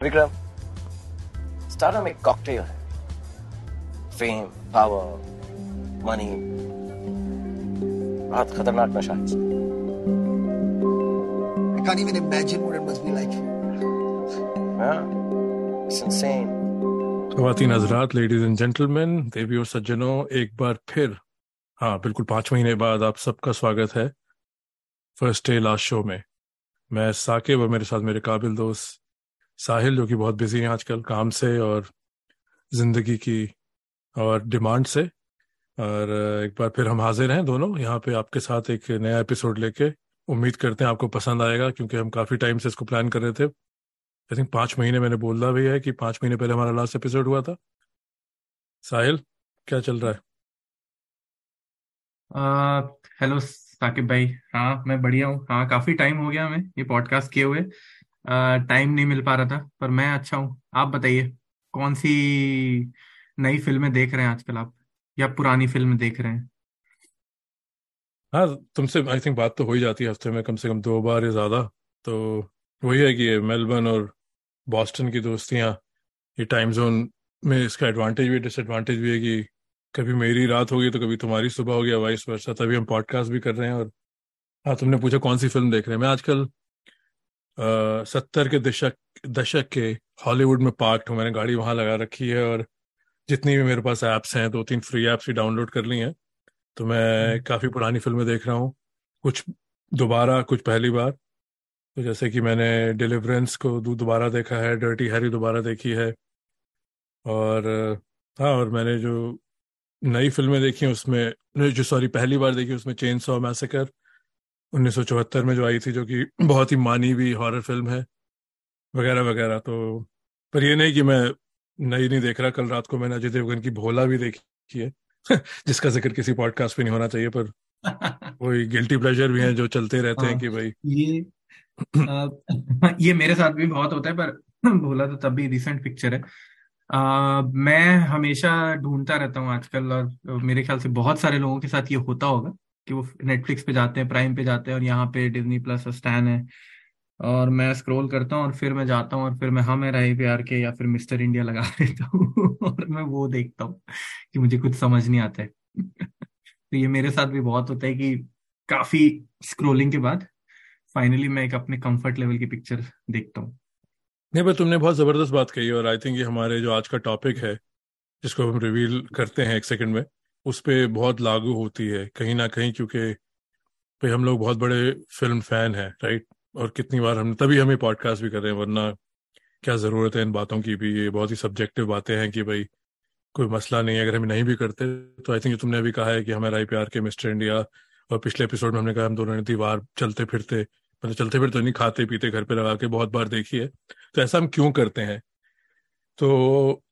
Vikram stardom एक cocktail है fame power money बहुत खतरनाक नशा है I can't even imagine what it must be like. हाँ, it's insane. हजरात लेडीज़ एंड जेंटलमैन देवी और सज्जनों एक बार फिर हाँ बिल्कुल पाँच महीने बाद आप सबका स्वागत है फ़र्स्ट डे लास्ट शो में मैं साकिब और मेरे साथ मेरे काबिल दोस्त साहिल, जो कि बहुत बिज़ी हैं आजकल काम से और ज़िंदगी की और डिमांड से। और एक बार फिर हम हाजिर हैं दोनों। यहाँ पे आपके साथ एक नया एपिसोड लेके उम्मीद करते हैं आपको पसंद आएगा, क्योंकि हम काफ़ी टाइम से इसको प्लान कर रहे थे। आई थिंक पाँच महीने मैंने बोल बोला भी है कि पाँच महीने पहले हमारा लास्ट एपिसोड हुआ था। साहिल, क्या चल रहा है? हेलो साकिब भाई। हाँ मैं बढ़िया हूँ। हाँ काफ़ी टाइम हो गया हमें ये पॉडकास्ट किए हुए। टाइम नहीं मिल पा रहा था, पर मैं अच्छा हूँ। आप बताइए कौन सी नई फ़िल्में देख रहे हैं आजकल आप? या पुरानी फ़िल्म देख रहे हैं? हाँ तुमसे आई थिंक बात तो हो ही जाती है हफ़्ते में कम से कम दो बार या ज़्यादा। तो वही है कि मेलबर्न और बॉस्टन की दोस्तियाँ, ये टाइम जोन में इसका एडवांटेज भी डिसएडवांटेज भी है कि कभी मेरी रात होगी तो कभी तुम्हारी सुबह होगी वाइस वर्षा तभी हम पॉडकास्ट भी कर रहे हैं और हाँ तुमने पूछा कौन सी फ़िल्म देख रहे हैं। मैं आजकल सत्तर के दशक दशक के हॉलीवुड में पार्क हूँ मैंने गाड़ी वहाँ लगा रखी है और जितनी भी मेरे पास ऐप्स हैं दो तीन फ्री ऐप्स भी डाउनलोड कर ली हैं। तो मैं हम्म। काफ़ी पुरानी फ़िल्में देख रहा हूँ। कुछ दोबारा कुछ पहली बार। तो जैसे कि मैंने डिलीवरेंस को दोबारा देखा है डर्टी हैरी दोबारा देखी है। और हाँ और मैंने जो नई फ़िल्में देखी हैं उसमें जो सॉरी पहली बार देखी उसमें चेन सॉ मैसेकर 1974 में जो आई थी जो कि बहुत ही मानी हुई हॉरर फ़िल्म है वगैरह वगैरह। तो पर ये नहीं कि मैं नई नहीं देख रहा कल रात को मैंने अजय देवगन की भोला भी देखी है जिसका ज़िक्र किसी पॉडकास्ट पे नहीं होना चाहिए पर वही गिल्टी प्लेजर भी हैं जो चलते रहते हैं हाँ कि भाई। ये आ, ये मेरे साथ भी बहुत होता है पर भोला तो तब भी रिसेंट पिक्चर है। आ, मैं हमेशा ढूंढता रहता हूँ आजकल और मेरे ख्याल से बहुत सारे लोगों के साथ ये होता होगा। कि वो नेटफ्लिक्स पे जाते हैं प्राइम पे जाते हैं और यहाँ पे डिज्नी प्लस स्टैन है। और मैं स्क्रॉल करता हूँ और फिर मैं जाता हूँ और फिर मैं हम है रही प्यार के या फिर मिस्टर इंडिया लगा देता हूँ और मैं वो देखता हूँ कि मुझे कुछ समझ नहीं आता है। तो ये मेरे साथ भी बहुत होता है कि काफ़ी स्क्रोलिंग के बाद फाइनली मैं एक अपने कंफर्ट लेवल की पिक्चर देखता हूँ। नहीं, पर तुमने बहुत ज़बरदस्त बात कही और आई थिंक ये हमारे जो आज का टॉपिक है, जिसको हम रिवील करते हैं एक सेकंड में उस पर बहुत लागू होती है, कहीं ना कहीं क्योंकि भाई हम लोग बहुत बड़े फ़िल्म फ़ैन हैं राइट और कितनी बार हम, तभी हमें पॉडकास्ट भी कर रहे हैं, वरना क्या ज़रूरत है इन बातों की भी? ये बहुत ही सब्जेक्टिव बातें हैं कि भाई कोई मसला नहीं है, अगर हम नहीं भी करते तो आई थिंक तुमने अभी कहा है कि हमारा आई के मिस्टर इंडिया और पिछले एपिसोड में हमने कहा हम दोनों ने दीवार चलते फिरते मतलब चलते फिरते तो नहीं, खाते पीते, घर पे लगा के बहुत बार देखी है। तो ऐसा हम क्यों करते हैं? तो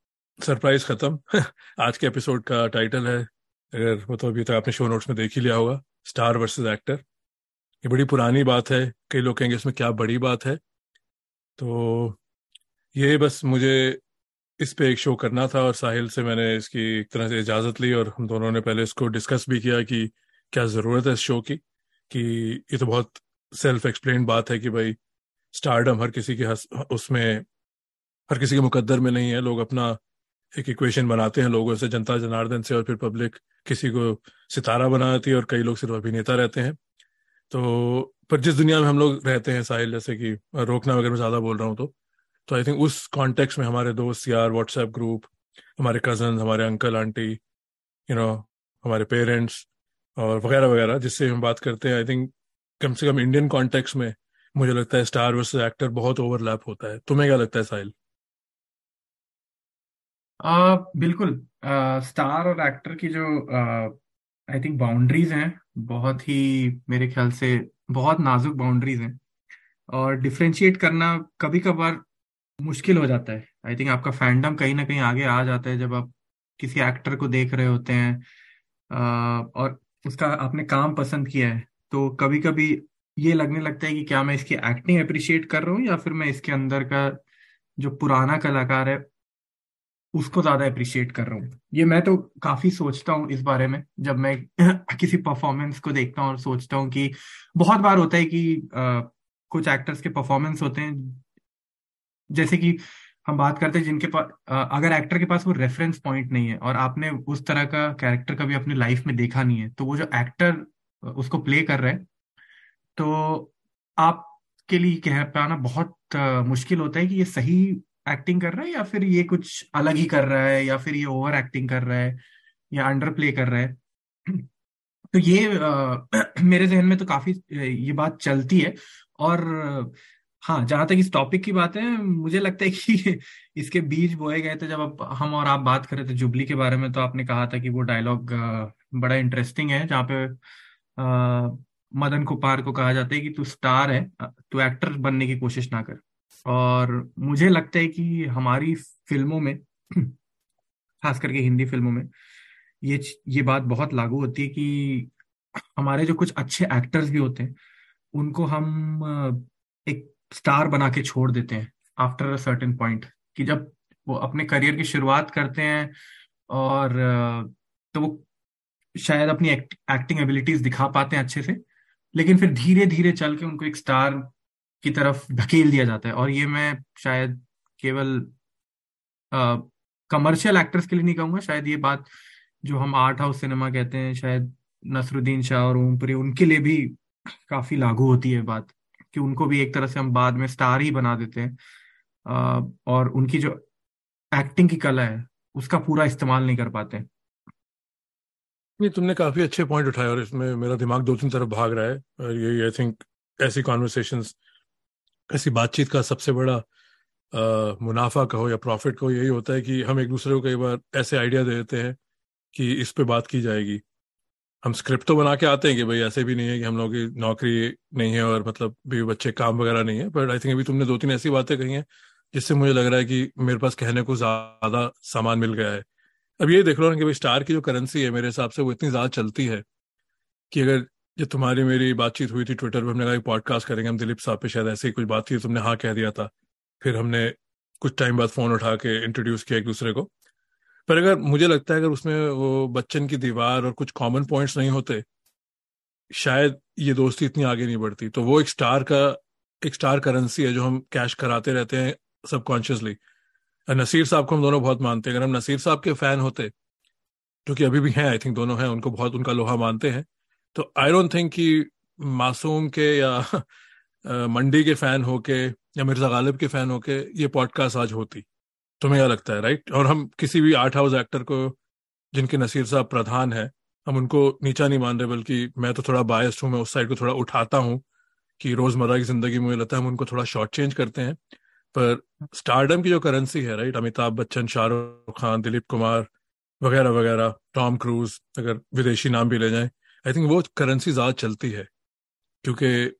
सरप्राइज़ खत्म। आज के एपिसोड का टाइटल है अगर मतलब अभी तक आपने शो नोट्स में देख ही लिया होगा स्टार वर्सेस एक्टर ये बड़ी पुरानी बात है, कई लोग कहेंगे इसमें क्या बड़ी बात है। तो ये बस मुझे इस पे एक शो करना था और साहिल से मैंने इसकी एक तरह से इजाज़त ली और हम दोनों ने पहले इसको डिस्कस भी किया कि क्या ज़रूरत है इस शो की, कि ये तो बहुत सेल्फ एक्सप्लेन बात है कि भाई स्टारडम हर किसी के उसमें, हर किसी के मुकद्दर में नहीं है। लोग अपना एक इक्वेशन बनाते हैं लोगों से जनता जनार्दन से और फिर पब्लिक किसी को सितारा बनाती है और कई लोग सिर्फ़ अभिनेता रहते हैं। तो पर जिस दुनिया में हम लोग रहते हैं साहिल, जैसे कि रोकना वगैरह में ज़्यादा बोल रहा हूँ तो तो आई थिंक उस कॉन्टेक्स्ट में हमारे दोस्त यार व्हाट्सएप ग्रुप हमारे कज़न हमारे अंकल आंटी यू नो हमारे पेरेंट्स और वगैरह वगैरह, जिससे हम बात करते हैं। आई थिंक कम से कम इंडियन कॉन्टेक्स्ट में मुझे लगता है स्टार वर्सेस एक्टर बहुत ओवरलैप होता है। तुम्हें क्या लगता है साहिल? आ, बिल्कुल आ, स्टार और एक्टर की जो आई थिंक बाउंड्रीज हैं बहुत ही मेरे ख्याल से बहुत नाजुक बाउंड्रीज हैं। और डिफ्रेंशिएट करना कभी कभार मुश्किल हो जाता है। आई थिंक आपका फैंडम कहीं ना कहीं आगे आ जाता है जब आप किसी एक्टर को देख रहे होते हैं। आ, और उसका आपने काम पसंद किया है तो कभी कभी ये लगने लगता है कि क्या मैं इसकी एक्टिंग अप्रिशिएट कर रहा हूँ या फिर मैं इसके अंदर का जो पुराना कलाकार है उसको ज़्यादा अप्रिशिएट कर रहा हूँ। ये मैं तो काफ़ी सोचता हूँ इस बारे में जब मैं किसी परफॉर्मेंस को देखता हूँ और सोचता हूँ कि बहुत बार होता है कि आ, कुछ एक्टर्स के परफॉर्मेंस होते हैं जैसे कि हम बात करते हैं जिनके पास अगर एक्टर के पास वो रेफरेंस पॉइंट नहीं है और आपने उस तरह का कैरेक्टर कभी अपनी लाइफ में देखा नहीं है तो वो जो एक्टर उसको प्ले कर रहे हैं तो आपके लिए कह पाना बहुत मुश्किल होता है कि ये सही एक्टिंग कर रहा है या फिर ये कुछ अलग ही कर रहा है या फिर ये ओवर एक्टिंग कर रहा है या अंडर प्ले कर रहा है? तो ये आ, मेरे जहन में तो काफ़ी ये बात चलती है और हाँ जहाँ तक इस टॉपिक की बात है मुझे लगता है कि इसके बीज बोए गए थे जब आप हम और आप बात कर रहे थे जुबली के बारे में तो आपने कहा था कि वो डायलॉग बड़ा इंटरेस्टिंग है जहाँ पे आ, मदन कुपार को कहा जाता है कि तू स्टार है तू एक्टर बनने की कोशिश ना कर। और मुझे लगता है कि हमारी फ़िल्मों में खास करके हिंदी फ़िल्मों में ये ये बात बहुत लागू होती है कि हमारे जो कुछ अच्छे एक्टर्स भी होते हैं उनको हम एक स्टार बना के छोड़ देते हैं आफ्टर अ सर्टेन पॉइंट कि जब वो अपने करियर की शुरुआत करते हैं और तो वो शायद अपनी एक्ट, एक्टिंग एबिलिटीज दिखा पाते हैं अच्छे से लेकिन फिर धीरे धीरे चल के उनको एक स्टार की तरफ़ धकेल दिया जाता है। और ये मैं शायद केवल कमर्शियल एक्टर्स के लिए नहीं कहूँगा, शायद ये बात जो हम आर्ट हाउस सिनेमा कहते हैं, शायद नसरुद्दीन शाह और ओमपुरी उनके लिए भी काफ़ी लागू होती है बात, कि उनको भी एक तरह से हम बाद में स्टार ही बना देते हैं। और उनकी जो एक्टिंग की कला है, उसका पूरा इस्तेमाल नहीं कर पाते। नहीं, तुमने काफ़ी अच्छे पॉइंट उठाए और इसमें मेरा दिमाग दो तीन तरफ़ भाग रहा है। और ये आई थिंक ऐसी कॉन्वर्सेशंस ऐसी बातचीत का सबसे बड़ा आ, मुनाफा कहो या प्रॉफिट कहो यही होता है कि हम एक दूसरे को कई बार ऐसे आइडिया दे देते हैं कि इस पे बात की जाएगी। हम स्क्रिप्ट तो बना के आते हैं कि भाई ऐसे भी नहीं है कि हम लोग की नौकरी नहीं है और मतलब भी बच्चे काम वगैरह नहीं है बट आई थिंक अभी तुमने दो तीन ऐसी बातें कही हैं जिससे मुझे लग रहा है कि मेरे पास कहने को ज़्यादा सामान मिल गया है। अब ये देख लो ना कि भाई स्टार की जो करेंसी है मेरे हिसाब से वो इतनी ज़्यादा चलती है कि अगर जो तुम्हारी मेरी बातचीत हुई थी ट्विटर पर हमने कहा पॉडकास्ट करेंगे, हम दिलीप साहब पे शायद ऐसी कुछ बात थी तुमने हाँ कह दिया था। फिर हमने कुछ टाइम बाद फ़ोन उठा के इंट्रोड्यूस किया एक दूसरे को। पर अगर मुझे लगता है अगर उसमें वो बच्चन की दीवार और कुछ कॉमन पॉइंट्स नहीं होते, शायद ये दोस्ती इतनी आगे नहीं बढ़ती। तो वो एक स्टार का, एक स्टार करेंसी है जो हम कैश कराते रहते हैं सबकॉन्शियसली नसीर साहब को हम दोनों बहुत मानते हैं। अगर हम नसीर साहब के फ़ैन होते, जो कि अभी भी हैं आई थिंक दोनों हैं, उनको बहुत, उनका लोहा मानते हैं। तो आई डोंट थिंक कि मासूम के या मंडी के फ़ैन होके या मिर्ज़ा गालिब के फ़ैन होके ये पॉडकास्ट आज होती। तुम्हें क्या लगता है राइट और हम किसी भी आर्ट हाउस एक्टर को, जिनके नसीर साहब प्रधान है, हम उनको नीचा नहीं मान रहे बल्कि मैं तो थोड़ा बायस्ड हूँ, मैं उस साइड को थोड़ा उठाता हूँ कि रोज़मर्रा की ज़िंदगी मुझे लगता है हम उनको थोड़ा शॉर्ट चेंज करते हैं। पर स्टारडम की जो करेंसी है राइट अमिताभ बच्चन, शाहरुख खान, दिलीप कुमार, वगैरह वगैरह, टॉम क्रूज, अगर विदेशी नाम भी ले जाएँ आई थिंक वो करेंसी ज़्यादा चलती है। क्योंकि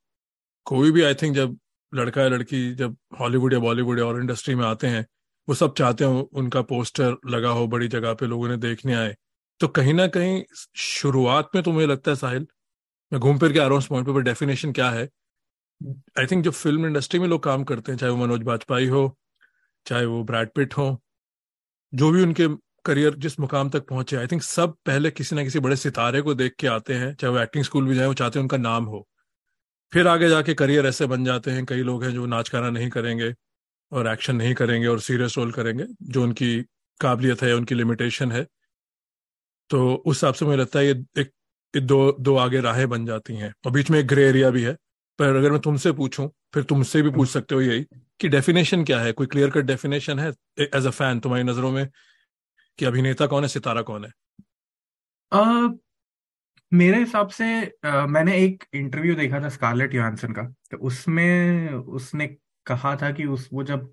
कोई भी आई थिंक जब लड़का या लड़की जब हॉलीवुड या बॉलीवुड या और इंडस्ट्री में आते हैं, वो सब चाहते हो उनका पोस्टर लगा हो, बड़ी जगह पे लोग उन्हें देखने आए। तो कहीं ना कहीं शुरुआत में तो मुझे लगता है साहिल, मैं घूम फिर के आ रहा हूँ पॉइंट पे डेफिनेशन क्या है? आई थिंक जो फ़िल्म इंडस्ट्री में लोग काम करते हैं, चाहे वो मनोज बाजपेयी हो, चाहे वो ब्रैड पिट हो, जो भी उनके करियर जिस मुकाम तक पहुँचे आई थिंक सब पहले किसी ना किसी बड़े सितारे को देख के आते हैं चाहे वो एक्टिंग स्कूल भी जाए वो चाहते हैं उनका नाम हो। फिर आगे जाके करियर ऐसे बन जाते हैं कई लोग हैं जो नाच गाना नहीं करेंगे और एक्शन नहीं करेंगे और सीरियस रोल करेंगे जो उनकी काबिलियत है उनकी लिमिटेशन है। तो उस हिसाब से मुझे लगता है ये एक, एक दो दो आगे राहें बन जाती हैं। और बीच में एक ग्रे एरिया भी है पर अगर मैं तुमसे पूछूँ फिर तुमसे भी पूछ सकते हो यही कि डेफिनेशन क्या है? कोई क्लियर कट डेफिनेशन है एज अ फ़ैन तुम्हारी नज़रों में कि अभिनेता कौन है सितारा कौन है? uh, मेरे हिसाब से uh, मैंने एक इंटरव्यू देखा था स्कारलेट योहानसन का तो उसमें उसने कहा था कि उस वो जब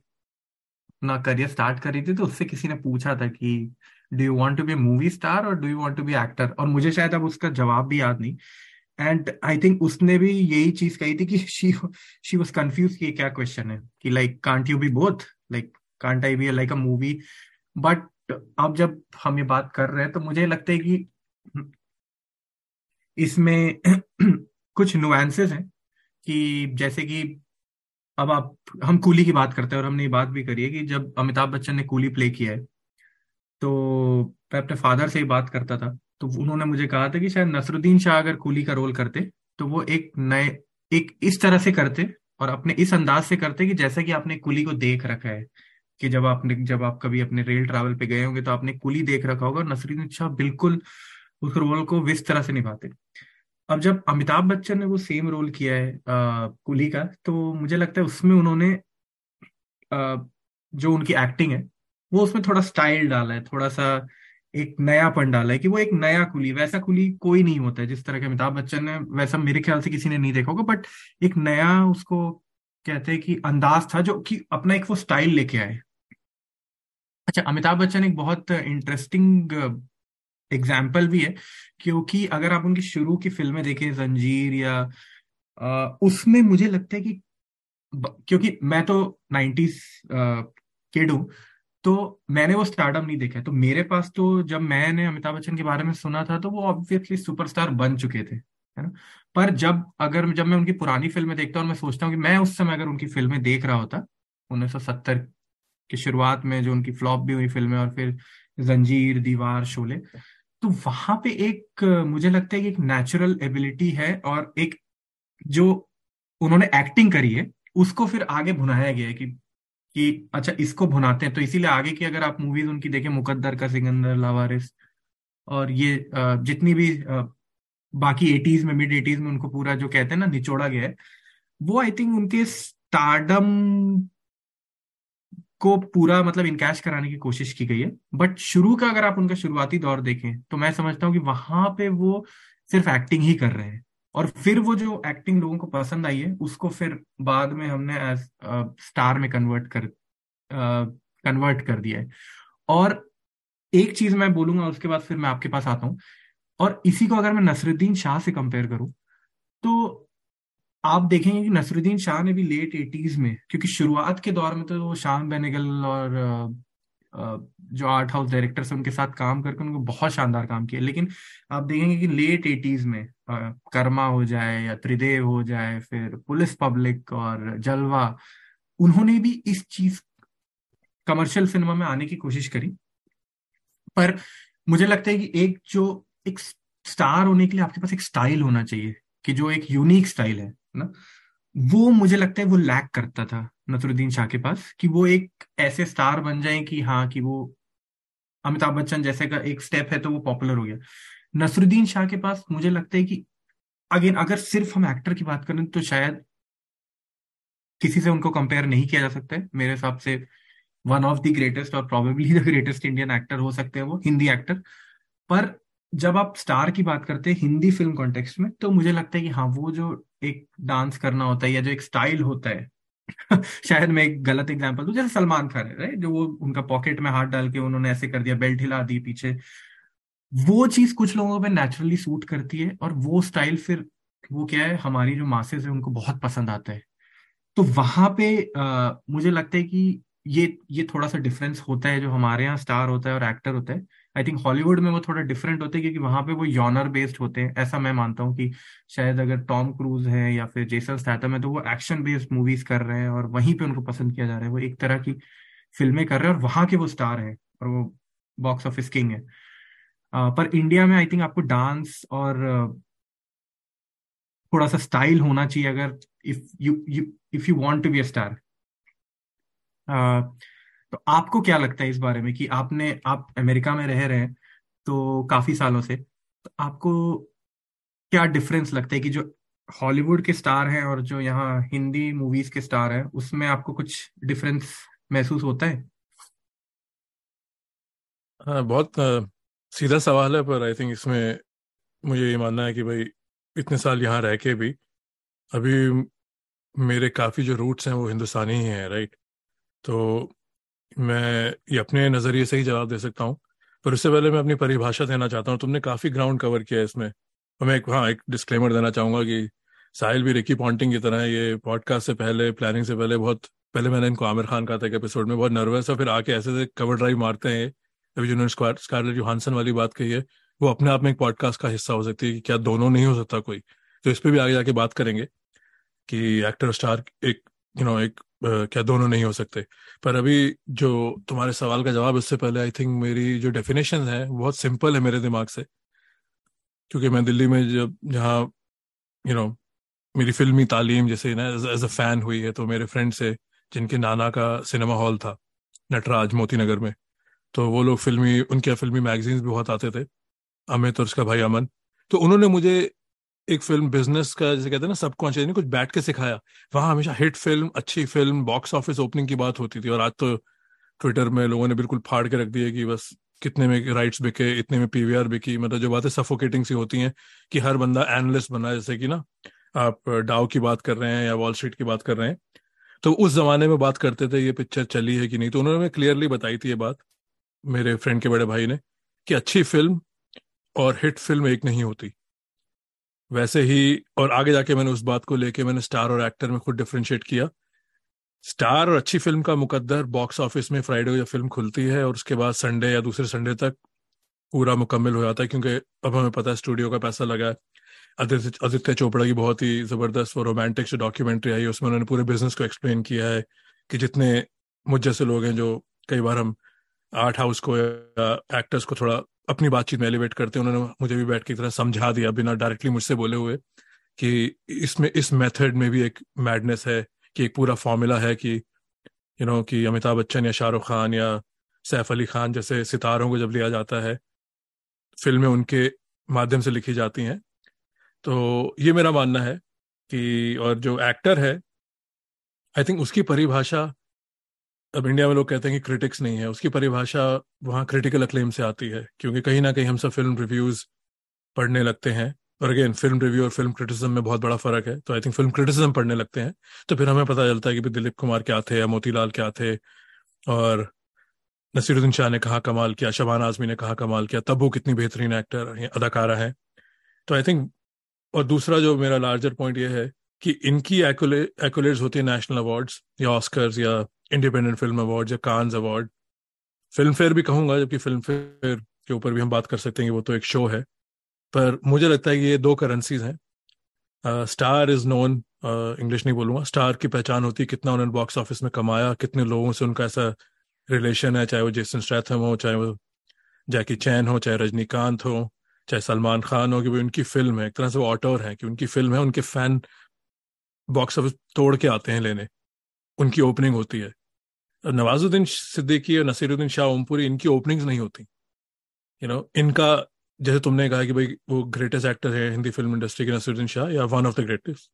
अपना करियर स्टार्ट कर रही थी तो उससे किसी ने पूछा था कि do you want to be movie star और do you want to be actor और मुझे शायद अब उसका जवाब भी याद नहीं। एंड आई थिंक उसने भी यही चीज़ कही थी कि शी शी वाज कंफ्यूज कि क्या क्वेश्चन है? कि like can't you be both like can't I be like a movie but अब जब हम ये बात कर रहे हैं तो मुझे लगता है कि इसमें कुछ नुआंसेस हैं कि जैसे कि अब आप, हम कूली की बात करते हैं और हमने ये बात भी करी है कि जब अमिताभ बच्चन ने कूली प्ले किया है तो मैं अपने फादर से ही बात करता था तो उन्होंने मुझे कहा था कि शायद नसरुद्दीन शाह अगर कूली का रोल करते तो वो एक नए, एक इस तरह से करते और अपने इस अंदाज से करते कि जैसा कि आपने कुली को देख रखा है। कि जब आपने जब आप कभी अपने रेल ट्रैवल पे गए होंगे तो आपने कुली देख रखा होगा नसरुद्दीन शाह बिल्कुल उस रोल को इस तरह से निभाते। अब जब अमिताभ बच्चन ने वो सेम रोल किया है आ, कुली का तो मुझे लगता है उसमें उन्होंने आ, जो उनकी एक्टिंग है वो उसमें थोड़ा स्टाइल डाला है थोड़ा सा एक नयापन डाला है कि वो एक नया कुली वैसा कुली कोई नहीं होता है जिस तरह के अमिताभ बच्चन ने वैसा मेरे ख्याल से किसी ने नहीं देखा होगा बट एक नया उसको कहते हैं कि अंदाज था जो कि अपना एक वो स्टाइल लेके आए। अच्छा अमिताभ बच्चन एक बहुत इंटरेस्टिंग एग्ज़ाम्पल भी है क्योंकि अगर आप उनकी शुरू की फ़िल्में देखें जंजीर या आ, उसमें मुझे लगता है कि क्योंकि मैं तो नाइन्टीज किड हूँ तो मैंने वो स्टार्टअप नहीं देखा तो मेरे पास तो जब मैंने अमिताभ बच्चन के बारे में सुना था तो वो ऑब्वियसली सुपरस्टार बन चुके थे। है ना? पर जब, अगर जब मैं उनकी पुरानी फ़िल्में देखता हूँ और मैं सोचता हूँ कि मैं उस समय अगर उनकी फ़िल्में देख रहा होता, उन्नीस सौ सत्तर की शुरुआत में जो उनकी फ्लॉप भी हुई फ़िल्में और फिर जंजीर, दीवार, शोले तो वहाँ पे एक, मुझे लगता है कि एक नेचुरल एबिलिटी है और एक जो उन्होंने एक्टिंग करी है, उसको फिर आगे भुनाया गया है कि कि अच्छा इसको भुनाते हैं। तो इसीलिए आगे की अगर आप मूवीज़ उनकी देखें, मुकद्दर का सिकंदर, लावारिस और ये जितनी भी बाकी एटीज में मिड एटीज में उनको पूरा जो कहते हैं ना, निचोड़ा गया है, वो आई थिंक उनके स्टार्डम को पूरा मतलब इनकैश कराने की कोशिश की गई है। बट शुरू का अगर आप उनका शुरुआती दौर देखें तो मैं समझता हूँ कि वहाँ पे वो सिर्फ़ एक्टिंग ही कर रहे हैं। और फिर वो जो एक्टिंग लोगों को पसंद आई है, उसको फिर बाद में हमने एज स्टार में कन्वर्ट कर कन्वर्ट कर दिया है। और एक चीज़ मैं बोलूँगा, उसके बाद फिर मैं आपके पास आता हूँ। और इसी को अगर मैं नसरुद्दीन शाह से कंपेयर करूँ तो आप देखेंगे कि नसरुद्दीन शाह ने भी लेट एटीज में, क्योंकि शुरुआत के दौर में तो वो शाम बेनेगल और जो आर्ट हाउस डायरेक्टर्स उनके साथ काम करके उनको बहुत शानदार काम किया। लेकिन आप देखेंगे कि लेट एटीज में कर्मा हो जाए या त्रिदेव हो जाए, फिर पुलिस पब्लिक और जलवा, उन्होंने भी इस चीज़ कमर्शियल सिनेमा में आने की कोशिश करी। पर मुझे लगता है कि एक जो एक स्टार होने के लिए आपके पास एक स्टाइल होना चाहिए कि जो एक यूनिक स्टाइल है ना? वो मुझे लगता है वो लैक करता था नसरुद्दीन शाह के पास कि वो एक ऐसे स्टार बन जाए कि हाँ कि वो अमिताभ बच्चन जैसे का एक स्टेप है तो वो पॉपुलर हो गया। नसरुद्दीन शाह के पास मुझे लगता है कि अगेन अगर सिर्फ़ हम एक्टर की बात करें तो शायद किसी से उनको कंपेयर नहीं किया जा सकता है। मेरे हिसाब से वन ऑफ़ द ग्रेटेस्ट और probably the greatest Indian actor हो सकते हैं वो हिंदी एक्टर पर जब आप स्टार की बात करते हैं हिंदी फ़िल्म कॉन्टेक्स्ट में तो मुझे लगता है कि हाँ वो जो एक डांस करना होता है या जो एक स्टाइल होता है शायद मैं एक गलत एग्ज़ाम्पल दूँ जैसे सलमान खान है जो वो उनका पॉकेट में हाथ डाल के उन्होंने ऐसे कर दिया बेल्ट हिला दी पीछे। वो चीज़ कुछ लोगों पे नेचुरली सूट करती है और वो स्टाइल फिर वो क्या है हमारी जो मासेस है उनको बहुत पसंद आता है। तो वहाँ पे आ, मुझे लगता है कि ये ये थोड़ा सा डिफरेंस होता है जो हमारे यहाँ स्टार होता है और एक्टर होता है। आई थिंक हॉलीवुड में वो थोड़ा डिफरेंट होते हैं क्योंकि वहाँ पे वो यॉनर बेस्ड होते हैं, ऐसा मैं मानता हूँ कि शायद अगर टॉम क्रूज है या फिर जेसन स्टैथम है तो वो एक्शन बेस्ड मूवीज़ कर रहे हैं और वहीं पे उनको पसंद किया जा रहा है। वो एक तरह की फ़िल्में कर रहे हैं और वहाँ के वो स्टार हैं और वो बॉक्स ऑफ़िस किंग है। पर इंडिया में आई थिंक आपको डांस और थोड़ा सा स्टाइल होना चाहिए अगर if you if you want to be a star तो आपको क्या लगता है इस बारे में कि आपने आप अमेरिका में रह रहे हैं तो काफ़ी सालों से तो आपको क्या डिफरेंस लगता है कि जो हॉलीवुड के स्टार हैं और जो यहाँ हिंदी मूवीज़ के स्टार हैं उसमें आपको कुछ डिफरेंस महसूस होता है? हाँ बहुत आ, सीधा सवाल है पर आई थिंक इसमें मुझे ये मानना है कि भाई इतने साल यहाँ रह के भी अभी मेरे काफ़ी जो रूट्स हैं वो हिंदुस्तानी ही हैं राइट तो मैं ये अपने नज़रिए से ही जवाब दे सकता हूँ, पर उससे पहले मैं अपनी परिभाषा देना चाहता हूँ। तुमने काफ़ी ग्राउंड कवर किया है इसमें। और मैं एक हाँ एक डिस्क्लेमर देना चाहूँगा कि साहिल भी रिकी पॉन्टिंग की तरह ये पॉडकास्ट से पहले प्लानिंग से पहले बहुत, पहले मैंने इनको आमिर खान का था एक एपिसोड में, बहुत नर्वस है फिर आके ऐसे कवर ड्राइव मारते हैं अभी जिन्होंने स्कारलेट जोहानसन वाली बात कही है, वो अपने आप में एक पॉडकास्ट का हिस्सा हो सकती है कि क्या दोनों नहीं हो सकता कोई। तो इस पर भी आगे जाके बात करेंगे कि एक्टर स्टार एक यू नो एक क्या दोनों नहीं हो सकते। पर अभी जो तुम्हारे सवाल का जवाब इससे पहले आई थिंक मेरी जो डेफिनेशन है, बहुत सिंपल है मेरे दिमाग से। क्योंकि मैं दिल्ली में जब, जहाँ यू नो मेरी फिल्मी तालीम जैसे ना एज अ फ़ैन हुई है तो मेरे फ्रेंड से, जिनके नाना का सिनेमा हॉल था, नटराज मोती नगर में तो वो लोग फिल्मी, उनके फिल्मी मैगजीन्स भी बहुत आते थे, अमित और उसका भाई अमन। तो उन्होंने मुझे एक फ़िल्म बिज़नेस का, जैसे कहते हैं ना सबकॉन्शियस कुछ बैठ के सिखाया। वहाँ हमेशा हिट फ़िल्म अच्छी फ़िल्म बॉक्स ऑफ़िस ओपनिंग की बात होती थी, और आज तो ट्विटर में लोगों ने बिल्कुल फाड़ के रख दिया कि बस कितने में राइट्स बिके, इतने में पीवीआर बिकी। मतलब जो बातें सफोकेटिंग सी होती हैं कि हर बंदा एनालिस्ट बना, जैसे कि ना, आप डाव की बात कर रहे हैं या वॉल स्ट्रीट की बात कर रहे हैं। तो उस जमाने में बात करते थे, ये पिक्चर चली है कि नहीं? तो उन्होंने क्लियरली बताई थी ये बात, मेरे फ्रेंड के बड़े भाई ने, कि अच्छी फ़िल्म और हिट फ़िल्म एक नहीं होती। वैसे ही, और आगे जाके मैंने उस बात को लेके मैंने स्टार और एक्टर में खुद डिफ्रेंशिएट किया। स्टार और अच्छी फ़िल्म का मुकद्दर बॉक्स ऑफ़िस में फ्राइडे को जब फ़िल्म खुलती है और उसके बाद संडे या दूसरे संडे तक पूरा मुकम्मल हो जाता है, क्योंकि अब हमें पता है स्टूडियो का पैसा लगा है। आदित्य चोपड़ा की बहुत ही ज़बरदस्त वो रोमांटिक जो डॉक्यूमेंट्री आई है, उसमें उन्होंने पूरे बिज़नेस को एक्सप्लेन किया है कि जितने मुझ जैसे लोग हैं जो कई बार हम आर्ट हाउस को या एक्टर्स को थोड़ा अपनी बातचीत में एलिवेट करते हैं। उन्होंने मुझे भी बैठ के तरह समझा दिया बिना डायरेक्टली मुझसे बोले हुए कि इसमें, इस मेथड में भी एक मैडनेस है, कि एक पूरा फॉर्मूला है कि यू नो कि अमिताभ बच्चन या शाहरुख खान या सैफ अली खान जैसे सितारों को जब लिया जाता है फ़िल्में उनके माध्यम से लिखी जाती हैं। तो ये मेरा मानना है कि, और जो एक्टर है आई थिंक उसकी परिभाषा अब इंडिया में लोग कहते हैं कि क्रिटिक्स नहीं है। उसकी परिभाषा वहाँ क्रिटिकल अक्लेम से आती है, क्योंकि कहीं ना कहीं हम सब फ़िल्म रिव्यूज़ पढ़ने लगते हैं। और अगेन फ़िल्म रिव्यू और फ़िल्म क्रिटिसिज्म में बहुत बड़ा फ़र्क है। तो आई थिंक फ़िल्म क्रिटिसिज्म पढ़ने लगते हैं। तो फिर हमें पता चलता है कि दिलीप कुमार क्या थे, या मोतीलाल क्या थे, और नसीरुद्दीन शाह ने कहा कमाल किया, शबान आजमी ने कहा कमाल किया, तब वो कितनी बेहतरीन एक्टर अदाकारा है। तो आई थिंक और दूसरा जो मेरा लार्जर पॉइंट ये है कि इनकी एक्लेट्स होती है नेशनल अवार्ड्स या ऑस्कर्स या इंडिपेंडेंट फ़िल्म अवार्ड या कान्स अवार्ड फ़िल्म फेयर भी कहूँगा, जबकि फ़िल्म फेयर के ऊपर भी हम बात कर सकते हैं कि वो तो एक शो है। पर मुझे लगता है कि ये दो करेंसीज हैं। स्टार इज़ नोन इंग्लिश नहीं बोलूँगा। स्टार की पहचान होती है, कितना उन्होंने बॉक्स ऑफ़िस में कमाया, कितने लोगों से उनका ऐसा रिलेशन है, चाहे वो जेसन स्ट्रैथम हो, चाहे वो जैकी चैन हो, चाहे रजनीकांत हो, चाहे सलमान खान हो, कि वो उनकी फ़िल्म है। एक तरह से वो ऑटोर है कि उनकी फ़िल्म है, उनके फ़ैन बॉक्स ऑफ़िस तोड़ के आते हैं लेने। उनकी ओपनिंग होती है। नवाजुद्दीन सिद्दीकी और नसीरुद्दीन शाह ओमपुरी, इनकी ओपनिंग्स नहीं होती। यू नो इनका, जैसे तुमने कहा कि भाई वो ग्रेटेस्ट एक्टर है हिंदी फ़िल्म इंडस्ट्री के नसीरुद्दीन शाह, या वन ऑफ़ द ग्रेटेस्ट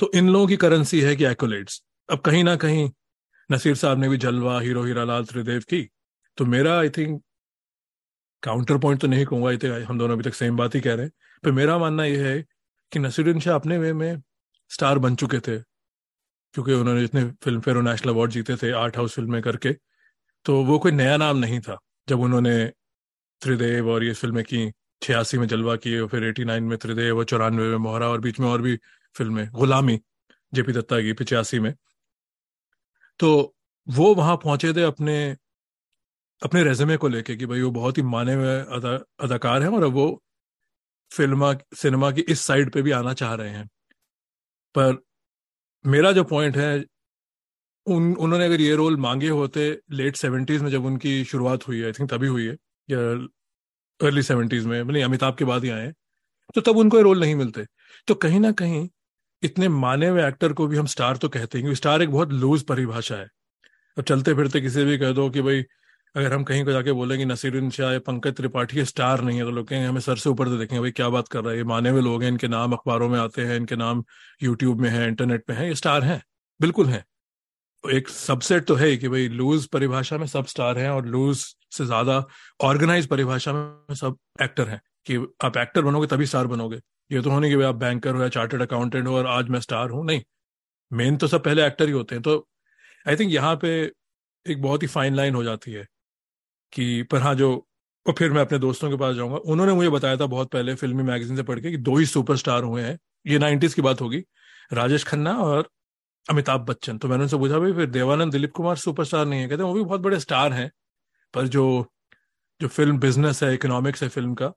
तो इन लोगों की करेंसी है कि एक्लेट्स अब कहीं ना कहीं नसीर साहब ने भी जलवा, हीरो हीरा लाल त्रिदेव की। तो मेरा आई थिंक काउंटर पॉइंट तो नहीं कहूँगा इतने हम दोनों अभी तक सेम बात ही कह रहे हैं। पर मेरा मानना यह है कि नसीरुद्दीन शाह अपने वे में स्टार बन चुके थे। क्योंकि उन्होंने जितने फ़िल्म फेयर नेशनल अवार्ड जीते थे आर्ट हाउस फ़िल्में करके तो वो कोई नया नाम नहीं था। जब उन्होंने त्रिदेव और ये फ़िल्में की छियासी में जलवा किए और फिर एटी नाइन में त्रिदेव और चौरानवे में मोहरा और बीच में और भी फ़िल्में गुलामी जेपी दत्ता की पिचासी में। तो वो वहाँ पहुँचे थे अपने अपने रेजमे को लेके कि भाई वो बहुत ही माने हुए अदा, अदाकार हैं और अब वो फिल्मा सिनेमा की इस साइड पे भी आना चाह रहे हैं। पर मेरा जो पॉइंट है, उन, उन्होंने अगर ये रोल मांगे होते लेट सेवेंटीज में जब उनकी शुरुआत हुई है आई थिंक तभी हुई है, या अर्ली सेवेंटीज में नहीं अमिताभ के बाद ही आए तो तब उनको ये रोल नहीं मिलते। तो कहीं ना कहीं इतने माने हुए एक्टर को भी हम स्टार तो कहते हैं क्योंकि स्टार एक बहुत लूज परिभाषा है। अब चलते फिरते किसी भी कह दो कि भाई अगर हम कहीं को जाके बोलेंगे नसीरुद्दीन शाह, या पंकज त्रिपाठी स्टार नहीं है तो लोग कहेंगे हमें सर से ऊपर से देखेंगे, भाई क्या बात कर रहा है, ये माने हुए लोग हैं, इनके नाम अखबारों में आते हैं, इनके नाम यूट्यूब में है इंटरनेट पे है, ये स्टार हैं, बिल्कुल हैं। तो एक सबसेट तो है कि भाई लूज परिभाषा में सब स्टार हैं और लूज से ज़्यादा ऑर्गेनाइज परिभाषा में सब एक्टर हैं, कि आप एक्टर बनोगे तभी स्टार बनोगे। ये तो होने कि भाई आप बैंकर हो या चार्टर्ड अकाउंटेंट हो और आज मैं स्टार हूँ, नहीं। मेन तो सब पहले एक्टर ही होते हैं। तो आई थिंक यहाँ पे एक बहुत ही फाइन लाइन हो जाती है। कि पर हाँ जो, और फिर मैं अपने दोस्तों के पास जाऊँगा। उन्होंने मुझे बताया था बहुत पहले फिल्मी मैगजीन से पढ़ के कि दो ही सुपरस्टार हुए हैं। ये नाइन्टीज की बात होगी। राजेश खन्ना और अमिताभ बच्चन। तो मैंने उनसे पूछा, भाई, फिर देवानंद, दिलीप कुमार सुपरस्टार नहीं है? कहते वो भी बहुत बड़े स्टार हैं, पर जो जो फ़िल्म बिज़नेस है, इकोनॉमिक्स है फ़िल्म का,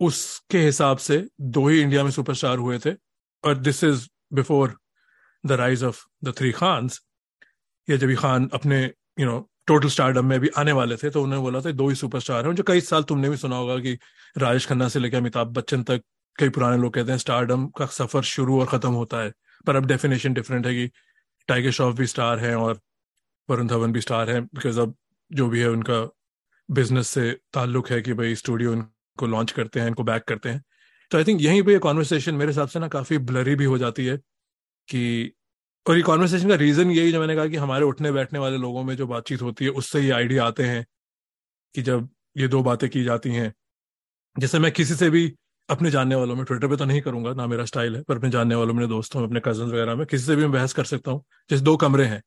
उसके हिसाब से दो ही इंडिया में सुपरस्टार हुए थे। और this is before the rise of the three Khans या जब खान अपने यू नो टोटल स्टारडम में भी आने वाले थे तो उन्होंने बोला था, दो ही सुपरस्टार हैं। जो कई साल तुमने भी सुना होगा कि राजेश खन्ना से लेकर अमिताभ बच्चन तक कई पुराने लोग कहते हैं स्टारडम का सफ़र शुरू और खत्म होता है। पर अब डेफिनेशन डिफरेंट है कि टाइगर श्रॉफ भी स्टार हैं और वरुण धवन भी स्टार हैं बिकॉज़ अब जो भी है उनका बिज़नेस से ताल्लुक है कि भाई स्टूडियो इनको लॉन्च करते हैं, इनको बैक करते हैं। तो आई थिंक यहीं पे कॉन्वर्सेशन मेरे हिसाब से ना काफ़ी ब्लरी भी हो जाती है कि और ये कॉन्वर्सेशन का रीजन यही जो मैंने कहा कि हमारे उठने बैठने वाले लोगों में जो बातचीत होती है, उससे ये आइडिया आते हैं कि जब ये दो बातें की जाती हैं। जैसे मैं किसी से भी अपने जानने वालों में ट्विटर पे तो नहीं करूँगा, ना मेरा स्टाइल है, पर अपने जानने वालों में दोस्तों में अपने कज़न वगैरह में किसी से भी मैं बहस कर सकता हूँ। जैसे दो कमरे हैं।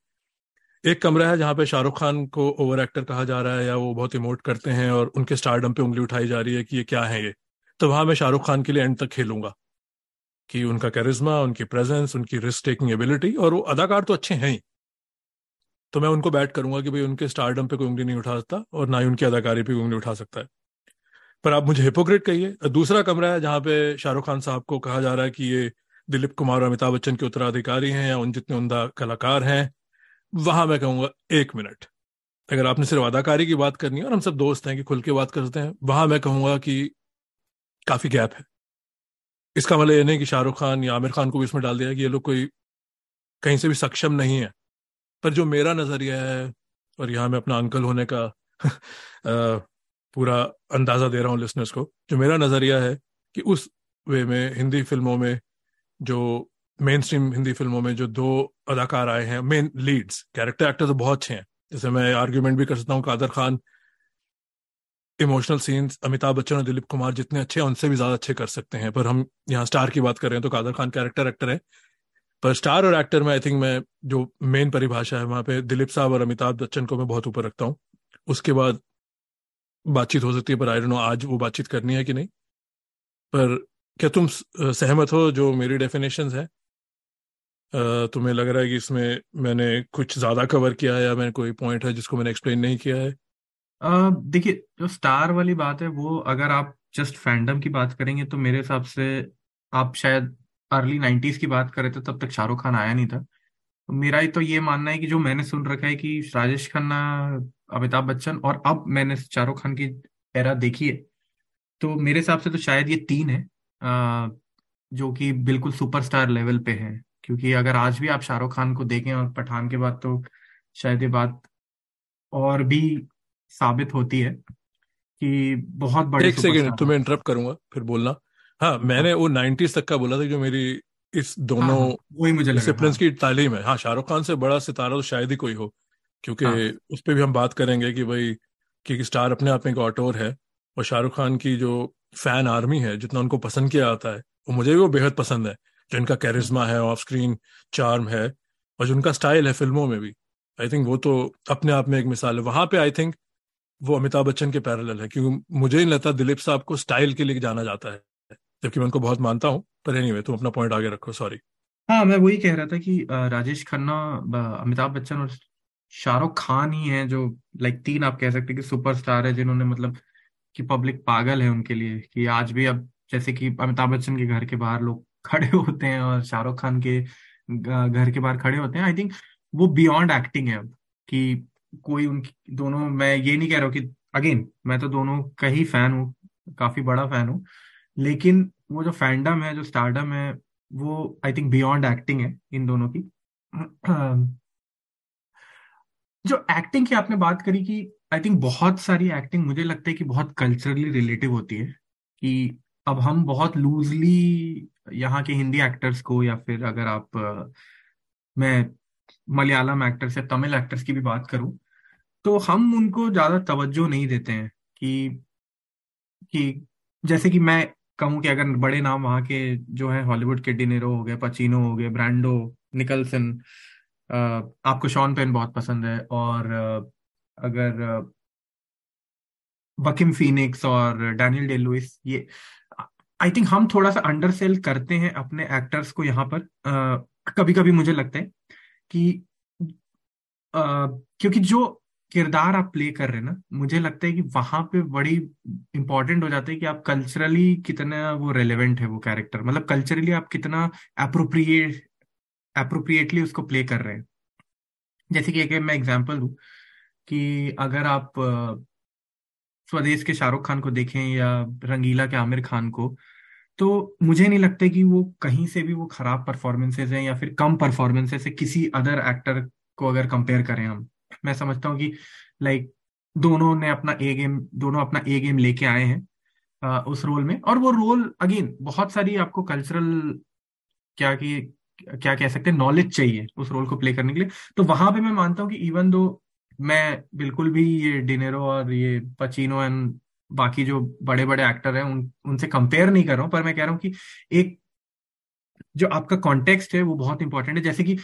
एक कमरा है जहाँ पे शाहरुख खान को ओवर एक्टर कहा जा रहा है या वो बहुत इमोट करते हैं और उनके स्टारडम पे उंगली उठाई जा रही है कि ये क्या है ये। तो वहाँ मैं शाहरुख खान के लिए एंड तक खेलूँगा। कि उनका कैरिज्मा उनकी प्रेजेंस उनकी रिस्क टेकिंग एबिलिटी और वो अदाकार तो अच्छे हैं ही। तो मैं उनको बैट करूँगा कि भाई उनके स्टारडम पे कोई उंगली नहीं उठा सकता और ना ही उनकी अदाकारी पे उंगली उठा सकता है। पर आप मुझे हिपोक्रेट कहिए। दूसरा कमरा है जहाँ पे शाहरुख खान साहब को कहा जा रहा है कि ये दिलीप कुमार और अमिताभ बच्चन के उत्तराधिकारी हैं या उन जितने उमदा कलाकार हैं, वहाँ मैं कहूँगा एक मिनट। अगर आपने सिर्फ़ अदाकारी की बात करनी है और हम सब दोस्त हैं कि खुल के बात करते हैं, वहाँ मैं कहूँगा कि काफ़ी गैप है। इसका मतलब ये नहीं कि शाहरुख खान या आमिर खान को भी इसमें डाल दिया कि ये लोग कोई कहीं से भी सक्षम नहीं है। पर जो मेरा नज़रिया है, और यहाँ मैं अपना अंकल होने का पूरा अंदाज़ा दे रहा हूँ लिसनर्स को, जो मेरा नज़रिया है कि उस वे में हिंदी फ़िल्मों में, जो मेन स्ट्रीम हिंदी फ़िल्मों में जो दो अदाकार आए हैं मेन लीड्स कैरेक्टर एक्टर तो बहुत अच्छे हैं। जैसे मैं आर्ग्यूमेंट भी कर सकता हूँ, कादर खान इमोशनल सीन्स अमिताभ बच्चन और दिलीप कुमार जितने अच्छे हैं, उनसे भी ज़्यादा अच्छे कर सकते हैं। पर हम यहाँ स्टार की बात कर रहे हैं तो कादर खान कैरेक्टर एक्टर है। पर स्टार और एक्टर में आई थिंक मैं जो मेन परिभाषा है, वहाँ पे दिलीप साहब और अमिताभ बच्चन को मैं बहुत ऊपर रखता हूँ। उसके बाद बातचीत हो सकती है, पर आई डोंट नो आज वो बातचीत करनी है कि नहीं। पर क्या तुम सहमत हो जो मेरी डेफिनेशन है? तुम्हें लग रहा है कि इसमें मैंने कुछ ज़्यादा कवर किया है या मैंने कोई पॉइंट है जिसको मैंने एक्सप्लेन नहीं किया है? देखिए जो स्टार वाली बात है वो अगर आप जस्ट फैंडम की बात करेंगे तो मेरे हिसाब से आप शायद अर्ली नाइन्टीज की बात कर तो तब तक शाहरुख खान आया नहीं था। तो मेरा ही तो ये मानना है कि जो मैंने सुन रखा है कि राजेश खन्ना अमिताभ बच्चन और अब मैंने शाहरुख खान की एरा देखी है तो मेरे हिसाब से तो शायद ये तीन है आ, जो कि बिल्कुल सुपरस्टार लेवल पे है। क्योंकि अगर आज भी आप शाहरुख खान को देखें और पठान के बाद तो शायद ये बात और भी साबित होती है कि बहुत बड़े एक सेकेंड तुम्हें इंटरप्ट करूँगा फिर बोलना। हाँ मैंने वो नाइन्टीज तक का बोला था जो मेरी इस दोनों हाँ, हाँ, वही मुझे डिसिप्लिन हाँ. की तालीम है। हाँ शाहरुख खान से बड़ा सितारा तो शायद ही कोई हो क्योंकि हाँ. उस पर भी हम बात करेंगे कि भाई कि स्टार अपने आप में एक ऑटोर है और शाहरुख खान की जो फ़ैन आर्मी है जितना उनको पसंद किया जाता है वो मुझे भी वो बेहद पसंद है। जो इनका कैरिज्मा है ऑफ़ स्क्रीन चार्म है और जो उनका स्टाइल है फ़िल्मों में भी। आई थिंक वो तो अपने आप में एक मिसाल है। वहाँ पे आई थिंक वो अमिताभ बच्चन के पैरेलल है, क्योंकि मुझे नहीं लगता दिलीप साहब को स्टाइल के लिए जाना जाता है, जबकि मैं उनको बहुत मानता हूँ, पर एनीवे तुम अपना पॉइंट आगे रखो सॉरी हाँ मैं वही कह रहा था कि राजेश खन्ना अमिताभ बच्चन और शाहरुख खान ही हैं जो लाइक तीन आप कह सकते हैं कि सुपरस्टार है, जिन्होंने मतलब कि पब्लिक पागल है उनके लिए, कि आज भी अब जैसे कि अमिताभ बच्चन के घर के बाहर लोग खड़े होते हैं और शाहरुख खान के घर के बाहर खड़े होते हैं आई थिंक वो बियॉन्ड एक्टिंग है अब, कि कोई उनकी दोनों, मैं ये नहीं कह रहा हूँ कि अगेन मैं तो दोनों का ही फ़ैन हूँ, काफ़ी बड़ा फ़ैन हूँ, लेकिन वो जो फैंडम है, जो स्टारडम है, वो आई थिंक बियॉन्ड एक्टिंग है इन दोनों की। जो एक्टिंग की आपने बात करी कि आई थिंक बहुत सारी एक्टिंग मुझे लगता है कि बहुत कल्चरली रिलेटिव होती है, कि अब हम बहुत लूजली यहाँ के हिंदी एक्टर्स को या फिर अगर आप, मैं मलयालम एक्टर्स या तमिल एक्टर्स की भी बात करूँ तो हम उनको ज़्यादा तवज्जो नहीं देते हैं कि कि जैसे कि मैं कहूँ कि अगर बड़े नाम वहाँ के जो है, हॉलीवुड के डिनेरो हो गए, पचीनो हो गए, ब्रांडो, निकलसन आपको शॉन पेन बहुत पसंद है और अगर बकिम फिनिक्स और डैनियल डे लुइस ये, आई थिंक हम थोड़ा सा अंडर सेल करते हैं अपने एक्टर्स को यहाँ पर। कभी कभी मुझे लगता है कि आ, क्योंकि जो किरदार आप प्ले कर रहे हैं ना मुझे लगता है कि वहाँ पे बड़ी इंपॉर्टेंट हो जाता है कि आप कल्चरली कितना वो रेलेवेंट है वो कैरेक्टर मतलब कल्चरली आप कितना अप्रोप्रिएट अप्रोप्रिएटली उसको प्ले कर रहे हैं। जैसे कि एक मैं एग्जांपल दूँ कि अगर आप स्वदेश के शाहरुख खान को देखें या रंगीला के आमिर खान को तो मुझे नहीं लगता कि वो कहीं से भी वो खराब परफॉर्मेंसेज हैं या फिर कम परफॉर्मेंसेज है किसी अदर एक्टर को अगर कंपेयर करें हम। मैं समझता हूँ कि लाइक दोनों ने अपना ए गेम दोनों अपना ए गेम लेके आए हैं आ, उस रोल में। और वो रोल अगेन बहुत सारी आपको कल्चरल क्या की क्या कह सकते हैं नॉलेज चाहिए उस रोल को प्ले करने के लिए। तो वहाँ पे मैं मानता हूँ कि इवन दो मैं बिल्कुल भी ये डिनेरो और ये पचीनो एंड बाकी जो बड़े बड़े एक्टर हैं, उन, उनसे कंपेयर नहीं कर रहा हूँ, पर मैं कह रहा हूँ कि एक जो आपका कॉन्टेक्स्ट है, वो बहुत इंपॉर्टेंट है। जैसे कि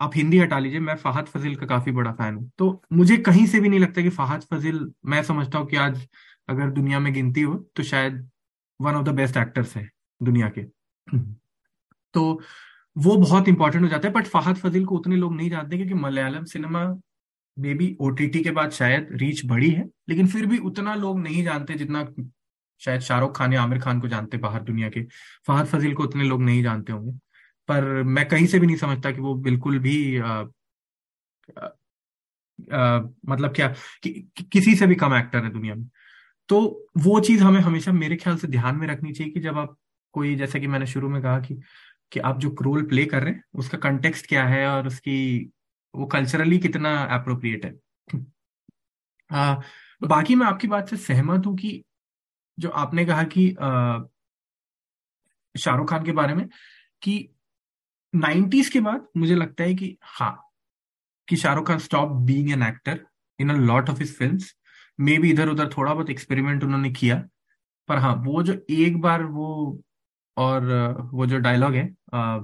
आप हिंदी हटा लीजिए, मैं फाहद फजील का काफ़ी बड़ा फ़ैन हूँ। तो मुझे कहीं से भी नहीं लगता कि फाहद फजील, मैं समझता हूँ कि आज अगर दुनिया में गिनती हो तो शायद one of the best actors है दुनिया के। तो वो बहुत इंपॉर्टेंट हो जाता है बट फाहद फजील को उतने लोग नहीं जानते क्योंकि Malayalam cinema may be OTT के बाद शायद रीच बढ़ी है लेकिन फिर भी उतना लोग नहीं जानते जितना शायद शाहरुख खान या आमिर खान को जानते बाहर दुनिया के। फहद फजील को उतने लोग नहीं जानते होंगे। पर मैं कहीं से भी नहीं समझता कि वो बिल्कुल भी आ, आ, आ, मतलब क्या कि, कि, किसी से भी कम एक्टर है दुनिया में। तो वो चीज़ हमें हमेशा मेरे ख्याल से ध्यान में रखनी चाहिए कि जब आप कोई जैसे कि मैंने शुरू में कहा कि कि आप जो रोल प्ले कर रहे हैं उसका कंटेक्स्ट क्या है और उसकी वो कल्चरली कितना अप्रोप्रिएट है। आ, बाकी मैं आपकी बात से सहमत हूँ कि जो आपने कहा कि शाहरुख खान के बारे में कि नाइन्टीज के बाद मुझे लगता है कि हाँ कि Shahrukh Khan stop being an actor in a lot of his films maybe इधर उधर थोड़ा बहुत एक्सपेरिमेंट उन्होंने किया पर हाँ वो जो एक बार वो और वो जो डायलॉग है आ,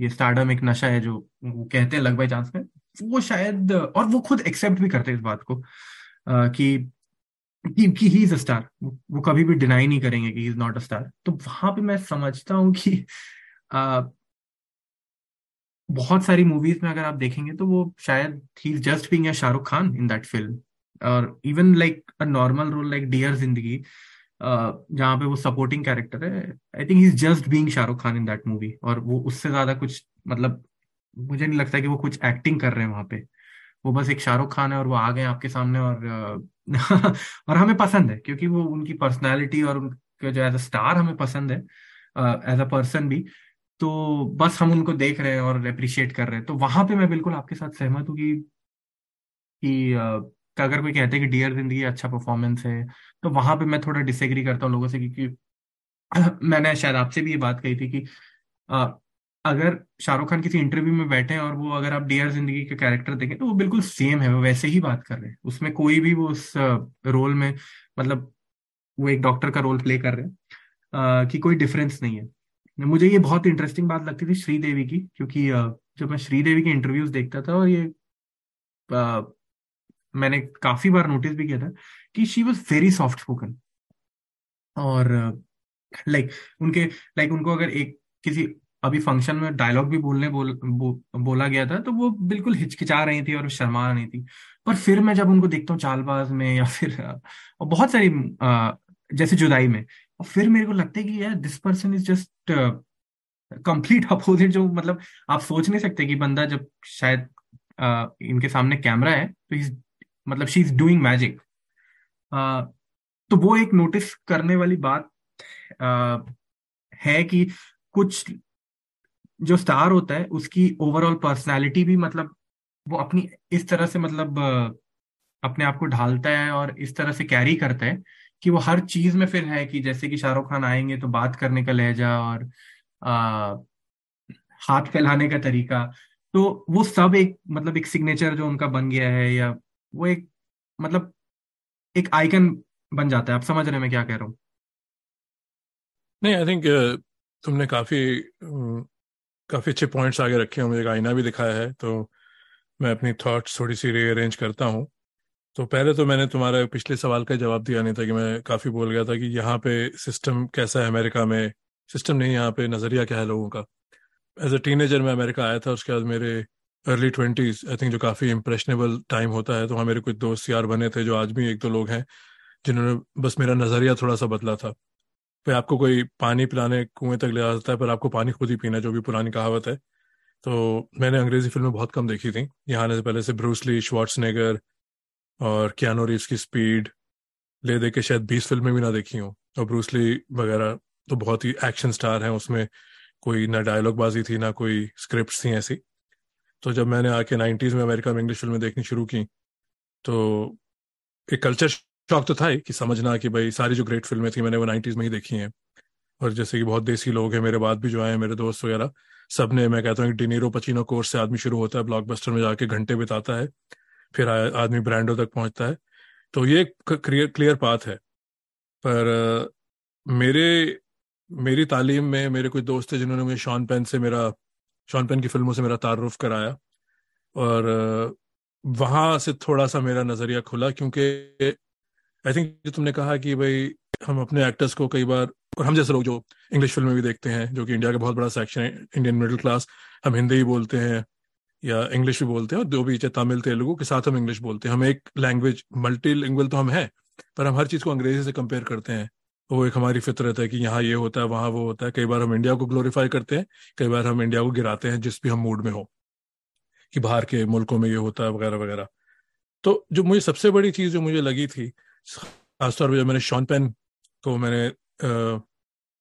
ये स्टार्डम एक नशा है जो वो कहते हैं लग बाई चांस में वो शायद और वो खुद एक्सेप्ट भी करते हैं इस बात को कि कि ही इज़ अ स्टार वो कभी भी डिनाई नहीं करेंगे कि इज़ नॉट अ स्टार तो वहाँ पे मैं समझता हूँ कि आ, बहुत सारी मूवीज़ में अगर आप देखेंगे तो वो शायद he is just being Shahrukh Khan in that film और even like a normal role like dear Zindagi जहाँ पे वो सपोर्टिंग कैरेक्टर है I think he is just being Shahrukh Khan in that movie और वो उससे ज़्यादा कुछ मतलब मुझे नहीं लगता कि वो कुछ एक्टिंग कर रहे हैं वहाँ पे। वो बस एक शाहरुख खान है और वो आ गए आपके सामने और और हमें पसंद है, क्योंकि वो उनकी पर्सनैलिटी और उनके जो एज अ स्टार हमें पसंद है एज अ पर्सन भी। तो बस हम उनको देख रहे हैं और अप्रिशिएट कर रहे हैं। तो वहाँ पे मैं बिल्कुल आपके साथ सहमत हूँ कि कि अगर कोई कहते हैं कि डियर ज़िंदगी अच्छा परफॉर्मेंस है तो वहाँ पे मैं थोड़ा डिसएग्री करता हूँ लोगों से, क्योंकि मैंने शायद आपसे भी ये बात कही थी कि अगर शाहरुख खान किसी इंटरव्यू में बैठे हैं और वो अगर आप डियर ज़िंदगी के कैरेक्टर देखें तो वो बिल्कुल सेम है वो वैसे ही बात कर रहे हैं। उसमें कोई भी वो उस रोल में मतलब वो एक डॉक्टर का रोल प्ले कर रहे हैं कि कोई डिफरेंस नहीं है। मुझे ये बहुत इंटरेस्टिंग बात लगती थी श्रीदेवी की क्योंकि जब मैं श्रीदेवी के इंटरव्यूज़ देखता था और ये आ, मैंने काफ़ी बार नोटिस भी किया था कि she was very soft spoken और लाइक उनके लाइक उनको अगर एक किसी अभी फ़ंक्शन में डायलॉग भी बोलने बोल, बो, बोला गया था तो वो बिल्कुल हिचकिचा रही थी और शर्मा रही थी। पर फिर मैं जब उनको देखता हूँ चालबाज में या फिर और बहुत सारी जैसे जुदाई में और फिर मेरे को लगता है कि यार this person is just complete opposite जो मतलब आप सोच नहीं सकते कि बंदा जब शायद uh, इनके सामने कैमरा है तो इज़ मतलब शी इज़ डूइंग मैजिक तो वो एक नोटिस करने वाली बात uh, है कि कुछ जो स्टार होता है उसकी ओवरऑल पर्सनालिटी भी मतलब वो अपनी इस तरह से मतलब अपने आप को ढालता है और इस तरह से कैरी करता है कि वो हर चीज़ में फिर है कि जैसे कि शाहरुख खान आएँगे तो बात करने का लहजा और आ, हाथ फैलाने का तरीका। तो वो सब एक मतलब एक सिग्नेचर जो उनका बन गया है या वो एक मतलब एक आइकन बन जाता है। आप समझ रहे हैं मैं क्या कह रहा हूँ? नहीं आई थिंक तुमने काफ़ी काफ़ी अच्छे पॉइंट्स आगे रखे हैं मुझे आईना भी दिखाया है तो मैं अपनी थॉट्स थोड़ी सी रीअरेंज करता हूँ। तो पहले तो मैंने तुम्हारे पिछले सवाल का जवाब दिया नहीं था कि मैं काफ़ी बोल गया था कि यहाँ पे सिस्टम कैसा है अमेरिका में सिस्टम नहीं, यहाँ पे नज़रिया क्या है लोगों का। एज अ टीनेजर मैं अमेरिका आया था, उसके बाद मेरे अर्ली ट्वेंटीज आई थिंक जो काफ़ी इंप्रेशनेबल टाइम होता है तो वहाँ मेरे कुछ दोस्त यार बने थे, जो आज भी एक दो लोग हैं, जिन्होंने बस मेरा नज़रिया थोड़ा सा बदला था। फिर आपको कोई पानी पिलाने, कुएँ तक ले आ सकता है, पर आपको पानी खुद ही पीना जो भी पुरानी कहावत है। तो मैंने अंग्रेज़ी फ़िल्में बहुत कम देखी थी। यहाँ आने से पहले से ब्रूसली श्वार्ट्सनेगर और क्यानो रीव्स की स्पीड ले दे के शायद बीस फ़िल्में भी ना देखी हूँ। और ब्रूसली वगैरह तो बहुत ही एक्शन स्टार हैं, उसमें कोई ना डायलॉग बाजी थी, ना कोई स्क्रिप्ट थी ऐसी। तो जब मैंने आके नाइन्टीज में अमेरिका में इंग्लिश फ़िल्में देखनी शुरू की तो एक कल्चर शौक तो था ही कि समझना कि भाई सारी जो ग्रेट फ़िल्में थी मैंने वो नाइन्टीज में ही देखी हैं। और जैसे कि बहुत देसी लोग हैं, मेरे बाद भी जो आए मेरे दोस्त वगैरह, सबने, मैं कहता हूँ डिनीरो पचीनो कोर्स से आदमी शुरू होता है ब्लॉकबस्टर में जाके घंटे बिताता है, फिर आदमी ब्रांडों तक पहुँचता है। तो ये क्लियर क्लियर पाथ है। पर मेरे, मेरी तालीम में मेरे कुछ दोस्त थे जिन्होंने मुझे शॉन पेन से मेरा शॉन पेन की फ़िल्मों से मेरा तारुफ कराया। और वहाँ से थोड़ा सा मेरा नज़रिया खुला क्योंकि आई थिंक जो तुमने कहा कि भाई हम अपने एक्टर्स को कई बार, और हम जैसे लोग जो इंग्लिश फ़िल्में भी देखते हैं, जो कि इंडिया का बहुत बड़ा सेक्शन है इंडियन मिडिल क्लास हम हिंदी बोलते हैं, या इंग्लिश भी बोलते हैं, और दो भी चाहे तमिल, तेलुगु के साथ हम इंग्लिश बोलते हैं। हम एक लैंग्वेज मल्टी तो हम हैं, पर हम हर चीज़ को अंग्रेज़ी से कंपेयर करते हैं। वो एक हमारी फितरत है कि यहाँ ये होता है, वहाँ वो होता है। कई बार हम इंडिया को ग्लोरीफाई करते हैं, कई बार हम इंडिया को गिराते हैं, जिस भी हम मूड में हो, कि बाहर के मुल्कों में ये होता है, वगैरह वगैरह। तो जो मुझे सबसे बड़ी चीज़ जो मुझे लगी थी खासतौर पर जब मैंने शॉन पेन को मैंने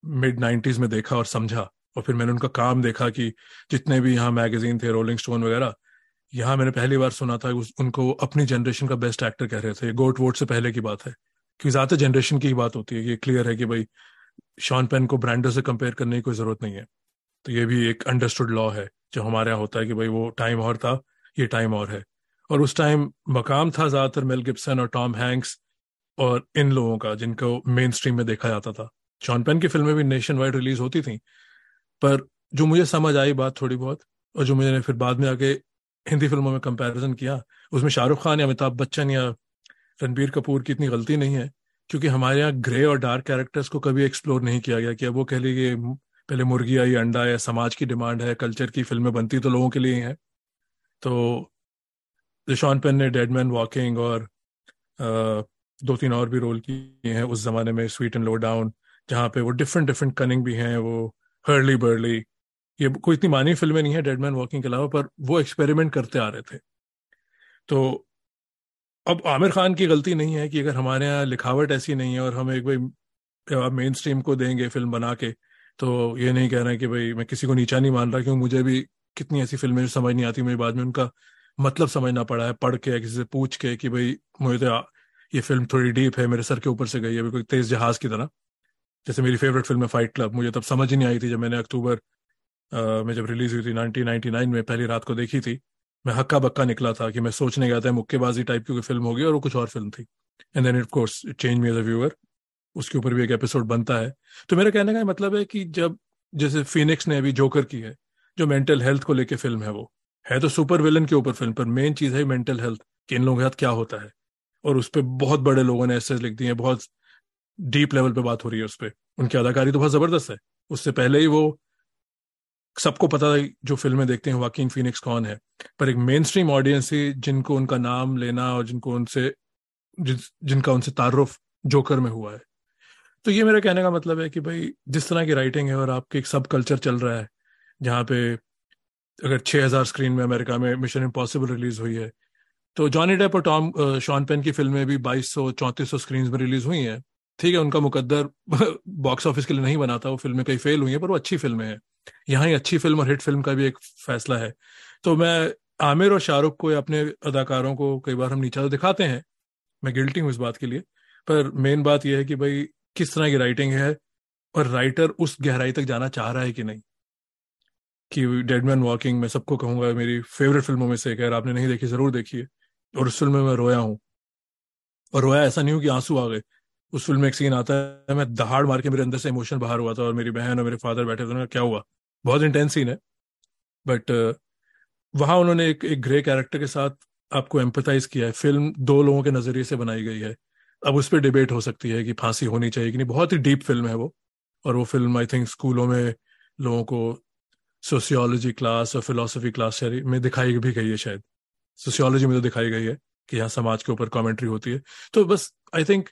मिड नाइन्टीज में देखा और समझा और फिर मैंने उनका काम देखा कि जितने भी यहाँ मैगजीन थे रोलिंग स्टोन वगैरह यहाँ मैंने पहली बार सुना था उस, उनको अपनी जनरेशन का बेस्ट एक्टर कह रहे थे। गोट वोट से पहले की बात है क्योंकि ज़्यादा जनरेशन की ही बात होती है ये क्लियर है कि भाई शॉन पेन को ब्रांडो से कंपेयर करने की कोई ज़रूरत नहीं है। तो ये भी एक अंडरस्टूड लॉ है जो हमारे यहाँ होता है कि भाई वो टाइम और था ये टाइम और है। और उस टाइम मकाम था ज़्यादातर मेल गिब्सन और टॉम हैंक्स और इन लोगों का जिनको मेन स्ट्रीम में देखा जाता था। जॉन पेन की फ़िल्में भी नेशन वाइड रिलीज़ होती थी, पर जो मुझे समझ आई बात थोड़ी बहुत, और जो मुझे फिर बाद में आके हिंदी फ़िल्मों में कंपैरिजन किया, उसमें शाहरुख खान या अमिताभ बच्चन या रणबीर कपूर की इतनी गलती नहीं है, क्योंकि हमारे यहाँ ग्रे और डार्क कैरेक्टर्स को कभी एक्सप्लोर नहीं किया गया, कि अब वो कह लीजिए पहले मुर्गी आई, अंडा है, समाज की डिमांड है कल्चर की फ़िल्में बनती तो लोगों के लिए ही तो शॉन पेन ने डेडमैन वॉकिंग और दो तीन और भी रोल किए हैं उस जमाने में स्वीट एंड लो डाउन जहाँ पे वो डिफरेंट डिफरेंट कनिंग भी हैं, वो हर्ली बर्ली ये कोई इतनी मानी फ़िल्में नहीं है डेडमैन वॉकिंग के अलावा, पर वो एक्सपेरिमेंट करते आ रहे थे। तो अब आमिर खान की गलती नहीं है कि अगर हमारे यहाँ लिखावट ऐसी नहीं है और हम एक भाई मेन स्ट्रीम को देंगे फ़िल्म बना के तो ये नहीं कह रहे हैं कि भाई मैं किसी को नीचा नहीं मान रहा, क्योंकि मुझे भी कितनी ऐसी फ़िल्में समझ नहीं आती, मुझे बाद में उनका मतलब समझना पड़ा है, पढ़ के, किसी से पूछ के कि भाई मुझे तो ये फ़िल्म थोड़ी डीप है, मेरे सर के ऊपर से गई है कोई तेज जहाज़ की तरह। जैसे मेरी फेवरेट फ़िल्म है फाइट क्लब मुझे तब समझ ही नहीं आई थी जब मैंने अक्टूबर में जब रिलीज़ हुई थी 1999 में पहली रात को देखी थी। मैं हक्का बक्का निकला था कि मैं सोचने गया था मुक्केबाजी टाइप की फ़िल्म होगी और वो कुछ और फ़िल्म थी। And then it course change me as a viewer उसके ऊपर भी एक एपिसोड बनता है। तो मेरा कहने का मतलब है कि जब, जैसे फिनिक्स ने अभी जोकर की है, जो मेंटल हेल्थ को लेके फ़िल्म है वो, है तो सुपर विलन के ऊपर फ़िल्म पर मेन चीज़ है मेंटल हेल्थ कि इन लोगों के साथ क्या होता है। और उस पर बहुत बड़े लोगों ने ऐसे लिख दिए बहुत डीप लेवल पे बात हो रही है उस पर उनकी अदाकारी तो बहुत ज़बरदस्त है। उससे पहले ही वो सबको पता है जो फ़िल्में देखते हैं वाकिंग फिनिक्स कौन है। पर एक मेन स्ट्रीम ऑडियंस ही जिनको उनका नाम लेना और जिनको उनसे जिन, जिनका उनसे तारुफ जोकर में हुआ है। तो ये मेरा कहने का मतलब है कि भाई जिस तरह की राइटिंग है और आपके एक सब कल्चर चल रहा है जहाँ पे अगर 6000 स्क्रीन में अमेरिका में मिशन इम्पॉसिबल रिलीज़ हुई है तो जॉनी डेप और टॉम शॉन पेन की फ़िल्में भी 2200 3400 स्क्रीन में रिलीज़ हुई हैं। ठीक है, उनका मुकद्दर बॉक्स ऑफ़िस के लिए नहीं बना था, वो फ़िल्में कई फेल हुई हैं, पर वो अच्छी फ़िल्में हैं। यहाँ ही अच्छी फ़िल्म और हिट फ़िल्म का भी एक फैसला है। तो मैं आमिर और शाहरुख को अपने अदाकारों को कई बार हम नीचा तो दिखाते हैं, मैं गिल्टी हूँ इस बात के लिए, पर मेन बात यह है कि भाई, किस तरह की राइटिंग है और राइटर उस गहराई तक जाना चाह रहा है कि नहीं? कि डेडमैन वॉकिंग मैं सबको कहूँगा मेरी फेवरेट फ़िल्मों में से एक है आपने नहीं देखी, ज़रूर देखिए। और उस फ़िल्म में मैं रोया हूँ। और रोया ऐसा नहीं हूँ कि आँसू आ गए। उस फ़िल्म में एक सीन आता है, मैं दहाड़ मार के मेरे अंदर से इमोशन बाहर हुआ था और मेरी बहन और मेरे फादर बैठे थे क्या हुआ? बहुत इंटेंस सीन है। बट वहाँ उन्होंने एक एक ग्रे कैरेक्टर के साथ आपको एम्पथाइज किया है। फ़िल्म दो लोगों के नज़रिए से बनाई गई है। अब उस पर डिबेट हो सकती है कि फांसी होनी चाहिए कि नहीं। बहुत ही डीप फ़िल्म है वो। और वो फ़िल्म आई थिंक स्कूलों में लोगों को सोशियोलॉजी क्लास और फिलोसफी क्लास में दिखाई भी गई है शायद। सोशियोलॉजी में तो दिखाई गई है कि यहाँ समाज के ऊपर कमेंट्री होती है। तो बस आई थिंक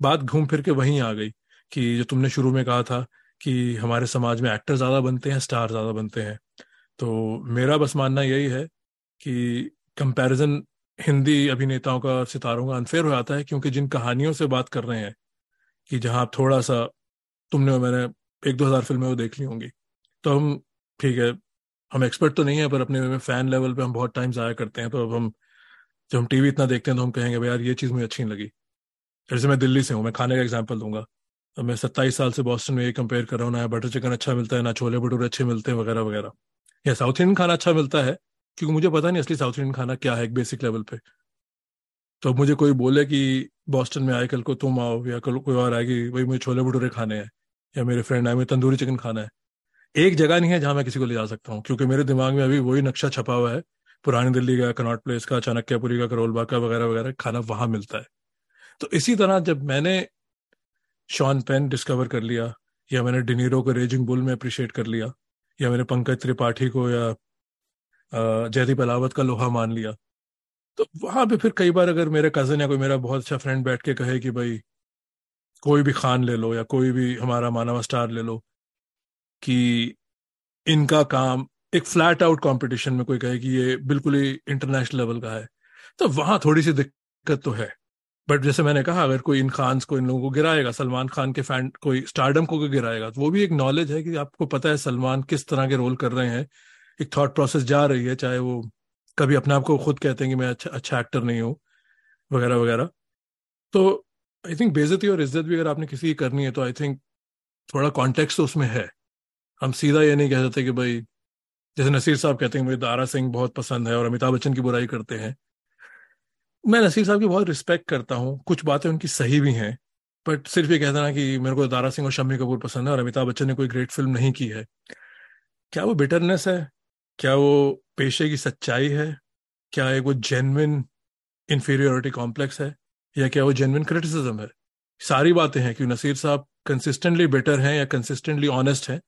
बात घूम फिर के वहीं आ गई कि जो तुमने शुरू में कहा था कि हमारे समाज में एक्टर ज़्यादा बनते हैं स्टार ज़्यादा बनते हैं। तो मेरा बस मानना यही है कि कंपैरिजन हिंदी अभिनेताओं का सितारों का अनफेयर हो जाता है क्योंकि जिन कहानियों से बात कर रहे हैं कि जहाँ थोड़ा सा तुमने मैंने एक दो हज़ार फ़िल्में वो देख ली होंगी तो हम, ठीक है हम एक्सपर्ट तो नहीं है, पर अपने फ़ैन लेवल पे हम बहुत टाइम ज़ाया करते हैं तो अब हम, जब हम टीवी इतना देखते हैं तो हम कहेंगे, भाई यार, ये चीज़ मुझे अच्छी नहीं लगी। जैसे मैं दिल्ली से हूँ, मैं खाने का एग्ज़ाम्पल दूँगा। अब मैं सत्ताईस साल से बॉस्टन में ये कंपेयर कर रहा हूँ, ना बटर चिकन अच्छा मिलता है, ना छोले भटूरे अच्छे मिलते हैं, वगैरह वगैरह। या साउथ इंडियन खाना अच्छा मिलता है, क्योंकि मुझे पता नहीं असली साउथ इंडियन खाना क्या है एक बेसिक लेवल पे। तो अब मुझे कोई बोले कि बॉस्टन में आए, कल को तुम आओ, या कल कोई और आएगी, भाई, मुझे छोले भटूरे खाने हैं, या मेरे फ्रेंड आए, मुझे तंदूरी चिकन खाना है। एक जगह नहीं है जहाँ मैं किसी को ले जा सकता हूँ, क्योंकि मेरे दिमाग में अभी वही नक्शा छपा हुआ है। पुरानी दिल्ली का, कनॉट प्लेस का, चाणक्यपुरी का, करोलबाग का, वगैरह वगैरह, खाना वहाँ मिलता है। तो इसी तरह जब मैंने शॉन पेन डिस्कवर कर लिया, या मैंने डिनीरो को रेजिंग बुल में अप्रिशिएट कर लिया, या मैंने पंकज त्रिपाठी को या जयदीप अलावत का लोहा मान लिया तो वहाँ पे फिर कई बार अगर मेरे कज़न या कोई मेरा बहुत अच्छा फ्रेंड बैठ के कहे कि भाई, कोई भी खान ले लो या कोई भी हमारा मानवा स्टार ले लो कि इनका काम एक फ्लैट आउट कंपटीशन में कोई कहे कि ये बिल्कुल ही इंटरनेशनल लेवल का है। तो वहाँ थोड़ी सी दिक्कत तो है। बट जैसे मैंने कहा, अगर कोई इन खान को इन लोगों को गिराएगा, सलमान खान के फ़ैन कोई स्टारडम को गिराएगा तो वो भी एक नॉलेज है कि आपको पता है सलमान किस तरह के रोल कर रहे हैं। एक थॉट प्रोसेस जा रही है, चाहे वो कभी अपने आप को खुद कहते हैं कि मैं अच्छा अच्छा एक्टर नहीं हूँ, वगैरह वगैरह। तो आई थिंक बेजती और इज़्ज़त भी अगर आपने किसी की करनी है तो आई थिंक थोड़ा कॉन्टेक्स्ट तो उसमें है। हम सीधा ये नहीं कह सकते कि भाई, जैसे नसीर साहब कहते हैं मुझे दारा सिंह बहुत पसंद है और अमिताभ बच्चन की बुराई करते हैं। मैं नसीर साहब की बहुत रिस्पेक्ट करता हूँ, कुछ बातें उनकी सही भी हैं बट सिर्फ़ ये कहता ना कि मेरे को दारा सिंह और शम्मी कपूर पसंद है और अमिताभ बच्चन ने कोई ग्रेट फ़िल्म नहीं की है। क्या वो बिटरनेस है? क्या वो पेशे की सच्चाई है? क्या एक वो जेनविन इंफीरियोरिटी कॉम्प्लेक्स है? या क्या वो जेनविन क्रिटिसिज्म है? सारी बातें हैं कि नसीर साहब कंसिस्टेंटली बेटर हैं या कंसिस्टेंटली ऑनेस्ट हैं।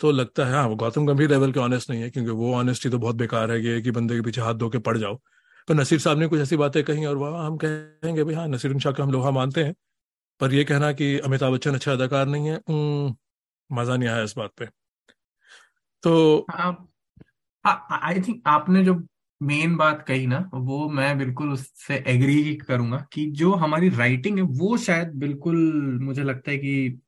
तो लगता है हाँ गौतम गंभीर लेवल के ऑनेस्ट नहीं है क्योंकि वो ऑनेस्टी तो बहुत बेकार है कि, बंदे के पीछे हाथ धो के पड़ जाओ। पर नसीर साहब ने कुछ ऐसी बातें कही और वह हम कहेंगे भाई हाँ नसीर शाह का हम लोहा मानते हैं। पर ये कहना कि अमिताभ बच्चन अच्छा अदाकार नहीं है मज़ा नहीं आया इस बात पे। तो आई थिंक आपने जो मेन बात कही ना वो मैं बिल्कुल उससे एग्री करूँगा कि जो हमारी राइटिंग है वो शायद बिल्कुल मुझे लगता है कि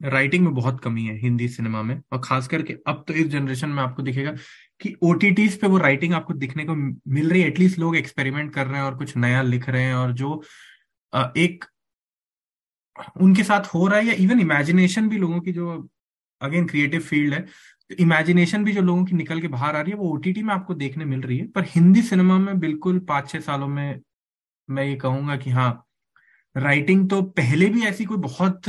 राइटिंग में बहुत कमी है हिंदी सिनेमा में। और खास करके अब तो इस जनरेशन में आपको दिखेगा कि ओटीटीज पे वो राइटिंग आपको दिखने को मिल रही है। एटलीस्ट लोग एक्सपेरिमेंट कर रहे हैं और कुछ नया लिख रहे हैं और जो एक उनके साथ हो रहा है या इवन इमेजिनेशन भी लोगों की जो अगेन क्रिएटिव फ़ील्ड है तो इमेजिनेशन भी जो लोगों की निकल के बाहर आ रही है, वो ओटीटी में आपको देखने मिल रही है। पर हिंदी सिनेमा में बिल्कुल पाँच छह सालों में मैं ये कहूँगा कि हाँ राइटिंग तो पहले भी ऐसी कोई बहुत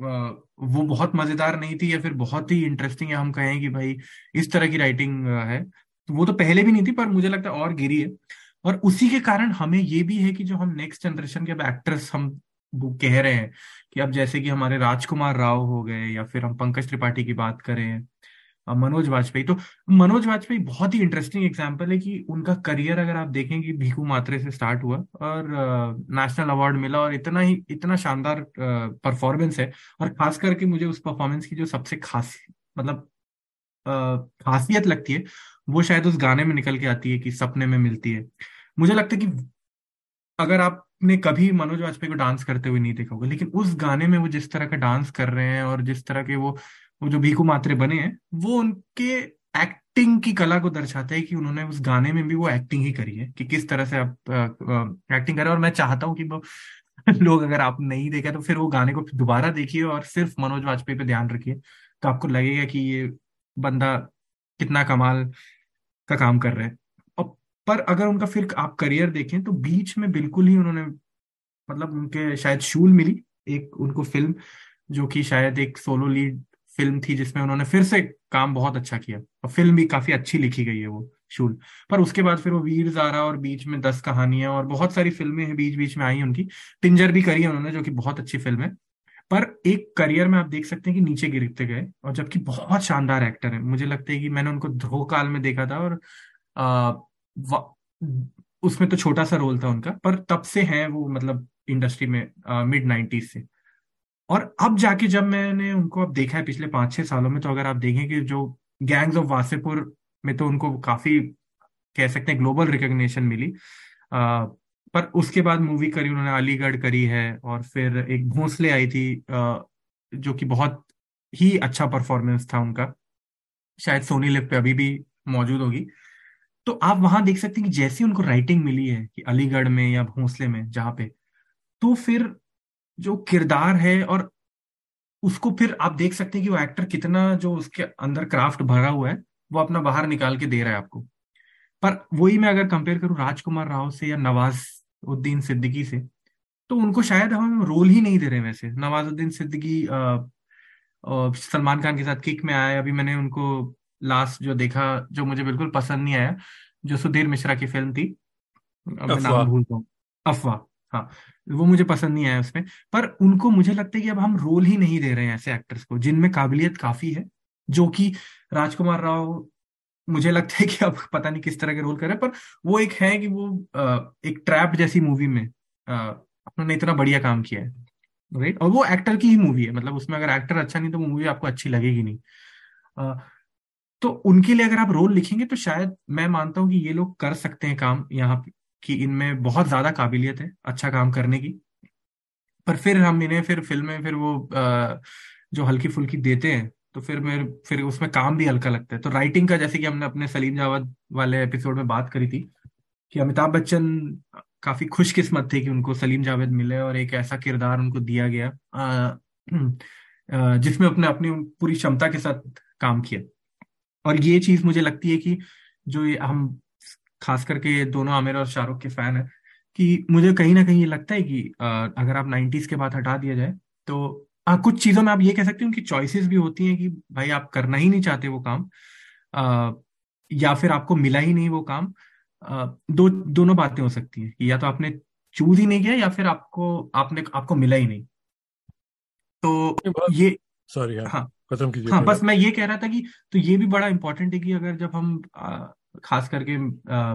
वो बहुत मज़ेदार नहीं थी या फिर बहुत ही इंटरेस्टिंग है हम कहें कि भाई इस तरह की राइटिंग है तो वो तो पहले भी नहीं थी, पर मुझे लगता है और गिरी है। और उसी के कारण हमें ये भी है कि जो हम नेक्स्ट जनरेशन के अब एक्टर्स हम वो कह रहे हैं कि अब जैसे कि हमारे राजकुमार राव हो गए या फिर हम पंकज त्रिपाठी की बात करें मनोज वाजपेयी। तो मनोज वाजपेयी, बहुत ही इंटरेस्टिंग एग्ज़ाम्पल है कि उनका करियर अगर आप देखें कि भीखू मात्रे से स्टार्ट हुआ और नेशनल अवार्ड मिला और इतना ही, इतना शानदार परफॉर्मेंस है और खास करके मुझे उस परफॉर्मेंस की जो सबसे खास मतलब खासियत लगती है, वो शायद उस गाने में निकल के आती है कि सपने में मिलती है। मुझे लगता है कि अगर आपने कभी मनोज वाजपेयी को डांस करते हुए नहीं देखा होगा, लेकिन उस गाने में वो जिस तरह का डांस कर रहे हैं और जिस तरह के वो वो जो भीखू मात्रे बने हैं, वो उनके एक्टिंग की कला को दर्शाते हैं कि उन्होंने उस गाने में भी वो एक्टिंग ही करी है, कि किस तरह से आप एक्टिंग करें और मैं चाहता हूँ कि वो लोग अगर आप नहीं देखे तो फिर वो गाने को दोबारा देखिए और सिर्फ़ मनोज वाजपेयी पे ध्यान रखिए तो आपको लगेगा कि ये बंदा कितना कमाल का काम कर रहे हैं। पर अगर उनका फिर आप करियर देखें तो बीच में बिल्कुल ही उन्होंने मतलब उनके शायद शूल मिली, एक उनको फ़िल्म, जो कि शायद एक सोलो लीड फ़िल्म थी जिसमें उन्होंने फिर से काम बहुत अच्छा किया। और फ़िल्म भी काफ़ी अच्छी लिखी गई है वो शूल। पर उसके बाद फिर वो वीर जारा और बीच में दस कहानियाँ और बहुत सारी फ़िल्में हैं बीच बीच में आई उनकी। टिंजर भी करी है उन्होंने जो कि बहुत अच्छी फ़िल्म है। पर एक करियर में आप देख सकते हैं कि नीचे गिरते गए और जबकि बहुत शानदार एक्टर है। मुझे लगता है कि मैंने उनको ध्रो काल में देखा था और आ, उसमें तो छोटा सा रोल था उनका पर तब से है वो मतलब इंडस्ट्री में मिड नाइन्टीज से। और अब जाके जब मैंने उनको अब देखा है पिछले पाँच छह सालों में तो अगर आप देखें कि जो गैंग्स ऑफ़ वासेपुर में तो उनको काफ़ी कह सकते हैं ग्लोबल रिकग्निशन मिली। आ, पर उसके बाद मूवी करी उन्होंने अलीगढ़ करी है और फिर एक भोसले आई थी आ, जो कि बहुत ही अच्छा परफॉर्मेंस था उनका। शायद सोनी लिप पे अभी भी मौजूद होगी। तो आप वहाँ देख सकते हैं कि जैसी उनको राइटिंग मिली है कि अलीगढ़ में या भोंसले में जहाँ पे तो फिर जो किरदार है और उसको फिर आप देख सकते हैं कि वो एक्टर कितना जो उसके अंदर क्राफ्ट भरा हुआ है वो अपना बाहर निकाल के दे रहा है आपको। पर वही मैं अगर कंपेयर करूँ राजकुमार राव से या नवाज़ उद्दीन सिद्दीकी से तो उनको शायद हम रोल ही नहीं दे रहे वैसे। नवाजुद्दीन सिद्दीकी सलमान खान के साथ किक में आया अभी मैंने उनको लास्ट जो देखा जो मुझे बिल्कुल पसंद नहीं आया जो सुधीर मिश्रा की फ़िल्म थी। मैं नाम भूलता हूँ। अफवाह। हाँ वो मुझे पसंद नहीं आया उसमें। पर उनको मुझे लगता है कि अब हम रोल ही नहीं दे रहे हैं ऐसे एक्टर्स को, जिनमें काबिलियत काफ़ी है, जो कि राजकुमार राव, मुझे लगता है कि अब पता नहीं किस तरह के रोल कर रहे पर वो एक है कि वो एक ट्रैप जैसी मूवी में उन्होंने इतना बढ़िया काम किया है राइट और वो एक्टर की ही मूवी है मतलब उसमें अगर एक्टर अच्छा नहीं तो मूवी आपको अच्छी लगेगी नहीं। तो उनके लिए अगर आप रोल लिखेंगे तो शायद मैं मानता हूँ कि ये लोग कर सकते हैं काम यहाँ कि इनमें बहुत ज़्यादा काबिलियत है अच्छा काम करने की। पर फिर हम इन्हें फिर फ़िल्म फिर वो जो हल्की फुल्की देते हैं तो फिर मेरे, फिर उसमें काम भी हल्का लगता है। तो राइटिंग का जैसे कि हमने अपने सलीम जावद वाले एपिसोड में बात करी थी कि अमिताभ बच्चन काफ़ी खुशकिस्मत थे कि उनको सलीम जावेद मिले और एक ऐसा किरदार उनको दिया गया जिसमें अपने अपनी पूरी क्षमता के साथ काम किया। और ये चीज़ मुझे लगती है कि जो हम खास करके दोनों आमिर और शाहरुख के फ़ैन है कि मुझे कहीं ना कहीं ये लगता है कि अगर आप नाइन्टीज के बाद हटा दिया जाए तो आ, कुछ चीज़ों में आप ये कह सकते हो उनकी चॉइसेस भी होती हैं कि भाई आप करना ही नहीं चाहते वो काम आ, या फिर आपको मिला ही नहीं वो काम आ, दो दोनों बातें हो सकती हैं या तो आपने चूज़ ही नहीं किया या फिर आपको आपने आपको मिला ही नहीं। तो ये सॉरी हाँ खत्म कीजिए हाँ बस मैं ये कह रहा था कि तो ये भी बड़ा इंपॉर्टेंट है कि अगर जब हम आ, खास करके आ,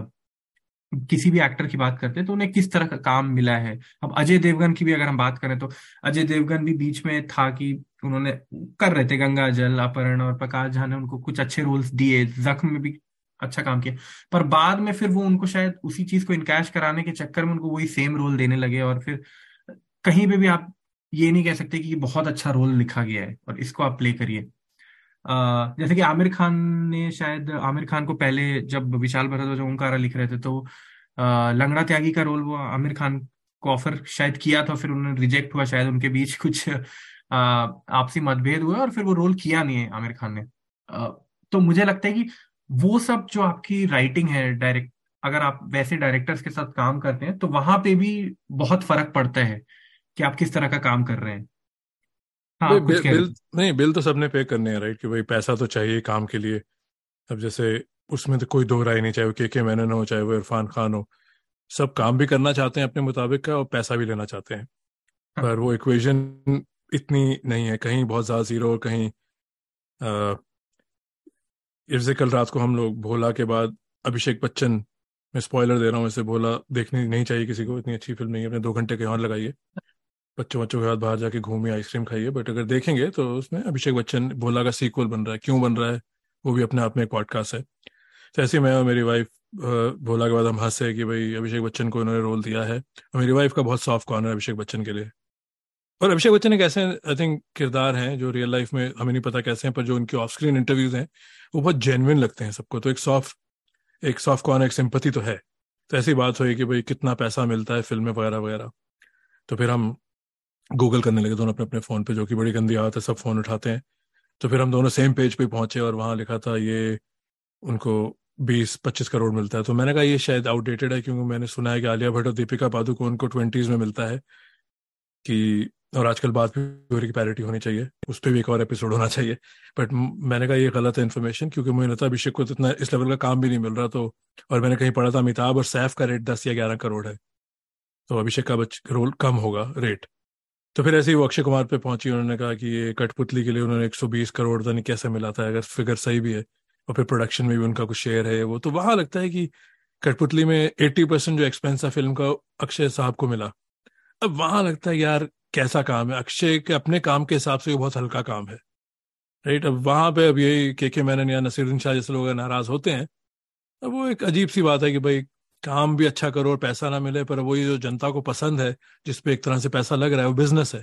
किसी भी एक्टर की बात करते हैं तो उन्हें किस तरह का काम मिला है? अब अजय देवगन की भी अगर हम बात करें तो अजय देवगन भी बीच में था कि उन्होंने कर रहे थे गंगा जल अपहरण और प्रकाश झा ने उनको कुछ अच्छे रोल्स दिए जख्म में भी अच्छा काम किया। पर बाद में फिर वो उनको शायद उसी चीज़ को इनकैश कराने के चक्कर में उनको वही सेम रोल देने लगे और फिर कहीं पे भी आप ये नहीं कह सकते कि बहुत अच्छा रोल लिखा गया है और इसको आप प्ले करिए। जैसे कि आमिर खान ने शायद, आमिर खान को पहले जब विशाल भरद्वाज ओंकारा लिख रहे थे तो लंगड़ा त्यागी का रोल वो आमिर खान को ऑफ़र शायद किया था, फिर उन्होंने रिजेक्ट हुआ, शायद उनके बीच कुछ आपसी मतभेद हुआ और फिर वो रोल किया नहीं है आमिर खान ने। तो मुझे लगता है कि वो सब जो आपकी राइटिंग है डायरेक्ट अगर आप वैसे डायरेक्टर्स के साथ काम करते हैं तो वहाँ पे भी बहुत फ़र्क पड़ता है कि आप किस तरह का काम कर रहे हैं। हाँ बिल, बिल नहीं बिल तो सबने पे करने हैं राइट कि भाई पैसा तो चाहिए काम के लिए। अब जैसे उसमें तो कोई दो राय नहीं चाहे वो के के मैनन हो चाहे वो इरफान खान हो। सब काम भी करना चाहते हैं अपने मुताबिक का और पैसा भी लेना चाहते हैं। हाँ. पर वो इक्वेशन इतनी नहीं है। कहीं बहुत ज़्यादा ज़ीरो और कहीं जैसे कल रात को हम लोग भोला के बाद अभिषेक बच्चन मैं स्पॉइलर दे रहा हूँ इसे भोला देखनी नहीं चाहिए किसी को इतनी अच्छी फ़िल्म नहीं है अपने दो घंटे के और लगाइए। बच्चों बच्चों के साथ बाहर जाके घूमिए, आइसक्रीम खाइए, बट अगर देखेंगे तो उसमें अभिषेक बच्चन भोला का सीक्वल बन रहा है। क्यों बन रहा है? वो भी अपने आप में एक पॉडकास्ट है। तो ऐसे मैं और मेरी वाइफ भोला के बाद हम हंसे कि भाई अभिषेक बच्चन को इन्होंने रोल दिया है। और मेरी वाइफ का बहुत सॉफ्ट कॉर्नर है अभिषेक बच्चन के लिए। और अभिषेक बच्चन एक ऐसे आई थिंक किरदार हैं जो रियल लाइफ में हमें नहीं पता कैसे हैं, पर जो उनके ऑफ़ स्क्रीन इंटरव्यूज़ हैं, वो बहुत जेनविन लगते हैं सबको। तो एक सॉफ्ट एक सॉफ्ट कॉर्नर एक सिंपति तो है। तो ऐसी बात हुई कि भाई कितना पैसा मिलता है फ़िल्म वगैरह वगैरह तो फिर हम गूगल करने लगे दोनों अपने अपने फ़ोन पे, जो कि बड़ी गंदी आदत है, सब फ़ोन उठाते हैं। तो फिर हम दोनों सेम पेज पे पहुँचे और वहाँ लिखा था, ये उनको बीस पच्चीस करोड़ मिलता है। तो मैंने कहा, ये शायद आउटडेटेड है, क्योंकि मैंने सुना है कि आलिया भट्ट और दीपिका पादुकोण को उनको ट्वेंटीज में मिलता है कि, और आजकल बात भी हो रही पैरिटी होनी चाहिए। उस पर भी एक और एपिसोड होना चाहिए। बट मैंने कहा, ये गलत है इन्फॉर्मेशन क्योंकि मुझे लगता अभिषेक को तो इतना, इस लेवल का काम भी नहीं मिल रहा। तो और मैंने कहीं पढ़ा था, अमिताभ और सैफ का रेट दस या ग्यारह करोड़ है। तो अभिषेक का रोल कम होगा रेट तो फिर ऐसे ही वो अक्षय कुमार पे पहुँची, उन्होंने कहा कि ये कठपुतली के लिए उन्होंने 120 करोड़ नहीं कैसे मिला था, अगर फिगर सही भी है, और फिर प्रोडक्शन में भी उनका कुछ शेयर है वो। तो वहाँ लगता है कि कठपुतली में 80 परसेंट जो एक्सपेंस था फ़िल्म का अक्षय साहब को मिला। अब वहाँ लगता है, यार, कैसा काम है? अक्षय के अपने काम के हिसाब से ये बहुत हल्का काम है। राइट अब वहाँ पे अब यही के के मैनन या नसीरुद्दीन शाह जैसे लोग नाराज़ होते हैं, अब वो एक अजीब सी बात है कि भाई काम भी अच्छा करो और पैसा ना मिले पर वही जो जनता को पसंद है जिसपे एक तरह से पैसा लग रहा है वो बिज़नेस है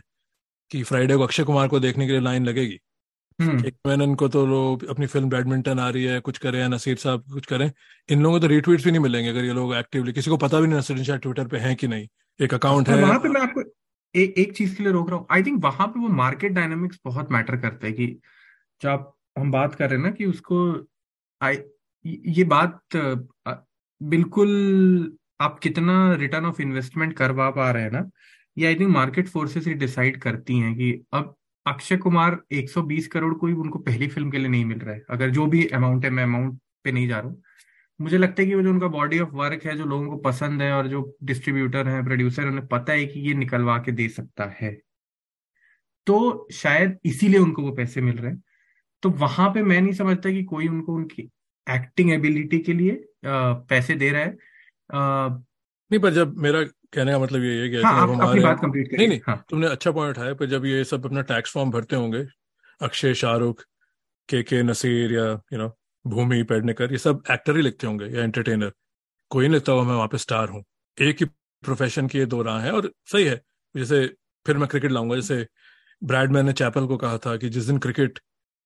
कि फ्राइडे को अक्षय कुमार को देखने के लिए लाइन लगेगी। हम्म। एक मैनन को तो लोग अपनी फ़िल्म बैडमिंटन आ रही है कुछ करें नसीर साहब कुछ करें इन लोगों को तो रीट्वीट भी नहीं मिलेंगे अगर ये लोग एक्टिवली किसी को पता भी नहीं नसीर शाह ट्विटर पे है कि नहीं एक अकाउंट है। वहाँ पे मैं आपको ए, एक चीज़ के लिए रोक रहा हूँ। आई थिंक वहाँ पे वो मार्केट डायनामिक्स बहुत मैटर करते हैं कि जब आप हम बात कर रहे हैं ना कि उसको आई ये बात बिल्कुल आप कितना रिटर्न ऑफ़ इन्वेस्टमेंट करवा पा रहे हैं ना, ये आई थिंक मार्केट फोर्सेस ही डिसाइड करती हैं कि अब अक्षय कुमार 120 करोड़ कोई उनको पहली फ़िल्म के लिए नहीं मिल रहा है। अगर जो भी अमाउंट है, मैं अमाउंट पे नहीं जा रहा हूँ। मुझे लगता है कि वो जो उनका बॉडी ऑफ़ वर्क है, जो लोगों को पसंद है और जो डिस्ट्रीब्यूटर है प्रोड्यूसर उन्हें पता है कि ये निकलवा के दे सकता है। तो शायद इसीलिए उनको वो पैसे मिल रहे हैं। तो वहाँ पे मैं नहीं समझता कि कोई उनको उनकी एक्टिंग एबिलिटी के लिए पैसे दे रहा है। नहीं पर जब मेरा कहने का मतलब ये है कि हाँ आप अपनी हमारे बात कंप्लीट नहीं नहीं हाँ। तुमने अच्छा पॉइंट उठाया पर जब ये सब अपना टैक्स फॉर्म भरते होंगे अक्षय शाहरुख के के नसीर या यू नो भूमि पेडनेकर ये सब एक्टर ही लिखते होंगे या एंटरटेनर कोई नहीं लिखता हुआ मैं वहाँ पे स्टार हूँ। एक ही प्रोफेशन की ये दो राह है और सही है। जैसे फिर मैं क्रिकेट लाऊँगा। जैसे ब्रैडमैन ने चैपल को कहा था कि जिस दिन क्रिकेट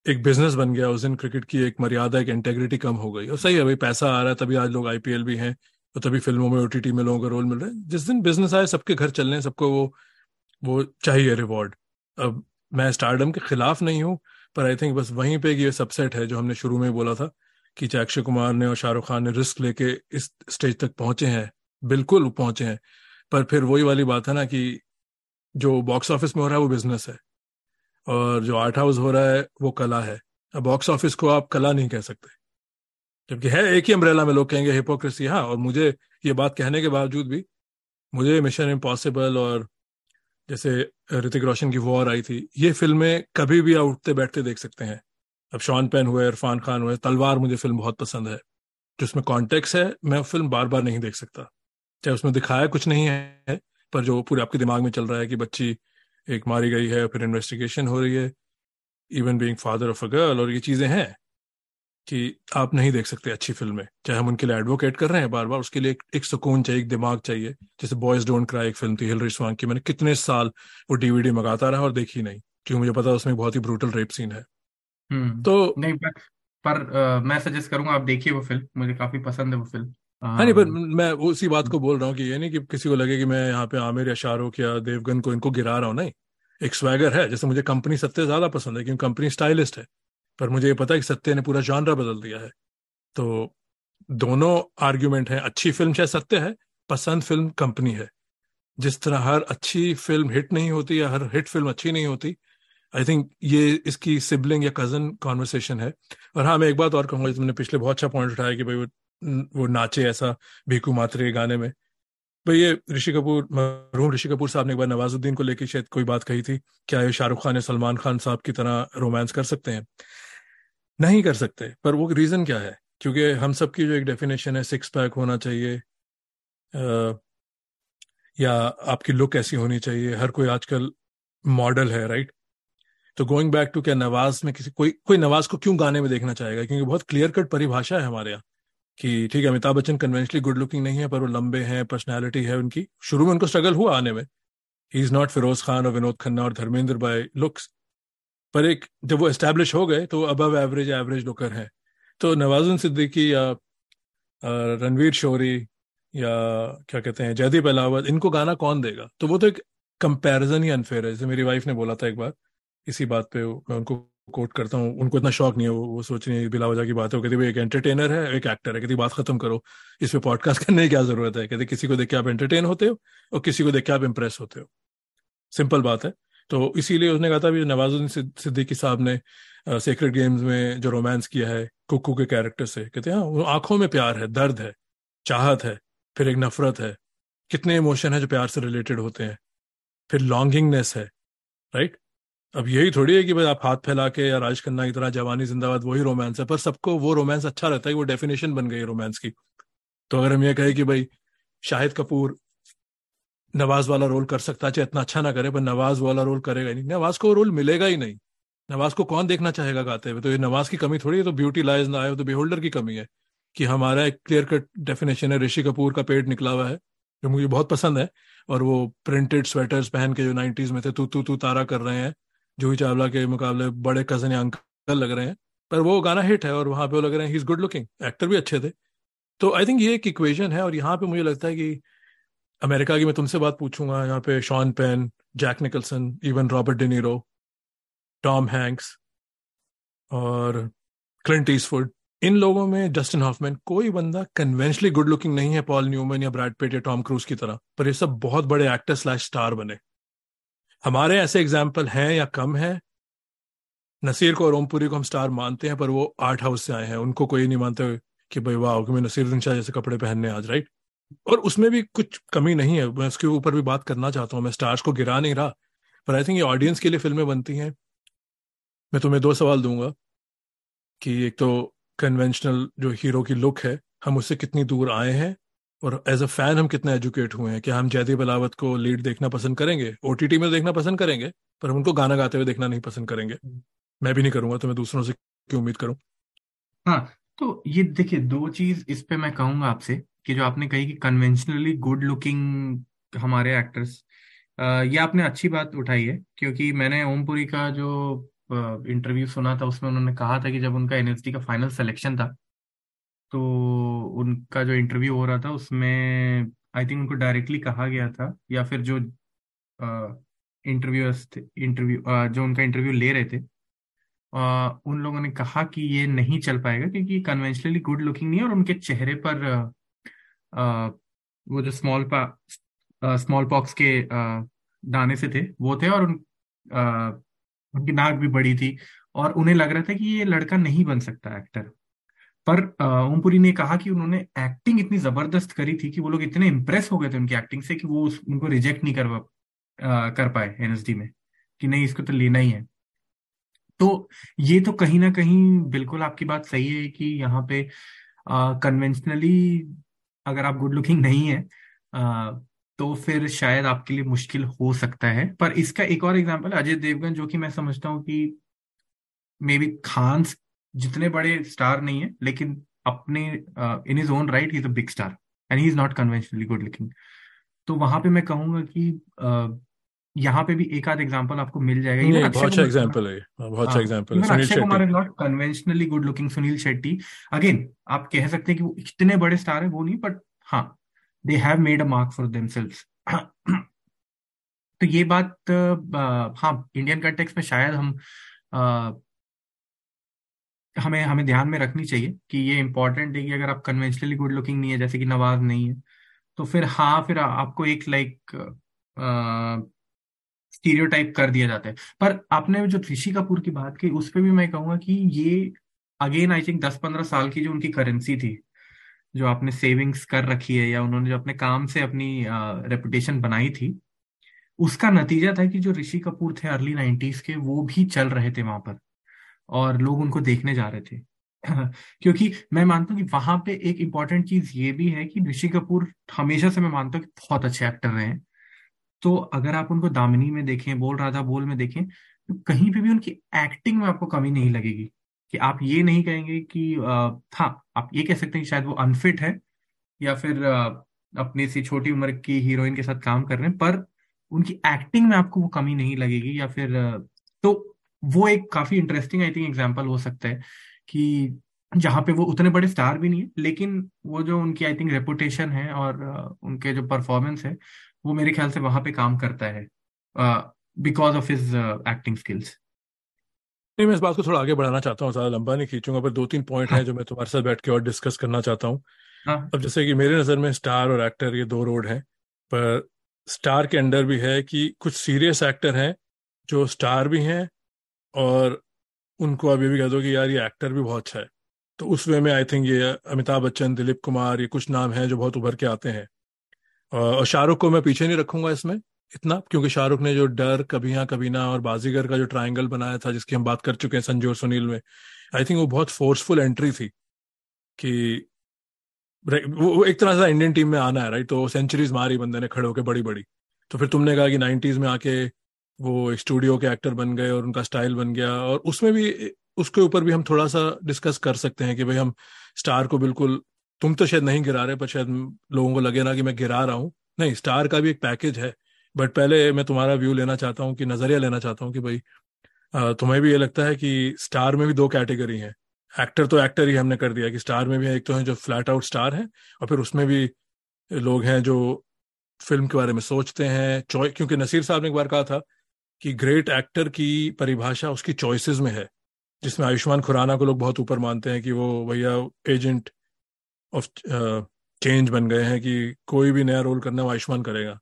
एक बिज़नेस बन गया, उस दिन क्रिकेट की एक मर्यादा, एक इंटेग्रिटी कम हो गई। और सही है भाई, पैसा आ रहा है, तभी आज लोग आईपीएल भी हैं तो तभी फ़िल्मों में ओटीटी में लोगों को रोल मिल रहा है। जिस दिन बिज़नेस आए, सबके घर चलने सबको वो वो चाहिए रिवॉर्ड अब मैं स्टारडम के खिलाफ नहीं हूँ, पर आई थिंक बस वहीं पे ये सबसेट है जो हमने शुरू में बोला था, कि चाहे अक्षय कुमार ने और शाहरुख खान ने रिस्क लेके इस स्टेज तक पहुँचे हैं, बिल्कुल पहुँचे हैं। पर फिर वही वाली बात है ना कि जो बॉक्स ऑफ़िस में हो रहा है, वो बिज़नेस है। और जो आर्ट हाउस हो रहा है, वो कला है। बॉक्स ऑफ़िस को आप कला नहीं कह सकते। जबकि है एक ही अम्ब्रेला में लोग कहेंगे हिपोक्रेसी हाँ और मुझे ये बात कहने के बावजूद भी मुझे मिशन इम्पॉसिबल और जैसे ऋतिक रोशन की वॉर आई थी, ये फ़िल्में कभी भी आप उठते बैठते देख सकते हैं। अब शॉन पेन हुए इरफान खान हुए तलवार मुझे फ़िल्म बहुत पसंद है। जिसमें कॉन्टेक्स है, मैं फ़िल्म बार बार नहीं देख सकता। चाहे उसमें दिखाया कुछ नहीं है, पर जो पूरे आपके दिमाग में चल रहा है कि बच्ची एक मारी गई है फिर इन्वेस्टिगेशन हो रही है even being father of a girl और ये चीज़ें हैं कि आप नहीं देख सकते अच्छी फ़िल्में चाहे हम उनके लिए एडवोकेट कर रहे हैं बार बार उसके लिए एक, एक सुकून चाहिए एक दिमाग चाहिए। जैसे बॉयज़ डोंट क्राई एक फ़िल्म थी हिलरी स्वांग की। मैंने कितने साल वो डीवीडी मंगाता रहा और देखी नहीं क्योंकि मुझे पता उसमें बहुत ही ब्रूटल रेप सीन है। हम्म। तो नहीं पर पर अ, मैं सजेस्ट करूँगा आप देखिए वो फ़िल्म मुझे काफ़ी पसंद है वो फ़िल्म हाँ नहीं पर मैं उसी बात को बोल रहा हूँ कि ये नहीं कि किसी को लगे कि मैं यहाँ पे आमिर या शाहरुख या देवगन को इनको गिरा रहा हूँ नहीं। एक स्वैगर है जैसे मुझे कंपनी सत्य ज़्यादा पसंद है क्योंकि कंपनी स्टाइलिस्ट है। पर मुझे ये पता है कि सत्य ने पूरा जॉनरा बदल दिया है। तो दोनों आर्ग्यूमेंट है अच्छी फ़िल्म शायद सत्य है पसंद फ़िल्म कंपनी है। जिस तरह हर अच्छी फ़िल्म हिट नहीं होती या हर हिट फ़िल्म अच्छी नहीं होती आई थिंक ये इसकी सिबलिंग या कज़न कॉन्वर्सेशन है। और हाँ मैं एक बात और कहूँगा तुमने पिछले बहुत अच्छा पॉइंट उठाया कि भाई वो नाचे ऐसा भीकू मात्रे गाने में। भाई ये ऋषि कपूर मरहूम ऋषि कपूर साहब ने एक बार नवाजुद्दीन को लेकर शायद कोई बात कही थी क्या ये शाहरुख खान या सलमान खान साहब की तरह रोमांस कर सकते हैं? नहीं कर सकते पर वो रीजन क्या है? क्योंकि हम सब की जो एक डेफिनेशन है सिक्स पैक होना चाहिए अ, या आपकी लुक ऐसी होनी चाहिए हर कोई आजकल मॉडल है राइट? तो गोइंग बैक टू क्या नवाज़ में किसी कोई कोई नवाज़ को क्यों गाने में देखना चाहेगा? क्योंकि बहुत क्लियर कट परिभाषा है हमारे यहाँ। कि ठीक है, Amitabh Bachchan conventionally good looking नहीं है, पर वो लंबे हैं पर्सनैलिटी है उनकी। शुरू में उनको स्ट्रगल हुआ आने में। He is not Firoz Khan और विनोद खन्ना और धर्मेंद्र बाय लुक्स पर एक, जब वो एस्टेब्लिश हो गए तो अबव एवरेज एवरेज लुकर है। तो नवाजुन सिद्दीकी या रणवीर शोरी या, क्या कहते हैं, जयदीप अलावत, इनको गाना कौन देगा? तो वो तो एक कंपैरिजन ही अनफेयर है। जैसे मेरी वाइफ ने बोला था एक बार, इसी बात पे मैं उनको कोट करता हूँ उनको इतना शौक नहीं है वो, वो सोच रही है बिला वजह की बात है कहती एक एंटरटेनर है एक एक्टर है। कहती बात खत्म करो इस पर पॉडकास्ट करने की क्या ज़रूरत है? कहते किसी को देख के आप एंटरटेन होते हो और किसी को देख के आप इम्प्रेस होते हो। सिंपल बात है। तो इसीलिए उसने कहा था नवाजुद्दीन सिद्दीकी साहब ने सेक्रेट गेम्स में जो रोमांस किया है कुकू के कैरेक्टर से कहते हैं हाँ आँखों में प्यार है दर्द है चाहत है फिर एक नफरत है। कितने इमोशन है जो प्यार से रिलेटेड होते हैं। फिर लॉन्गिंगनेस है राइट अब यही थोड़ी है कि भाई आप हाथ फैला के या राज खन्ना की तरह जवानी जिंदाबाद वही रोमांस है, पर सबको वो रोमांस अच्छा रहता है वो डेफिनेशन बन गई रोमांस की। तो अगर हम ये कहें कि भाई शाहिद कपूर नवाज़ वाला रोल कर सकता चाहे इतना अच्छा ना करे, पर नवाज़ वाला रोल करेगा ही नहीं। नवाज़ को रोल मिलेगा ही नहीं। नवाज़ को कौन देखना चाहेगा गाते हुए? तो ये नवाज़ की कमी थोड़ी है तो ब्यूटी लाइज ना आए तो बेहोल्डर की कमी है कि हमारा एक क्लियर कट डेफिनेशन है, ऋषि कपूर का पेट निकला हुआ है, जो मुझे बहुत पसंद है, और वो प्रिंटेड स्वेटर्स पहन के जो नाइन्टीज में थे तू तू तू तारा कर रहे हैं जूही चावला के मुकाबले बड़े कज़न या अंकल लग रहे हैं, पर वो गाना हिट है और वहाँ पे वो लग रहे हैं he is good looking actor भी अच्छे थे। तो आई थिंक ये एक इक्वेशन है और यहाँ पे मुझे लगता है कि अमेरिका की मैं तुमसे बात पूछूँगा, यहाँ पे Sean Penn Jack Nicholson even Robert De Niro Tom Hanks और क्लिंट ईस्टवुड इन लोगों में जस्टिन हॉफमैन कोई बंदा कन्वेंशनली गुड लुकिंग नहीं है पॉल न्यूमन या ब्रैड पेट या टॉम क्रूज की तरह, पर ये सब बहुत बड़े एक्टर स्लैश स्टार बने। हमारे ऐसे एग्ज़ाम्पल हैं या कम है? नसीर को और ओमपुरी को हम स्टार मानते हैं, पर वो आर्ट हाउस से आए हैं। उनको कोई नहीं मानते कि भाई, वाह, कि मैं नसीर शाह जैसे कपड़े पहनने आज राइट और उसमें भी कुछ कमी नहीं है। मैं उसके ऊपर भी बात करना चाहता हूँ। मैं स्टार्स को गिरा नहीं रहा, पर आई थिंक ये ऑडियंस के लिए फ़िल्में बनती हैं। मैं तुम्हें दो सवाल दूँगा कि एक तो कन्वेंशनल जो हीरो की लुक है, हम उससे कितनी दूर आए हैं? और एज अ फ़ैन हम कितने एजुकेट हुए हैं कि हम जयदीप अलावत को लीड देखना पसंद करेंगे ओटीटी में देखना पसंद करेंगे पर हम उनको गाना गाते हुए देखना नहीं पसंद करेंगे। मैं भी नहीं करूँगा तो मैं दूसरों से क्यों उम्मीद करूँ? हाँ तो ये देखिए दो चीज़ इस पे मैं कहूँगा आपसे कि जो आपने कही कि कन्वेंशनली गुड लुकिंग हमारे एक्टर्स ये आपने अच्छी बात उठाई है क्योंकि मैंने ओमपुरी का जो इंटरव्यू सुना था उसमें उन्होंने कहा था कि जब उनका एनएसडी का फाइनल सिलेक्शन था तो उनका जो इंटरव्यू हो रहा था उसमें आई थिंक उनको डायरेक्टली कहा गया था या फिर जो इंटरव्यूअर्स थे इंटरव्यू जो उनका इंटरव्यू ले रहे थे आ, उन लोगों ने कहा कि ये नहीं चल पाएगा क्योंकि कन्वेंशनली गुड लुकिंग नहीं है और उनके चेहरे पर आ, वो जो स्मॉल स्मॉल पॉक्स के आ, दाने से थे वो थे और उन आ, उनकी नाक भी बड़ी थी और उन्हें लग रहा था कि ये लड़का नहीं बन सकता एक्टर पर ओमपुरी ने कहा कि उन्होंने एक्टिंग इतनी ज़बरदस्त करी थी कि वो लोग इतने इम्प्रेस हो गए थे उनकी एक्टिंग से कि वो उनको रिजेक्ट नहीं कर कर पाए एनएसडी में कि नहीं इसको तो लेना ही है। तो ये तो कहीं ना कहीं बिल्कुल आपकी बात सही है कि यहाँ पे कन्वेंशनली अगर आप गुड लुकिंग नहीं है आ, तो फिर शायद आपके लिए मुश्किल हो सकता है। पर इसका एक और एग्ज़ाम्पल अजय देवगन जो कि मैं समझता हूँ कि मे बी खान जितने बड़े स्टार नहीं है लेकिन अपने in his own right is a big star and he is not conventionally good looking तो वहाँ पे मैं कहूँगा कि uh, यहाँ पे भी एक आध एग्ज़ाम्पल आपको मिल जाएगा। बहुत अच्छा एग्जांपल है हाँ, बहुत अच्छा एग्जांपल है। Shetty. Kumar is not conventionally good looking Sunil Shetty. Again आप कह सकते हैं कि वो इतने बड़े स्टार है वो नहीं बट हाँ they have made a mark for themselves तो ये बात हाँ इंडियन कंटेक्स में शायद हम हमें हमें ध्यान में रखनी चाहिए कि ये इंपॉर्टेंट है कि अगर आप कन्वेंशनली गुड लुकिंग नहीं है, जैसे कि नवाज़ नहीं है तो फिर हाँ फिर आपको एक लाइक स्टीरियोटाइप कर दिया जाता है। पर आपने जो ऋषि कपूर की बात की, उस पर भी मैं कहूँगा कि ये अगेन आई थिंक दस पंद्रह साल की जो उनकी करेंसी थी, जो आपने सेविंग्स कर रखी है या उन्होंने जो अपने काम से अपनी रेपुटेशन बनाई थी, उसका नतीजा था कि जो ऋषि कपूर थे अर्ली नाइन्टीज के, वो भी चल रहे थे वहाँ पर। और लोग उनको देखने जा रहे थे। क्योंकि मैं मानता हूँ कि वहाँ पे एक इंपॉर्टेंट चीज़ ये भी है कि ऋषि कपूर हमेशा से मैं मानता हूँ कि बहुत अच्छे एक्टर रहे हैं। तो अगर आप उनको दामिनी में देखें, बोल राधा बोल में देखें तो कहीं पे भी उनकी एक्टिंग में आपको कमी नहीं लगेगी। कि आप ये नहीं कहेंगे कि हाँ आप ये कह सकते हैं कि शायद वो अनफिट है या फिर अपनी सी छोटी उम्र की हीरोइन के साथ काम कर रहे हैं, पर उनकी एक्टिंग में आपको वो कमी नहीं लगेगी या फिर तो वो एक काफ़ी इंटरेस्टिंग आई थिंक एग्ज़ाम्पल हो सकता है कि जहाँ पे वो उतने बड़े स्टार भी नहीं है लेकिन वो जो उनकी आई थिंक रेपुटेशन है और उनके जो परफॉर्मेंस है वो मेरे ख्याल से वहाँ पे काम करता है because of his acting skills नहीं मैं इस बात को थोड़ा आगे बढ़ाना चाहता हूँ ज़्यादा लंबा नहीं खींचूँगा पर दो तीन पॉइंट हाँ. हैं जो मैं तुम्हारे साथ बैठ के और डिस्कस करना चाहता हूँ हाँ. अब जैसे कि मेरे नज़र में स्टार और एक्टर ये दो रोड हैं पर स्टार के अंडर भी है कि कुछ सीरियस एक्टर हैं जो स्टार भी हैं और उनको अभी भी कह दो कि यार ये एक्टर भी बहुत अच्छा है। तो उस वे में आई थिंक ये अमिताभ बच्चन, दिलीप कुमार, ये कुछ नाम हैं जो बहुत उभर के आते हैं। और शाहरुख को मैं पीछे नहीं रखूँगा इसमें इतना, क्योंकि शाहरुख ने जो डर, कभी हाँ कभी ना, और बाजीगर का जो ट्रायंगल बनाया था, जिसकी हम बात कर चुके हैं संजू और सुनील में आई थिंक वो बहुत फोर्सफुल एंट्री थी कि वो एक तरह से इंडियन टीम में आना है राइट तो सेंचुरीज मारी बंदे ने खड़े होकर बड़ी बड़ी तो फिर तुमने कहा कि नाइन्टीज में आके वो स्टूडियो के एक्टर बन गए और उनका स्टाइल बन गया और उसमें भी, उसके ऊपर भी हम थोड़ा सा डिस्कस कर सकते हैं कि भाई हम स्टार को बिल्कुल, तुम तो शायद नहीं गिरा रहे, पर शायद लोगों को लगे ना कि मैं गिरा रहा हूँ। नहीं स्टार का भी एक पैकेज है बट पहले मैं तुम्हारा व्यू लेना चाहता हूँ कि नज़रिया लेना चाहता हूँ कि भाई तुम्हें भी ये लगता है कि स्टार में भी दो कैटेगरी है। एक्टर तो एक्टर ही हमने कर दिया कि स्टार में भी एक तो है जो फ्लैट आउट स्टार है और फिर उसमें भी लोग हैं जो फ़िल्म के बारे में सोचते हैं क्योंकि नसीर साहब ने एक बार कहा था कि ग्रेट एक्टर की परिभाषा उसकी चॉइसेस में है, जिसमें आयुष्मान खुराना को लोग बहुत ऊपर मानते हैं कि वो भैया एजेंट ऑफ़ चेंज बन गए हैं कि कोई भी नया रोल करना वो आयुष्मान करेगा,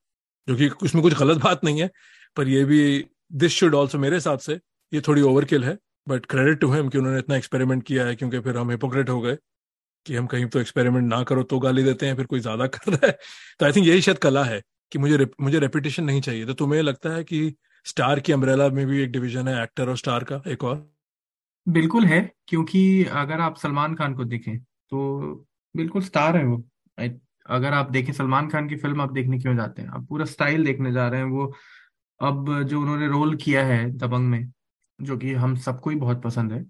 जो कि उसमें कुछ गलत बात नहीं है, पर ये भी दिस शुड ऑल्सो मेरे हिसाब से ये थोड़ी ओवरकिल है बट क्रेडिट टू हिम कि उन्होंने इतना एक्सपेरिमेंट किया है, क्योंकि फिर हम हिपोक्रेट हो गए कि हम कहीं तो एक्सपेरिमेंट ना करो तो गाली देते हैं, फिर कोई ज़्यादा कर रहा है। तो आई थिंक यही शायद कला है कि मुझे मुझे रेपिटेशन नहीं चाहिए। तो तुम्हें लगता है कि स्टार की अम्ब्रेला में भी एक डिवीज़न है एक्टर और स्टार का, एक और। बिल्कुल है, क्योंकि अगर आप सलमान खान को देखें तो बिल्कुल स्टार है वो। अगर आप देखें सलमान खान की फ़िल्म आप देखने क्यों जाते हैं? आप पूरा स्टाइल देखने जा रहे हैं, वो अब जो उन्होंने रोल किया है दबंग में, जो कि हम सबको ही बहुत पसंद है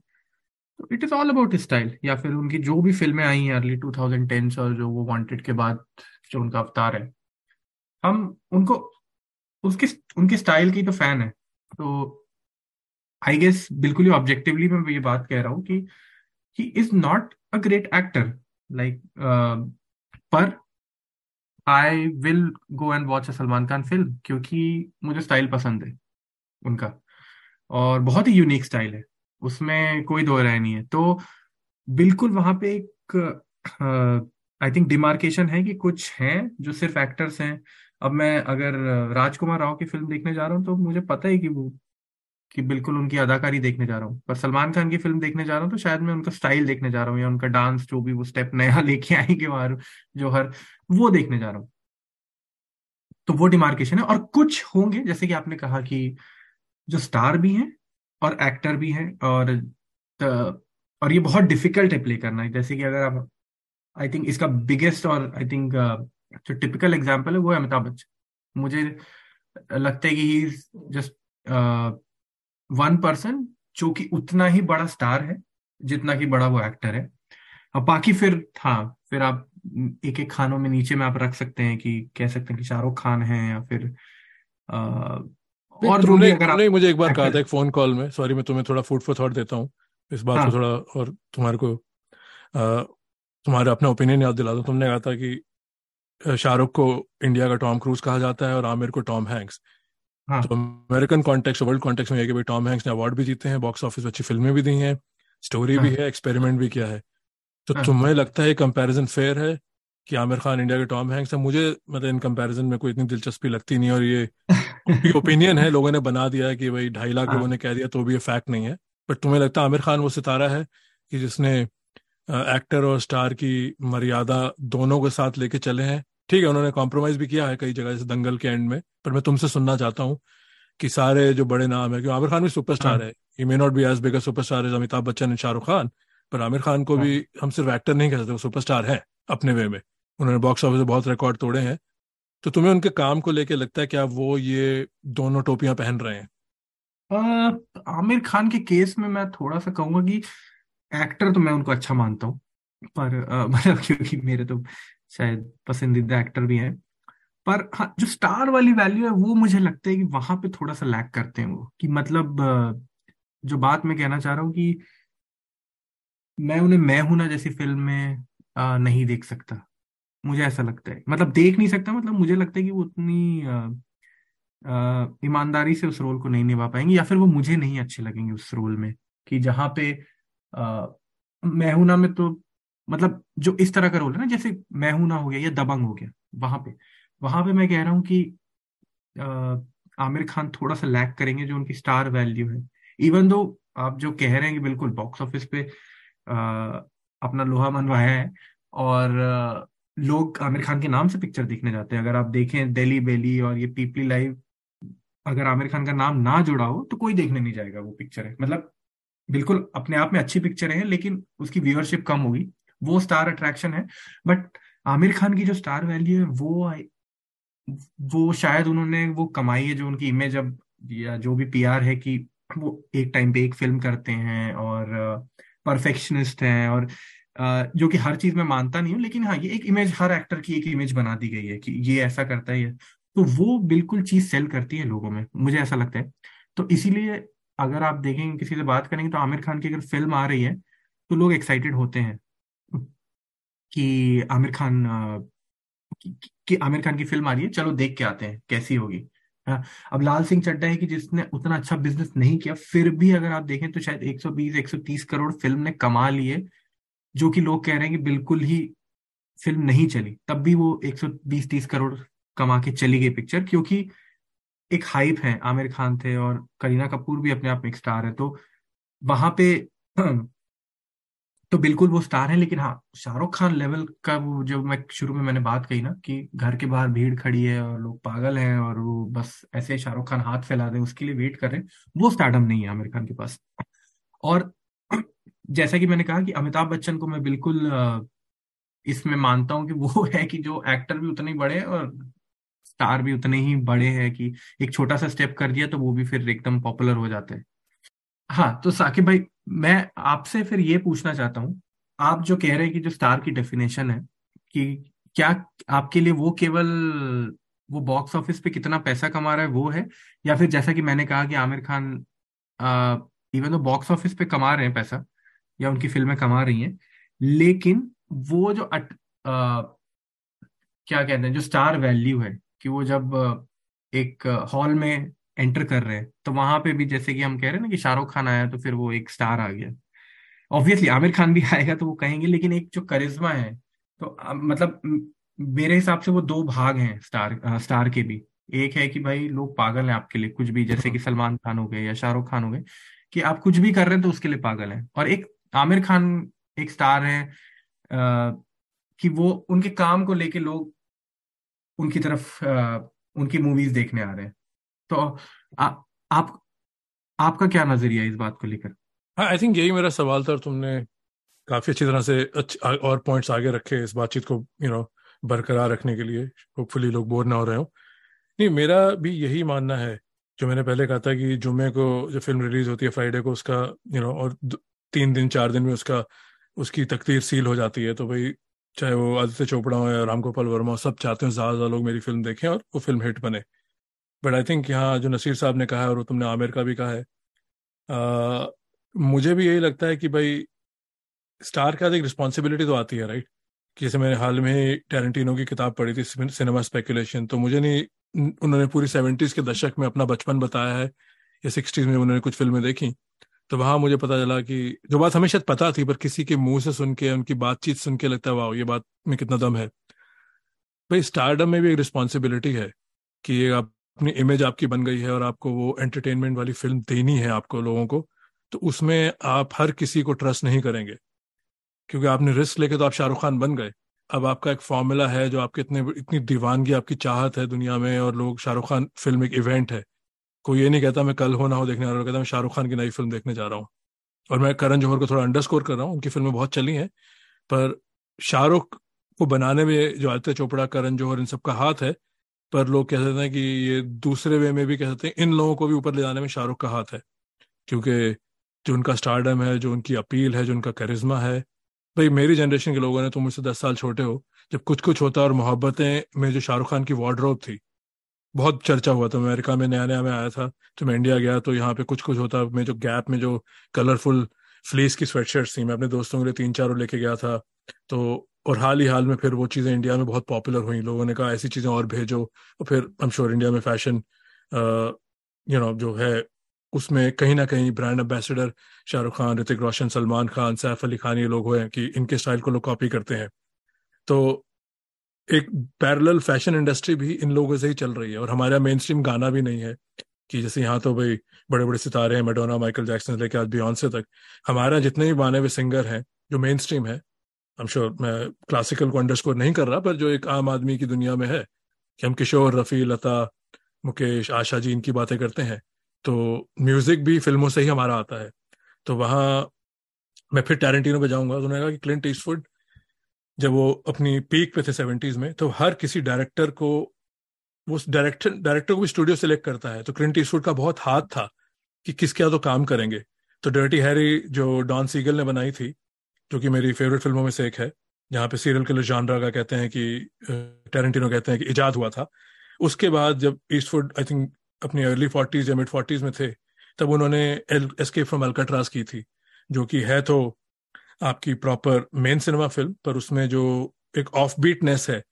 तो it is all about style या फिर उनकी जो भी फ़िल्में आई हैं अर्ली 2010s और जो वो वांटेड के बाद जो उनका अवतार है, हम उनको उसके, उनके स्टाइल की तो फ़ैन है। तो आई गेस बिल्कुल ही ऑब्जेक्टिवली मैं ये बात कह रहा हूँ कि he is not a great actor like पर I will go and watch a Salman Khan film क्योंकि मुझे स्टाइल पसंद है उनका। और बहुत ही यूनिक स्टाइल है। उसमें कोई दो राय नहीं है। तो बिल्कुल वहाँ पे एक आई थिंक डिमार्केशन है कि कुछ हैं जो सिर्फ़ एक्टर्स हैं अब मैं अगर राजकुमार राव की फ़िल्म देखने जा रहा हूँ तो मुझे पता है कि वो, कि बिल्कुल उनकी अदाकारी देखने जा रहा हूँ। पर सलमान खान की फ़िल्म देखने जा रहा हूँ तो शायद मैं उनका स्टाइल देखने जा रहा हूँ, या उनका डांस, जो भी वो स्टेप नया लेके आएँगे वहाँ जो हर, वो देखने जा रहा हूँ। तो वो डिमार्केशन है, और कुछ होंगे, जैसे कि आपने कहा कि जो स्टार भी हैं, और एक्टर भी हैं, और और ये बहुत डिफ़िकल्ट है प्ले करना। जैसे कि अगर आप, आई थिंक इसका बिगेस्ट और, आई थिंक जो टिपिकल एग्ज़ाम्पल है वो है अमिताभ बच्चन। मुझे लगता है कि he is just one person जो कि उतना ही बड़ा स्टार है जितना कि बड़ा वो एक्टर है। अब बाकी फिर हाँ फिर आप एक एक खानों में नीचे में आप रख सकते हैं कि कह सकते हैं कि शाहरुख खान है या फिर आ, और तुमने तुमने मुझे एक बार कहा था एक फ़ोन कॉल में। सॉरी मैं तुम्हें थोड़ा फ़ूड फॉर थॉट देता हूँ। इस बात हाँ. को थोड़ा और तुम्हारे को तुम्हारा अपना ओपिनियन याद दिला दो। तुमने कहा था कि शाहरुख को इंडिया का टॉम क्रूज कहा जाता है और आमिर को टॉम हैंक्स हाँ. तो अमेरिकन कॉन्टेक्स्ट वर्ल्ड कॉन्टेक्स्ट में है कि भाई टॉम हैंक्स ने अवार्ड भी जीते हैं बॉक्स ऑफ़िस अच्छी फ़िल्में भी दी हैं स्टोरी हाँ. भी है एक्सपेरिमेंट भी किया है तो हाँ. तुम्हें लगता है कंपैरिजन फेयर है कि आमिर खान इंडिया के टॉम हैंक्स है मुझे मतलब इन कंपैरिजन में कोई इतनी दिलचस्पी लगती नहीं और ये ओपिनियन है लोगों ने बना दिया है कि भाई ढाई लाख लोगों ने कह दिया तो भी ये फैक्ट नहीं है बट तुम्हें लगता है आमिर खान वो सितारा है कि जिसने एक्टर और स्टार की मर्यादा दोनों के साथ लेके चले हैं ठीक है उन्होंने कॉम्प्रोमाइज भी किया है कई जगह जैसे दंगल के एंड में। पर मैं तुमसे सुनना चाहता हूँ कि सारे जो बड़े नाम है क्योंकि आमिर खान भी सुपरस्टार हाँ. है। He may not be as big superstar as Amitabh Bachchan and Shahrukh Khan पर आमिर खान को हाँ. भी हम सिर्फ़ एक्टर नहीं कह सकते वो सुपरस्टार है अपने वे में। उन्होंने बॉक्स ऑफ़िस में बहुत रिकॉर्ड तोड़े हैं। तो तुम्हें उनके काम को लेके लगता है क्या वो ये दोनों टोपियाँ पहन रहे हैं? आमिर खान के केस में मैं थोड़ा सा कहूँगा कि एक्टर तो मैं उनको अच्छा मानता हूँ। पर मतलब क्योंकि मेरे तो शायद पसंदीदा एक्टर भी हैं। पर हाँ जो स्टार वाली वैल्यू है वो मुझे लगता है कि वहाँ पे थोड़ा सा लैक करते हैं वो। कि मतलब जो बात मैं कहना चाह रहा हूँ कि मैं उन्हें मैं हूँ ना जैसी फ़िल्म में आ, नहीं देख सकता। मुझे ऐसा लगता है। मतलब देख नहीं सकता मतलब मुझे लगता है कि वो उतनी ईमानदारी से उस रोल को नहीं निभा पाएँगे या फिर वो मुझे नहीं अच्छे लगेंगे उस रोल में। कि जहाँ पे आ, मैं हूँ ना में तो मतलब जो इस तरह का रोल है ना जैसे मैं हूँ ना हो गया या दबंग हो गया वहाँ पे। वहाँ पे मैं कह रहा हूँ कि आमिर खान थोड़ा सा लैक करेंगे जो उनकी स्टार वैल्यू है। इवन दो आप जो कह रहे हैं कि बिल्कुल बॉक्स ऑफ़िस पे आ, अपना लोहा मनवाया है और आ, लोग आमिर खान के नाम से पिक्चर देखने जाते हैं। अगर आप देखें दिल्ली बेली और ये पीपली लाइव अगर आमिर खान का नाम ना जुड़ा हो तो कोई देखने नहीं जाएगा वो पिक्चर है। मतलब बिल्कुल अपने आप में अच्छी पिक्चर है लेकिन उसकी व्यूअरशिप कम होगी। वो स्टार अट्रैक्शन है बट आमिर खान की जो स्टार वैल्यू है, वो वो शायद उन्होंने वो कमाई है जो उनकी इमेज अब, या जो भी पीआर है कि वो एक टाइम पे एक फ़िल्म करते हैं और परफेक्शनिस्ट हैं और जो कि हर चीज़ में मानता नहीं हूँ, लेकिन हाँ ये एक इमेज हर एक्टर की एक इमेज बना दी गई है कि ये ऐसा करता है तो वो बिल्कुल चीज़ सेल करती है लोगों में, मुझे ऐसा लगता है। तो इसीलिए अगर आप देखेंगे, किसी से बात करेंगे तो आमिर खान की अगर फ़िल्म आ रही है तो लोग एक्साइटेड होते हैं। कि आमिर खान कि, कि आमिर खान की फ़िल्म आ रही है चलो देख के आते हैं कैसी होगी। अब लाल सिंह चड्डा है कि जिसने उतना अच्छा बिज़नेस नहीं किया फिर भी अगर आप देखें तो शायद 120 130 करोड़ फ़िल्म ने कमा लिए जो कि लोग कह रहे हैं कि बिल्कुल ही फ़िल्म नहीं चली। तब भी वो 120 30 करोड़ कमा के चली गई पिक्चर क्योंकि एक हाइप है आमिर खान थे और करीना कपूर भी अपने आप में स्टार है। तो वहाँ पे तो बिल्कुल वो स्टार है, लेकिन हाँ शाहरुख खान लेवल का वो जो मैं शुरू में मैंने बात कही ना कि घर के बाहर भीड़ खड़ी है और लोग पागल हैं और वो बस ऐसे शाहरुख खान हाथ फैला दे, उसके लिए वेट कर रहे हैं। वो स्टार्डम नहीं है आमिर खान के पास। और जैसा कि मैंने कहा कि अमिताभ बच्चन को मैं बिल्कुल इसमें मानता हूँ कि वो है कि जो एक्टर भी उतने ही बड़े हैं और स्टार भी उतने ही बड़े हैं कि एक छोटा सा स्टेप कर दिया तो वो भी फिर एकदम पॉपुलर हो जाते हैं। हाँ तो साकिब भाई मैं आपसे फिर ये पूछना चाहता हूँ आप जो कह रहे हैं कि जो स्टार की डेफिनेशन है कि क्या आपके लिए वो केवल वो बॉक्स ऑफ़िस पे कितना पैसा कमा रहा है वो है? या फिर जैसा कि मैंने कहा कि आमिर खान इवन तो बॉक्स ऑफ़िस पे कमा रहे हैं पैसा या उनकी फ़िल्में कमा रही हैं लेकिन वो जो अट, आ, क्या कहते हैं जो स्टार वैल्यू है कि वो जब एक हॉल में एंटर कर रहे हैं। तो वहाँ पे भी जैसे कि हम कह रहे हैं ना कि शाहरुख खान आया तो फिर वो एक स्टार आ गया। ऑब्वियसली आमिर खान भी आएगा तो वो कहेंगे लेकिन एक जो करिश्मा है तो मतलब मेरे हिसाब से वो दो भाग हैं स्टार स्टार के भी। एक है कि भाई लोग पागल हैं आपके लिए कुछ भी जैसे कि सलमान खान हो गए या शाहरुख खान हो गए कि आप कुछ भी कर रहे हैं तो उसके लिए पागल हैं। और एक आमिर खान एक स्टार है आ, कि वो उनके काम को लेके लोग उनकी तरफ़ आ, उनकी मूवीज़ देखने आ रहे हैं। तो आ, आप आपका क्या नज़रिया इस बात को लेकर? आई थिंक यही मेरा सवाल था और तुमने काफ़ी अच्छी तरह से और पॉइंट्स आगे रखे इस बातचीत को यू you नो know, बरकरार रखने के लिए। होपफुली लोग बोर ना हो रहे हो। नहीं मेरा भी यही मानना है जो मैंने पहले कहा था कि जुम्मे को जो फ़िल्म रिलीज़ होती है फ्राइडे को उसका यू you नो know, और तीन दिन चार दिन में उसका उसकी तकदीर सील हो जाती है तो भाई चाहे वो आदित्य चोपड़ा हो या राम गोपाल वर्मा हो सब चाहते हैं ज़्यादा ज़्यादा लोग मेरी फ़िल्म देखें और वो फ़िल्म हिट बने। बट आई थिंक यहाँ जो नसीर साहब ने कहा है और तुमने आमिर का भी कहा है आ, मुझे भी यही लगता है कि भाई स्टार के एक रिस्पॉन्सिबिलिटी तो आती है राइट कि जैसे मैंने हाल में ही टेरेंटिनो की किताब पढ़ी थी सिनेमा स्पेकुलेशन तो मुझे नहीं उन्होंने पूरी सेवेंटीज के दशक में अपना बचपन बताया है या सिक्सटीज में उन्होंने कुछ फ़िल्में देखी। तो वहाँ मुझे पता चला कि जो बात हमें शायद पता थी पर किसी के मुँह से सुन के उनकी बातचीत सुन के लगता है वाह ये बात में कितना दम है। भाई स्टारडम में भी एक रिस्पॉन्सिबिलिटी है कि ये आप अपनी इमेज आपकी बन गई है और आपको वो एंटरटेनमेंट वाली फ़िल्म देनी है आपको लोगों को तो उसमें आप हर किसी को ट्रस्ट नहीं करेंगे। क्योंकि आपने रिस्क लेके तो आप शाहरुख खान बन गए। अब आपका एक फॉर्मूला है जो आपके इतने, इतनी दीवानगी आपकी चाहत है दुनिया में और लोग शाहरुख खान फ़िल्म एक इवेंट है। कोई ये नहीं कहता मैं कल हो ना हो देखने आ रहा हूँ, कहता मैं शाहरुख खान की नई फ़िल्म देखने जा रहा हूँ। और मैं करण जौहर को थोड़ा अंडरस्कोर कर रहा हूँ, उनकी फ़िल्में बहुत चली हैं, पर शाहरुख को बनाने में जो आदित्य चोपड़ा, करण जौहर इन सब का हाथ है पर लोग कह सकते हैं कि ये दूसरे वे में भी कह सकते हैं, इन लोगों को भी ऊपर ले जाने में शाहरुख का हाथ है। क्योंकि जो उनका स्टारडम है, जो उनकी अपील है, जो उनका करिश्मा है, भाई मेरी जनरेशन के लोगों ने, तुम मुझसे दस साल छोटे हो, जब कुछ कुछ होता और मोहब्बतें में जो शाहरुख खान की वार्ड्रोब थी, बहुत चर्चा हुआ था। अमेरिका में नया नया में आया था तो मैं इंडिया गया तो यहाँ पे कुछ कुछ होता मैं जो गैप में जो कलरफुल फ्लीस की स्वेटशर्ट्स थी, मैं अपने दोस्तों के लिए तीन चार लेके गया था तो और हाल ही हाल में फिर वो चीज़ें इंडिया में बहुत पॉपुलर हुई। लोगों ने कहा, ऐसी चीज़ें और भेजो। और फिर आई एम श्योर इंडिया में फ़ैशन यू नो जो है, उसमें कहीं ना कहीं ब्रांड एम्बेसडर शाहरुख खान, ऋतिक रोशन, सलमान खान, सैफ अली खान ये लोग हुए कि इनके स्टाइल को लोग कॉपी करते हैं। तो एक पैरेलल फ़ैशन इंडस्ट्री भी इन लोगों से ही चल रही है और हमारा मेन स्ट्रीम गाना भी नहीं है कि जैसे यहाँ तो भाई बड़े बड़े सितारे हैं मेडोना माइकल जैक्सन लेके आज बियॉन्से तक। हमारा जितने भी हुए सिंगर हैं, जो मेन स्ट्रीम है एम श्योर मैं क्लासिकल को अंडरस्कोर नहीं कर रहा, पर जो एक आम आदमी की दुनिया में है, कि हम किशोर, रफ़ी, लता, मुकेश, आशा जी, इनकी बातें करते हैं तो म्यूज़िक भी फ़िल्मों से ही हमारा आता है। तो वहाँ मैं फिर टैरेंटिनो पे जाऊँगा। उन्होंने कहा कि क्लिंट ईस्टवुड जब वो अपनी पीक पे थे सेवेंटीज में तो हर किसी डायरेक्टर को, वो डायरेक्टर डायरेक्टर को भी स्टूडियो सेलेक्ट करता है। तो क्लिंट ईस्टवुड का बहुत हाथ था कि किसके क्या तो काम करेंगे। तो डर्टी हैरी जो डॉन सीगल ने बनाई थी जो कि मेरी फेवरेट फ़िल्मों में से एक है, जहाँ पे सीरियल किलर जानरा का कहते हैं कि टेरेंटिनो कहते हैं कि इजाद हुआ था। उसके बाद जब ईस्टफुड आई थिंक अपनी अर्ली फोर्टीज या मिड फोर्टीज में थे, तब उन्होंने एस्केप फ्रॉम अल्काट्रास की थी, जो कि है तो आपकी प्रॉपर मेन सिनेमा फ़िल्म पर उसमें जो एक ऑफ़ बीटनेस है,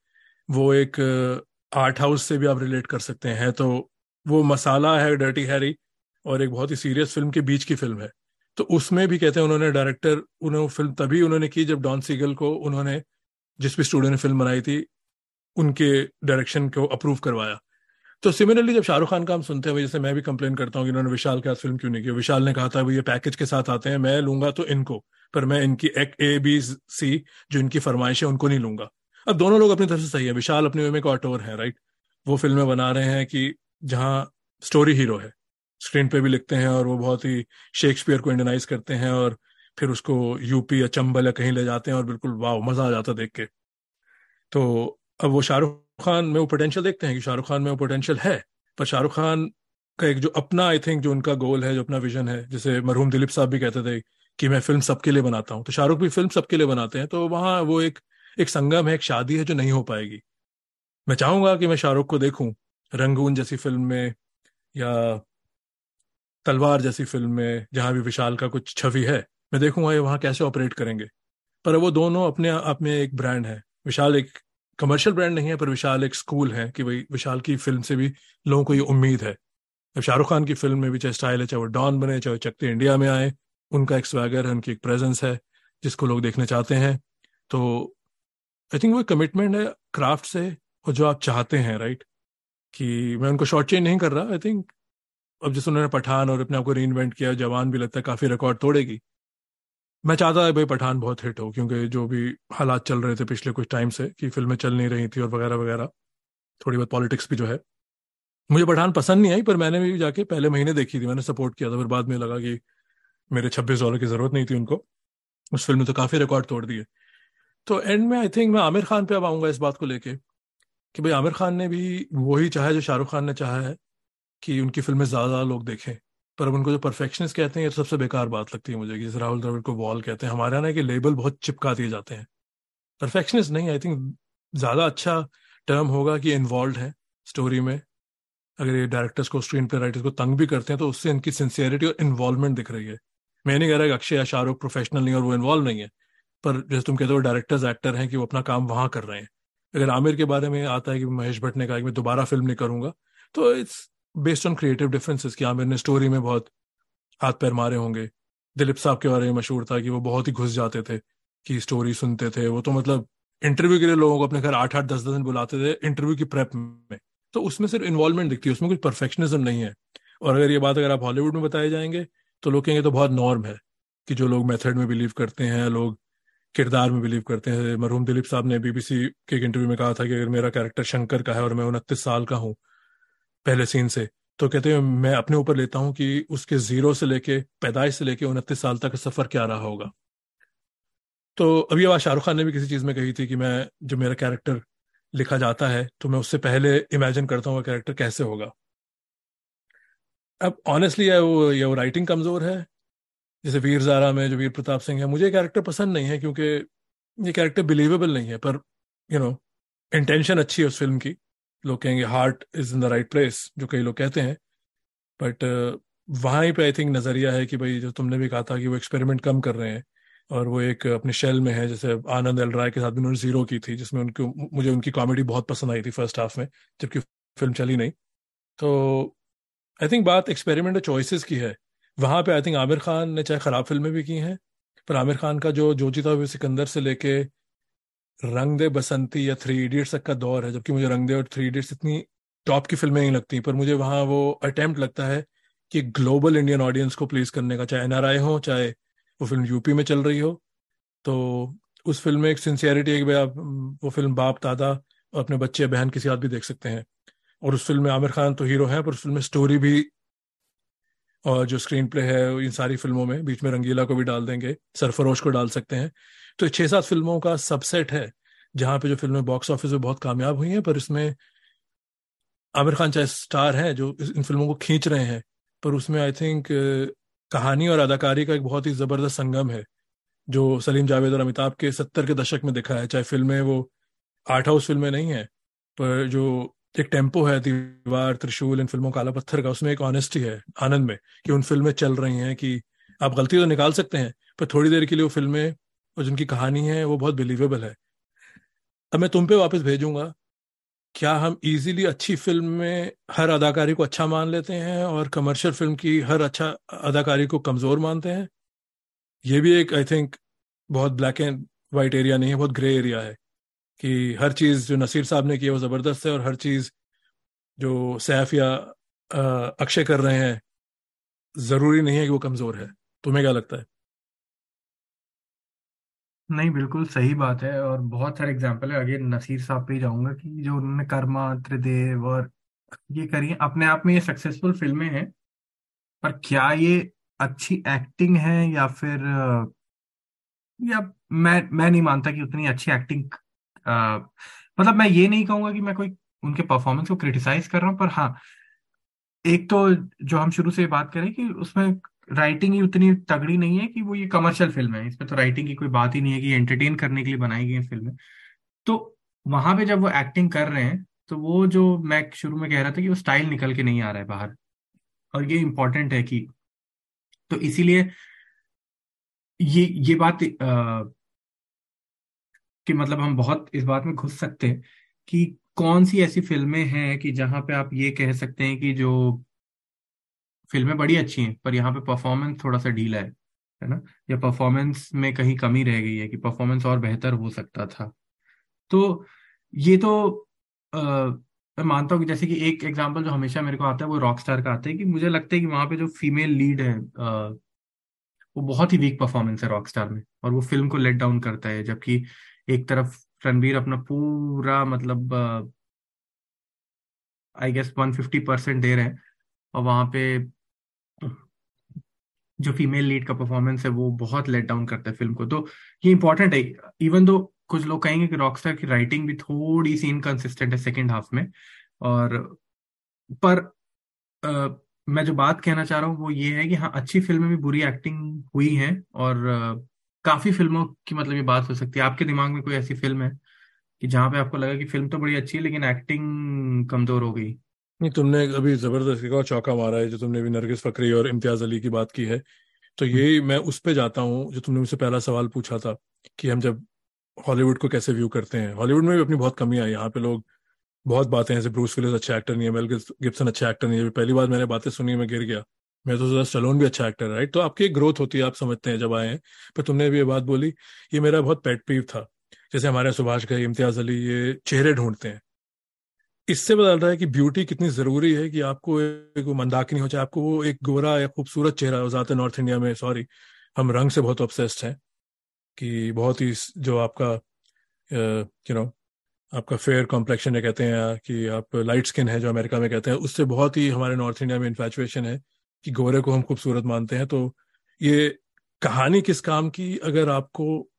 वो एक आर्ट हाउस से भी आप रिलेट कर सकते हैं। तो वो मसाला है डर्टी हैरी और एक बहुत ही सीरियस फ़िल्म के बीच की फ़िल्म है। तो उसमें भी कहते हैं उन्होंने डायरेक्टर उन्होंने फ़िल्म तभी उन्होंने की जब डॉन सीगल को उन्होंने जिस भी स्टूडियो ने फ़िल्म बनाई थी, उनके डायरेक्शन को अप्रूव करवाया। तो सिमिलरली जब शाहरुख खान का हम सुनते हैं जैसे मैं भी कंप्लेन करता हूँ कि इन्होंने विशाल के साथ फ़िल्म क्यों नहीं की विशाल ने कहा था ये पैकेज के साथ आते हैं, मैं लूँगा तो इनको, पर मैं इनकी एक ए बी सी जो इनकी फरमाइश है, उनको नहीं लूँगा। अब दोनों लोग अपनी तरफ़ से सही है, विशाल अपनी वे में एक है राइट वो फ़िल्में बना रहे हैं कि जहाँ स्टोरी हीरो है। स्क्रीन पे भी लिखते हैं और वो बहुत ही शेक्सपियर को इंडियनाइज करते हैं और फिर उसको यूपी या चंबल या कहीं ले जाते हैं और बिल्कुल वाह मज़ा आ जाता देख के। तो अब वो शाहरुख खान में वो पोटेंशियल देखते हैं कि शाहरुख खान में वो पोटेंशियल है, पर शाहरुख खान का एक जो अपना आई थिंक जो उनका गोल है, जो अपना विजन है, जैसे मरहूम दिलीप साहब भी कहते थे कि मैं फ़िल्म सबके लिए बनाता हूँ तो शाहरुख भी फ़िल्म सबके लिए बनाते हैं तो वहाँ वो एक एक संगम है, एक शादी है जो नहीं हो पाएगी। मैं चाहूँगा कि मैं शाहरुख को देखूँ, रंगून जैसी फ़िल्म में या तलवार जैसी फ़िल्म में जहाँ भी विशाल का कुछ छवि है, मैं देखूँगा ये वहाँ कैसे ऑपरेट करेंगे। पर वो दोनों अपने आप में एक ब्रांड है। विशाल एक कमर्शियल ब्रांड नहीं है, पर विशाल एक स्कूल है कि भाई विशाल की फ़िल्म से भी लोगों को ये उम्मीद है। अब शाहरुख खान की फ़िल्म में भी चाहे स्टाइल है, चाहे वो डॉन बने, चाहे वो चकते इंडिया में आए, उनका एक स्वैगर है, उनकी एक प्रेजेंस है, जिसको लोग देखना चाहते हैं। तो आई थिंक वो कमिटमेंट है क्राफ्ट से, और जो आप चाहते हैं राइट कि मैं उनको शॉर्ट चेंज नहीं कर रहा आई थिंक अब जैसे उन्होंने पठान और अपने आप को री इन्वेंट किया, जवान भी लगता है काफ़ी रिकॉर्ड तोड़ेगी। मैं चाहता है भाई पठान बहुत हिट हो, क्योंकि जो भी हालात चल रहे थे पिछले कुछ टाइम से, कि फ़िल्में चल नहीं रही थी और वगैरह वगैरह, थोड़ी बहुत पॉलिटिक्स भी जो है। मुझे पठान पसंद नहीं आई, पर मैंने भी जाके पहले महीने देखी थी, मैंने सपोर्ट किया था, फिर बाद में लगा कि मेरे छब्बीस डॉलर की ज़रूरत नहीं थी उनको। उस फ़िल्म ने तो काफ़ी रिकॉर्ड तोड़ दिए। तो एंड में आई थिंक मैं आमिर खान पे अब आऊँगा इस बात को लेके, कि भाई आमिर खान ने भी वही चाहा जो शाहरुख खान ने चाहा है कि उनकी फ़िल्में ज़्यादा लोग देखें। पर अब उनको जो परफेक्शनिस्ट कहते हैं, ये तो सबसे बेकार बात लगती है मुझे कि जैसे राहुल द्रविड़ को वॉल कहते हैं। हमारे यहाँ के लेबल बहुत चिपका दिए जाते हैं। परफेक्शनिस्ट नहीं आई थिंक ज़्यादा अच्छा टर्म होगा कि इन्वॉल्व है स्टोरी में। अगर ये डायरेक्टर्स को स्क्रीन प्ले राइटर्स को तंग भी करते हैं तो उससे इनकी सिंसियरिटी और इन्वॉल्वमेंट दिख रही है। मैं नहीं कह रहा कि अक्षय या शाहरुख प्रोफेशनल नहीं और वो इन्वॉल्व नहीं है, पर जैसे तुम कहते हो डायरेक्टर्स एक्टर हैं कि वो अपना काम वहाँ कर रहे हैं। अगर आमिर के बारे में आता है कि महेश भट्ट ने कहा कि मैं दोबारा फ़िल्म नहीं करूँगा तो it's based on creative differences कि आमिर ने स्टोरी में बहुत हाथ पैर मारे होंगे। दिलीप साहब के बारे में मशहूर था कि वो बहुत ही घुस जाते थे कि स्टोरी सुनते थे। वो तो मतलब इंटरव्यू के लिए लोगों को अपने घर आठ आठ, दस दस दिन बुलाते थे इंटरव्यू की प्रेप में। तो उसमें सिर्फ़ इन्वॉल्वमेंट दिखती है, उसमें कुछ परफेक्शनिज्म नहीं है। और अगर ये बात अगर आप हॉलीवुड में बताए जाएँगे तो लोग कहेंगे तो बहुत नॉर्म है कि जो लोग मेथड में बिलीव करते हैं, लोग किरदार में बिलीव करते हैं। मरहूम दिलीप साहब ने बीबीसी के एक इंटरव्यू में कहा था कि अगर मेरा कैरेक्टर शंकर का है और मैं उनतीस साल का हूँ पहले सीन से। तो कहते हैं, मैं अपने ऊपर लेता हूँ कि उसके ज़ीरो से लेके, पैदाइश से लेके उनतीस साल तक सफ़र क्या रहा होगा? तो अभी आवाज़ शाहरुख खान ने भी किसी चीज़ में कही थी कि मैं, जो मेरा कैरेक्टर लिखा जाता है तो मैं उससे पहले इमेजिन करता हूँ कैरेक्टर कैसे होगा। अब ऑनेस्टली वो, ये वो राइटिंग कमज़ोर है। जैसे वीर जारा में, जो वीर प्रताप सिंह है, मुझे कैरेक्टर पसंद नहीं है क्योंकि ये कैरेक्टर बिलीवेबल नहीं है, पर यू नो इंटेंशन अच्छी है उस फ़िल्म की। लोग कहेंगे heart is in the right place जो कई लोग कहते हैं। बट uh, वहाँ पे आई थिंक नज़रिया है कि भाई जो तुमने भी कहा था कि वो एक्सपेरिमेंट कम कर रहे हैं और वो एक अपने शेल में है जैसे आनंद एल राय के साथ भी उन्होंने ज़ीरो की थी जिसमें उनको मुझे उनकी कॉमेडी बहुत पसंद आई थी फ़र्स्ट हाफ़ में जबकि फ़िल्म चली नहीं। तो आई थिंक बात एक्सपेरिमेंट और चॉइसेस की है। वहाँ पे आई थिंक आमिर खान ने चाहे खराब फ़िल्में भी की हैं पर आमिर खान का जो जो जीता हुए सिकंदर से लेके रंग दे बसंती या थ्री इडियट्स तक का दौर है, जबकि मुझे रंग दे और थ्री इडियट्स इतनी टॉप की फ़िल्में नहीं लगती, पर मुझे वहाँ वो अटेम्प्ट लगता है कि ग्लोबल इंडियन ऑडियंस को प्लीज़ करने का, चाहे एनआरआई हो, चाहे वो फ़िल्म यूपी में चल रही हो। तो उस फ़िल्म में एक सिंसियरिटी है कि आप, वो फ़िल्म बाप, दादा और अपने बच्चे, बहन किसी साथ भी देख सकते हैं। और उस फ़िल्म में आमिर खान तो हीरो हैं, पर उस फ़िल्म में स्टोरी भी और जो स्क्रीन प्ले है, इन सारी फ़िल्मों में, बीच में रंगीला को भी डाल देंगे, सरफरोश को डाल सकते हैं। तो छह सात फ़िल्मों का सबसेट है, जहाँ पे जो फ़िल्में बॉक्स ऑफ़िस में बहुत कामयाब हुई हैं, पर इसमें आमिर खान चाहे स्टार हैं, जो इन फ़िल्मों को खींच रहे हैं, पर उसमें आई थिंक कहानी और अदाकारी का एक बहुत ही ज़बरदस्त संगम है, जो सलीम जावेद और अमिताभ के सत्तर के दशक में दिखा है, चाहे फ़िल्में वो आर्ट हाउस फ़िल्में नहीं है, पर जो एक टेंपो है, दीवार, त्रिशूल, इन फ़िल्मों काला पत्थर का, उसमें एक ऑनेस्टी है आनंद में, कि उन फ़िल्में चल रही हैं, कि आप गलती तो निकाल सकते हैं, पर थोड़ी देर के लिए वो फ़िल्में और जिनकी कहानी है, वो बहुत बिलीवेबल है। अब मैं तुम पे वापस भेजूँगा, क्या हम इजीली अच्छी फ़िल्म में हर अदाकारी को अच्छा मान लेते हैं, और कमर्शियल फ़िल्म की हर अच्छा अदाकारी को कमज़ोर मानते हैं? ये भी एक आई थिंक बहुत ब्लैक एंड वाइट एरिया नहीं है, बहुत ग्रे एरिया है। कि हर चीज़ जो नसीर साहब ने की वो ज़बरदस्त है और हर चीज़ जो सैफ या अक्षय कर रहे हैं, ज़रूरी नहीं है कि वो कमज़ोर है। तुम्हें क्या लगता है? नहीं, बिल्कुल सही बात है और बहुत सारे एग्ज़ाम्पल है। आगे नसीर साहब पे जाऊँगा कि जो उन्होंने कर्मा, त्रिदेव और ये करी अपने आप में ये सक्सेसफुल फ़िल्में हैं, पर क्या ये अच्छी एक्टिंग है या फिर, या मैं मैं नहीं मानता कि उतनी अच्छी एक्टिंग मतलब मैं ये नहीं कहूँगा कि मैं कोई उनके परफॉर्मेंस को क्रिटिसाइज कर रहा हूँ पर हाँ एक तो जो हम शुरू से बात करें कि उसमें राइटिंग ही उतनी तगड़ी नहीं है कि वो ये कमर्शियल फ़िल्म है। इसमें तो राइटिंग की कोई बात ही नहीं है कि एंटरटेन करने के लिए बनाई गई फ़िल्म है। तो वहाँ पे जब वो एक्टिंग कर रहे हैं तो वो जो मैं शुरू में कह रहा था कि वो स्टाइल निकल के नहीं आ रहा है बाहर और ये इंपॉर्टेंट है कि तो इसीलिए ये ये बात आ, कि मतलब हम बहुत इस बात में घुस सकते हैं कि कौन सी ऐसी फ़िल्में हैं कि जहाँ पे आप ये कह सकते हैं कि जो फ़िल्में बड़ी अच्छी हैं पर यहाँ पे परफॉर्मेंस थोड़ा सा ढीला है है ना? या परफॉर्मेंस में कहीं कमी रह गई है कि परफॉर्मेंस और बेहतर हो सकता था। तो ये तो आ, मैं मानता हूँ कि जैसे कि एक एग्ज़ाम्पल जो हमेशा मेरे को आता है वो रॉक स्टार का आता है कि मुझे लगता है कि वहाँ पे जो फीमेल लीड है आ, वो बहुत ही वीक परफॉर्मेंस है रॉक स्टार में और वो फ़िल्म को लेट डाउन करता है जबकि एक तरफ़ रणबीर अपना पूरा मतलब I guess one fifty percent दे रहे हैं और वहाँ पे जो फीमेल लीड का परफॉर्मेंस है वो बहुत लेट डाउन करता है फ़िल्म को। तो ये इंपॉर्टेंट है इवन दो कुछ लोग कहेंगे कि रॉकस्टार की राइटिंग भी थोड़ी सी इनकंसिस्टेंट है सेकेंड हाफ़ में और पर आ, मैं जो बात कहना चाह रहा हूँ वो ये है कि हाँ अच्छी फ़िल्में भी बुरी एक्टिंग हुई है और काफ़ी फ़िल्मों की मतलब ये बात हो सकती है। आपके दिमाग में कोई ऐसी फ़िल्म है कि जहाँ पे आपको लगा कि फ़िल्म तो बड़ी अच्छी है लेकिन एक्टिंग कमज़ोर हो गई? नहीं तुमने अभी ज़बरदस्त एक और चौका मारा है जो तुमने अभी नरगिस फकरी और इम्तियाज़ अली की बात की है। तो ये मैं उस पर जाता हूँ जो तुमने मुझसे पहला सवाल पूछा था कि हम जब हॉलीवुड को कैसे व्यू करते हैं। हॉलीवुड में भी अपनी बहुत कमी आई। यहाँ पे लोग बहुत बातें हैं जैसे ब्रूस विलिस अच्छा एक्टर नहीं है मेल गिब्सन अच्छा एक्टर नहीं है। पहली बार मैंने बातें सुनी मैं गिर गया। मैं तो सोचा स्टलोन भी अच्छा एक्टर राइट तो आपकी ग्रोथ होती है, आप समझते हैं जब आए हैं। पर तुमने भी ये बात बोली, ये मेरा बहुत पेट पीव था। जैसे हमारे सुभाष गई इम्तियाज़ अली ये चेहरे ढूंढते हैं। इससे पता चल रहा है कि ब्यूटी कितनी ज़रूरी है कि आपको एक मंदाकिनी हो, चाहे आपको वो एक गोरा या खूबसूरत चेहरा हो जाते नॉर्थ इंडिया में सॉरी हम रंग से बहुत ऑब्सेस्ड हैं कि बहुत ही जो आपका यू नो आपका फेयर कॉम्प्लेक्शन है कहते हैं कि आप लाइट स्किन है जो अमेरिका में कहते हैं, उससे बहुत ही हमारे नॉर्थ इंडिया में इन्फेचुएशन है। कि गोरे को हम खूबसूरत मानते हैं तो ये कहानी किस काम की? अगर आपको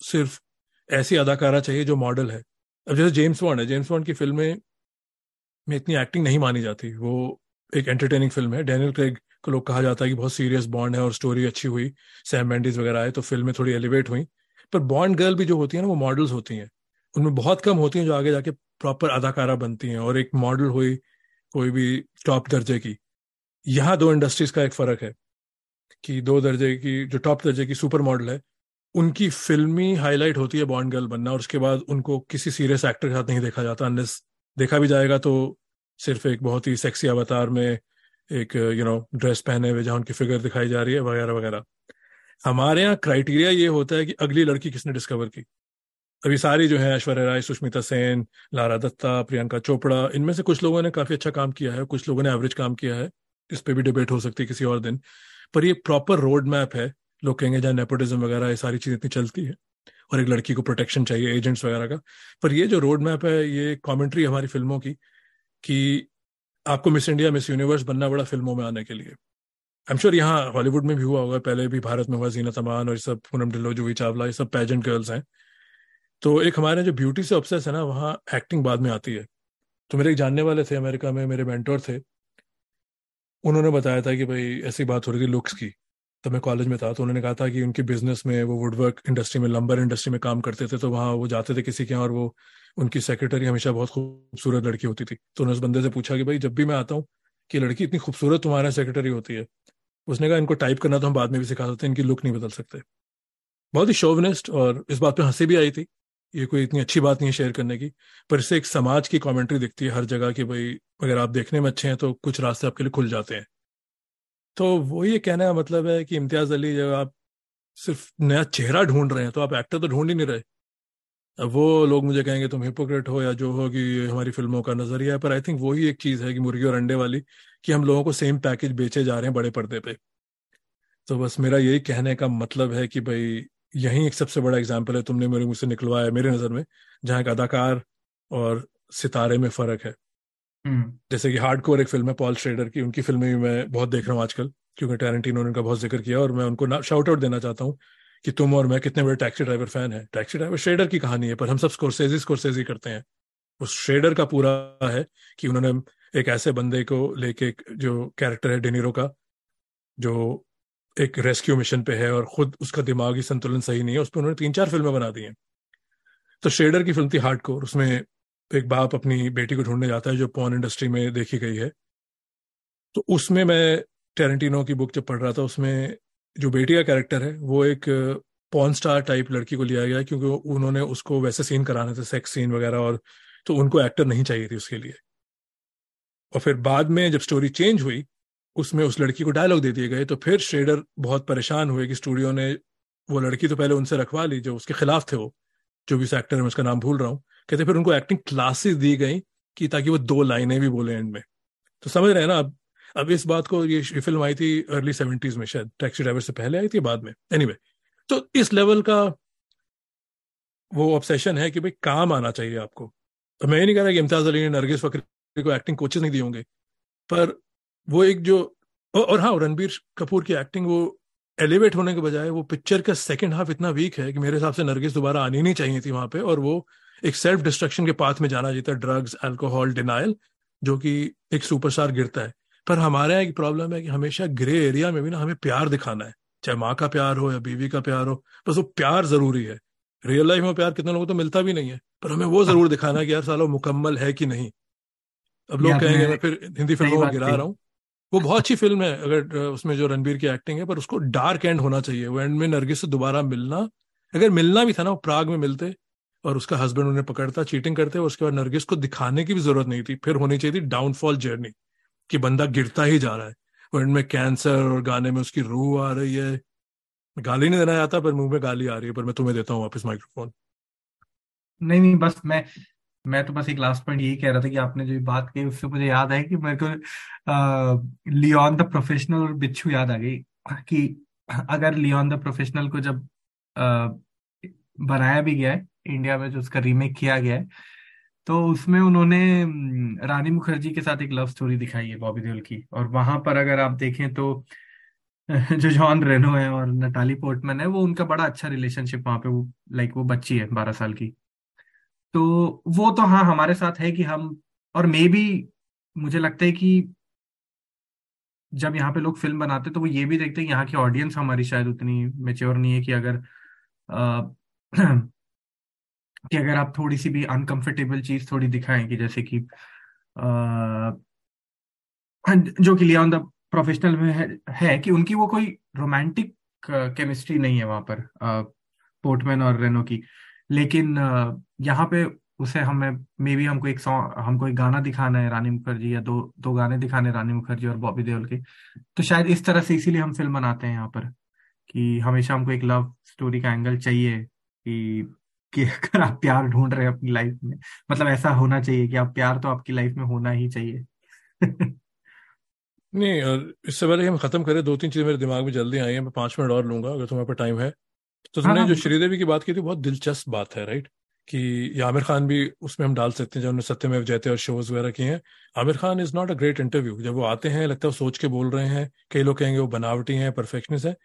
सिर्फ़ ऐसी अदाकारा चाहिए जो मॉडल है। अब जैसे जेम्स बॉन्ड है जेम्स बॉन्ड की फ़िल्में में इतनी एक्टिंग नहीं मानी जाती। वो एक एंटरटेनिंग फ़िल्म है। डैनियल क्रेग को लोग कहा जाता है कि बहुत सीरियस बॉन्ड है और स्टोरी अच्छी हुई। सैम बैंडीज वगैरह आए तो फ़िल्में थोड़ी एलिवेट हुई। पर बॉन्ड गर्ल भी जो होती है ना, वो मॉडल्स होती हैं। उनमें बहुत कम होती हैं जो आगे जाके प्रॉपर अदाकारा बनती हैं। और एक मॉडल हुई कोई भी टॉप दर्जे की। यहाँ दो इंडस्ट्रीज़ का एक फ़र्क है कि दो दर्जे की, जो टॉप दर्जे की सुपर मॉडल है, उनकी फिल्मी हाईलाइट होती है बॉन्ड गर्ल बनना और उसके बाद उनको किसी सीरियस एक्टर के साथ नहीं देखा जाता। अनलेस देखा भी जाएगा तो सिर्फ़ एक बहुत ही सेक्सी अवतार में एक यू नो ड्रेस पहने हुए जहाँ उनकी फिगर दिखाई जा रही है, वगैरह वगैरह। हमारे यहाँ क्राइटेरिया ये होता है कि अगली लड़की किसने डिस्कवर की? अभी सारी जो है, ऐश्वर्या राय, सुष्मिता सेन, लारा दत्ता, प्रियंका चोपड़ा, इनमें से कुछ लोगों ने काफ़ी अच्छा काम किया है कुछ लोगों ने एवरेज काम किया है। इस पर भी डिबेट हो सकती है किसी और दिन। पर ये प्रॉपर रोड मैप है, लोग कहेंगे जहाँ नेपोटिज्म वगैरह, ये सारी चीज़ें इतनी चलती है, और एक लड़की को प्रोटेक्शन चाहिए एजेंट्स वगैरह का। पर ये जो रोड मैप है, ये कॉमेंट्री हमारी फ़िल्मों की, कि आपको मिस इंडिया मिस यूनिवर्स बनना बड़ा फ़िल्मों में आने के लिए। आई एम श्योर यहाँ हॉलीवुड में भी हुआ होगा, पहले भी भारत में हुआ जीना तमान और ये सब, पूनम ढिल्लो जूही चावला, ये सब पैजेंट गर्ल्स हैं। तो एक हमारे जो ब्यूटी से ऑब्सेस है ना, वहाँ एक्टिंग बाद में आती है। तो मेरे एक जानने वाले थे अमेरिका में, मेरे मेंटोर थे उन्होंने बताया था कि भाई ऐसी बात हो रही थी लुक्स की। तब मैं कॉलेज में था तो उन्होंने कहा था कि उनके बिज़नेस में वो वुडवर्क इंडस्ट्री में लंबर इंडस्ट्री में काम करते थे तो वहाँ वो जाते थे किसी के यहाँ और वो, उनकी सेक्रेटरी हमेशा बहुत खूबसूरत लड़की होती थी। तो उन्होंने उस बंदे से पूछा कि भाई जब भी मैं आता हूँ कि लड़की इतनी खूबसूरत तुम्हारा सेक्रेटरी होती है, उसने कहा इनको टाइप करना तो हम बाद में भी सिखा सकते हैं, इनकी लुक नहीं बदल सकते। बहुत ही शोवनिस्ट और इस बात पे हँसी भी आई थी। ये कोई इतनी अच्छी बात नहीं है शेयर करने की, पर इससे एक समाज की कमेंट्री दिखती है हर जगह कि भाई, अगर आप देखने में अच्छे हैं तो कुछ रास्ते आपके लिए खुल जाते हैं। तो वो ये कहने का मतलब है कि इम्तियाज़ अली जब आप सिर्फ़ नया चेहरा ढूंढ रहे हैं तो आप एक्टर तो ढूंढ ही नहीं रहे। अब वो लोग मुझे कहेंगे, तुम हिपोक्रेट हो या जो हो कि हमारी फ़िल्मों का नज़रिया है। पर आई थिंक वही एक चीज़ है कि मुर्गी और अंडे वाली, कि हम लोगों को सेम पैकेज बेचे जा रहे हैं बड़े पर्दे पे। तो बस मेरा यही कहने का मतलब है कि भाई यही एक सबसे बड़ा एग्ज़ाम्पल है तुमने मेरे मुझसे निकलवाया मेरे नज़र में जहाँ एक अदाकार और सितारे में फ़र्क है। हम्म। जैसे कि हार्ड कोर एक फ़िल्म है पॉल श्रेडर की उनकी फ़िल्में भी मैं बहुत देख रहा हूँ आजकल क्योंकि टैरेंटिनो ने उनका बहुत ज़िक्र किया और मैं उनको शाउट आउट देना चाहता हूँ कि तुम और मैं कितने बड़े टैक्सी ड्राइवर फ़ैन है। टैक्सी ड्राइवर श्रेडर की कहानी है पर हम सब स्कोरसेजी स्कोरसेजी करते हैं। उस श्रेडर का पूरा है कि उन्होंने एक ऐसे बंदे को लेके जो कैरेक्टर है डेनीरो का जो एक रेस्क्यू मिशन पे है और खुद उसका दिमागी संतुलन सही नहीं है, उस पर उन्होंने तीन चार फ़िल्में बना दी हैं। तो शेडर की फ़िल्म थी हार्ड कोर उसमें एक बाप अपनी बेटी को ढूँढने जाता है जो पॉन इंडस्ट्री में देखी गई है। तो उसमें मैं टेरेंटिनो की बुक जब पढ़ रहा था, उसमें जो बेटी का कैरेक्टर है, वो एक पॉन स्टार टाइप लड़की को लिया गया क्योंकि उन्होंने उसको वैसे सीन कराने थे सेक्स सीन वगैरह और तो उनको एक्टर नहीं चाहिए थी उसके लिए। और फिर बाद में जब स्टोरी चेंज हुई उसमें उस लड़की को डायलॉग दे दिए गए तो फिर श्रेडर बहुत परेशान हुए कि स्टूडियो ने वो लड़की तो पहले उनसे रखवा ली जो उसके खिलाफ थे वो जो भी उस एक्टर है मैं उसका नाम भूल रहा हूँ कहते फिर उनको एक्टिंग क्लासेस दी गई कि ताकि वो दो लाइनें भी बोले एंड में। तो समझ रहे हैं ना अब अब इस बात को ये फ़िल्म आई थी अर्ली सेवेंटीज में शायद टैक्सी ड्राइवर से पहले आई थी बाद में। एनीवे anyway, तो इस लेवल का वो ऑब्सेशन है कि भाई काम आना चाहिए आपको। तो मैं ये नहीं कह रहा कि इम्तियाज़ अली ने नरगिस फकरी को एक्टिंग कोचेस नहीं दिए होंगे पर वो एक जो और हाँ रणबीर कपूर की एक्टिंग वो एलिवेट होने के बजाय वो पिक्चर का सेकंड हाफ़ इतना वीक है कि मेरे हिसाब से नरगिस दोबारा आनी नहीं चाहिए थी वहाँ पे और वो एक सेल्फ डिस्ट्रक्शन के पाथ में जाना चाहिए ड्रग्स अल्कोहल डिनाइल जो कि एक सुपरस्टार गिरता है। पर हमारे यहाँ एक प्रॉब्लम है कि हमेशा ग्रे एरिया में भी ना हमें प्यार दिखाना है। चाहे माँ का प्यार हो या बीवी का प्यार हो बस वो प्यार ज़रूरी है। रियल लाइफ में प्यार कितने लोगों को तो मिलता भी नहीं है पर हमें वो ज़रूर दिखाना है कि यार सालो मुकम्मल है कि नहीं। अब लोग कहेंगे मैं फिर हिंदी फ़िल्मों को गिरा रहा हूँ। वो बहुत अच्छी फ़िल्म है, अगर उसमें जो रणबीर की एक्टिंग है, पर उसको डार्क एंड होना चाहिए। वो एंड में नरगिस से दोबारा मिलना, अगर मिलना भी था ना, वो प्राग में मिलते, और उसका हस्बैंड उन्हें पकड़ता चीटिंग करते, और उसके बाद नरगिस को दिखाने की भी ज़रूरत नहीं थी, फिर होनी चाहिए थी डाउनफॉल जर्नी कि बंदा गिरता ही जा रहा है। एंड में कैंसर और गाने में उसकी रूह आ रही है। गाली नहीं देना चाहता, पर मुँह में गाली आ रही है, पर मैं तुम्हें देता हूँ वापस माइक्रोफोन नहीं नहीं, बस मैं मैं तो बस एक लास्ट पॉइंट यही कह रहा था कि आपने जो बात कही उससे मुझे याद है कि मेरे को लियोन द प्रोफेशनल और बिच्छू याद आ गई कि अगर लियोन द प्रोफेशनल को जब आ, बनाया भी गया है इंडिया में जो उसका रीमेक किया गया है तो उसमें उन्होंने रानी मुखर्जी के साथ एक लव स्टोरी दिखाई है बॉबी देओल की। और वहाँ पर अगर आप देखें तो जो जॉन रेनो है और नटाली पोर्टमैन है वो उनका बड़ा अच्छा रिलेशनशिप वहाँ पे वो लाइक वो बच्ची है बारह साल की। तो वो तो हाँ हमारे साथ है कि हम और मे भी मुझे लगता है कि जब यहाँ पे लोग फ़िल्म बनाते तो वो ये भी देखते हैं यहाँ की ऑडियंस हमारी शायद उतनी मेच्योर नहीं है कि अगर आ, कि अगर आप थोड़ी सी भी अनकंफर्टेबल चीज़ थोड़ी दिखाएँ कि जैसे कि आ, जो कि लिया ऑन द प्रोफेशनल में है, है कि उनकी वो कोई रोमांटिक केमिस्ट्री नहीं है वहाँ पर पोर्टमैन और रेनो की। लेकिन यहाँ पे उसे हमें मे बी हमको एक सॉन्ग हमको एक गाना दिखाना है रानी मुखर्जी या दो दो गाने दिखाने रानी मुखर्जी और बॉबी देओल के। तो शायद इस तरह से इसीलिए हम फ़िल्म बनाते हैं यहाँ पर कि हमेशा हमको एक लव स्टोरी का एंगल चाहिए कि कि अगर आप प्यार ढूंढ रहे हैं अपनी लाइफ में मतलब ऐसा होना चाहिए कि आप प्यार तो आपकी लाइफ में होना ही चाहिए। नहीं और इससे पहले हम खत्म करें दो तीन चीज़ें मेरे दिमाग में जल्दी आई हैं मैं पाँच मिनट और लूँगा अगर तुम्हारे पास टाइम है। तो तुमने हाँ, जो हाँ। श्रीदेवी की बात की थी बहुत दिलचस्प बात है राइट कि आमिर खान भी उसमें हम डाल सकते हैं जब उन्होंने सत्यमेव जयते और शोज़ वगैरह किए हैं। Aamir Khan is not a great interview जब वो आते हैं, लगता है सोच के बोल रहे हैं, कई लोग कहेंगे वो बनावटी हैं परफेक्शनिस्ट है।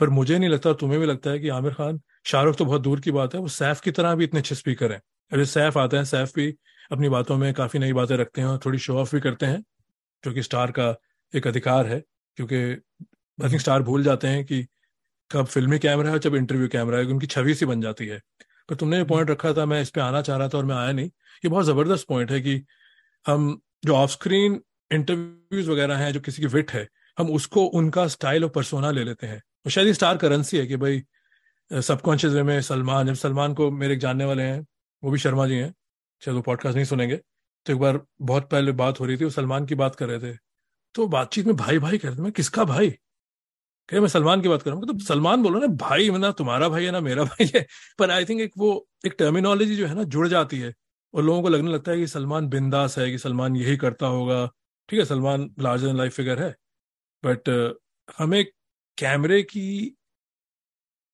पर मुझे नहीं लगता, तुम्हें भी लगता है कि आमिर खान, शाहरुख तो बहुत दूर की बात है, वो सैफ की तरह भी इतने अच्छे स्पीकर हैं अरे सैफ आते हैं, सैफ भी अपनी बातों में काफ़ी नई बातें रखते हैं और थोड़ी शो ऑफ़ भी करते हैं, जो कि स्टार का एक अधिकार है, क्योंकि आई थिंक स्टार भूल जाते हैं कि कब फिल्मी कैमरा है जब इंटरव्यू कैमरा है, उनकी छवि सी बन जाती है। पर तुमने ये पॉइंट रखा था, मैं इस पे आना चाह रहा था और मैं आया नहीं। ये बहुत ज़बरदस्त पॉइंट है कि हम जो ऑफ़ स्क्रीन इंटरव्यूज़ वगैरह हैं, जो किसी की विट है, हम उसको उनका स्टाइल और परसोना ले लेते हैं। और शायद ये स्टार करेंसी है कि भाई सबकॉन्शियस वे में सलमान, जब सलमान को मेरे जानने वाले हैं, वो भी शर्मा जी हैं। शायद वो पॉडकास्ट नहीं सुनेंगे। तो एक बार बहुत पहले बात हो रही थी, वो सलमान की बात कर रहे थे। तो बातचीत में भाई भाई कहते मैं किसका भाई? कह मैं सलमान की बात कर रहा हूँ। तो सलमान बोलो ना, भाई ना, तुम्हारा भाई है ना, मेरा भाई है। पर आई थिंक एक वो, एक टर्मिनोलॉजी जो है ना, जुड़ जाती है और लोगों को लगने लगता है कि सलमान बिंदास है, कि सलमान यही करता होगा। ठीक है, सलमान लार्जर लाइफ फिगर है। बट हमें कैमरे की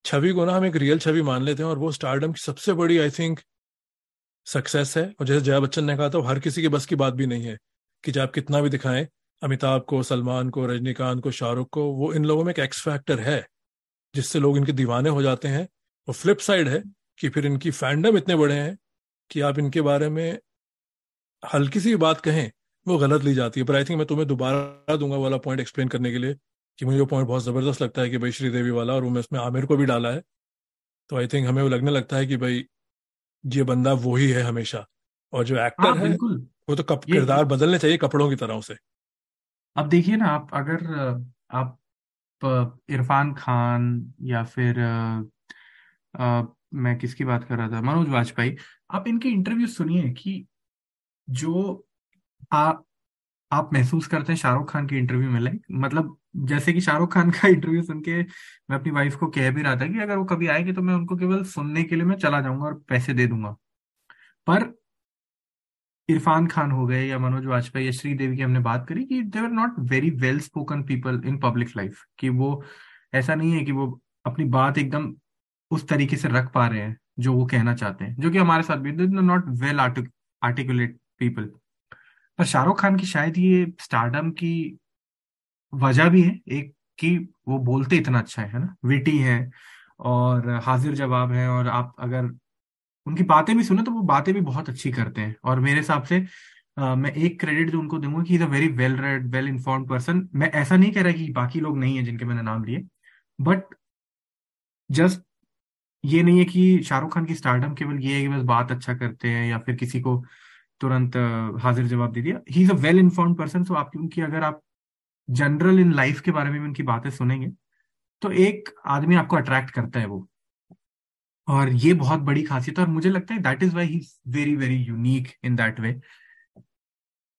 छवि को ना, हम एक रियल छवि मान लेते हैं और वो स्टारडम की सबसे बड़ी आई थिंक सक्सेस है। और जैसे जया बच्चन ने कहा था हर किसी के बस की बात भी नहीं है कि जब आप कितना भी दिखाएँ अमिताभ को सलमान को रजनीकांत को शाहरुख को वो इन लोगों में एक एक्स फैक्टर है जिससे लोग इनके दीवाने हो जाते हैं। और फ्लिप साइड है कि फिर इनकी फैंडम इतने बड़े हैं कि आप इनके बारे में हल्की सी बात कहें वो गलत ली जाती है। पर आई थिंक मैं तुम्हें दोबारा दूँगा वाला पॉइंट एक्सप्लेन करने के लिए कि मुझे वो पॉइंट बहुत ज़बरदस्त लगता है कि भाई श्रीदेवी वाला और वो मैं उसमें आमिर को भी डाला है। तो आई थिंक हमें वो लगने लगता है कि भाई ये बंदा वो ही है हमेशा। और जो एक्टर हाँ है वो तो किरदार बदलने चाहिए कपड़ों की तरह उसे। अब देखिए ना आप अगर आप इरफान खान या फिर अ, मैं किसकी बात कर रहा था? मनोज वाजपेयी आप इनके इंटरव्यू सुनिए कि जो आप आप महसूस करते हैं शाहरुख खान के इंटरव्यू में लाइक मतलब जैसे कि शाहरुख खान का इंटरव्यू सुन के मैं अपनी वाइफ को कह भी रहा था कि अगर वो कभी आएगी तो मैं उनको केवल सुनने के लिए मैं चला जाऊँगा और पैसे दे दूँगा। पर इरफान खान हो गए या मनोज वाजपेयी या श्रीदेवी की हमने बात करी कि they are not very well spoken people in public life कि वो ऐसा नहीं है कि वो अपनी बात एकदम उस तरीके से रख पा रहे हैं जो वो कहना चाहते हैं, जो कि हमारे साथ भी नॉट वेल आर्टिकुलेट पीपल पर शाहरुख खान की शायद ये स्टारडम की वजह भी है, एक कि वो बोलते इतना अच्छा है है ना? विटी है और हाजिर जवाब है और आप अगर उनकी बातें भी सुने तो वो बातें भी बहुत अच्छी करते हैं। और मेरे हिसाब से अ, मैं एक क्रेडिट जो उनको दूँगा कि is a very well read well informed person मैं ऐसा नहीं कह रहा कि बाकी लोग नहीं है जिनके मैंने नाम लिए बट जस्ट ये नहीं है कि शाहरुख खान की स्टारडम केवल ये है कि बस बात अच्छा करते हैं या फिर किसी को तुरंत हाजिर जवाब दे दिया। He is a well informed person so आपकी उनकी अगर आप जनरल इन लाइफ के बारे में भी उनकी बातें सुनेंगे तो एक आदमी आपको अट्रैक्ट करता है वो। और ये बहुत बड़ी खासियत है और मुझे लगता है that is why he very very unique in that way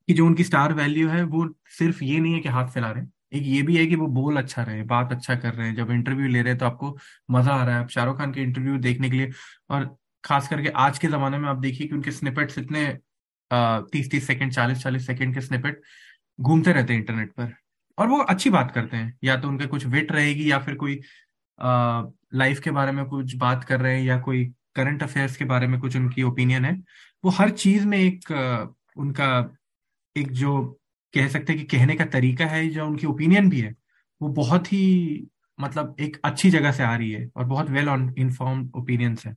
कि जो उनकी स्टार वैल्यू है, वो सिर्फ़ ये नहीं है कि हाथ फैला रहे हैं। एक ये भी है कि वो बोल अच्छा रहे बात अच्छा कर रहे हैं। जब इंटरव्यू ले रहे हैं तो आपको मज़ा आ रहा है। आप शाहरुख खान के इंटरव्यू देखने के लिए और खास करके आज के जमाने में आप देखिए कि उनके स्निपेट्स इतने तीस तीस सेकंड चालीस चालीस सेकंड के स्निपेट घूमते रहते हैं इंटरनेट पर। और वो अच्छी बात करते हैं। या तो उनका कुछ वेट रहेगी या फिर कोई लाइफ के बारे में कुछ बात कर रहे हैं या कोई करंट अफेयर्स के बारे में कुछ उनकी ओपिनियन है वो हर चीज़ में एक उनका एक जो कह सकते हैं कि कहने का तरीका है जो उनकी ओपिनियन भी है वो बहुत ही मतलब एक अच्छी जगह से आ रही है और बहुत वेल ऑन इन्फॉर्म्ड ओपिनियंस है।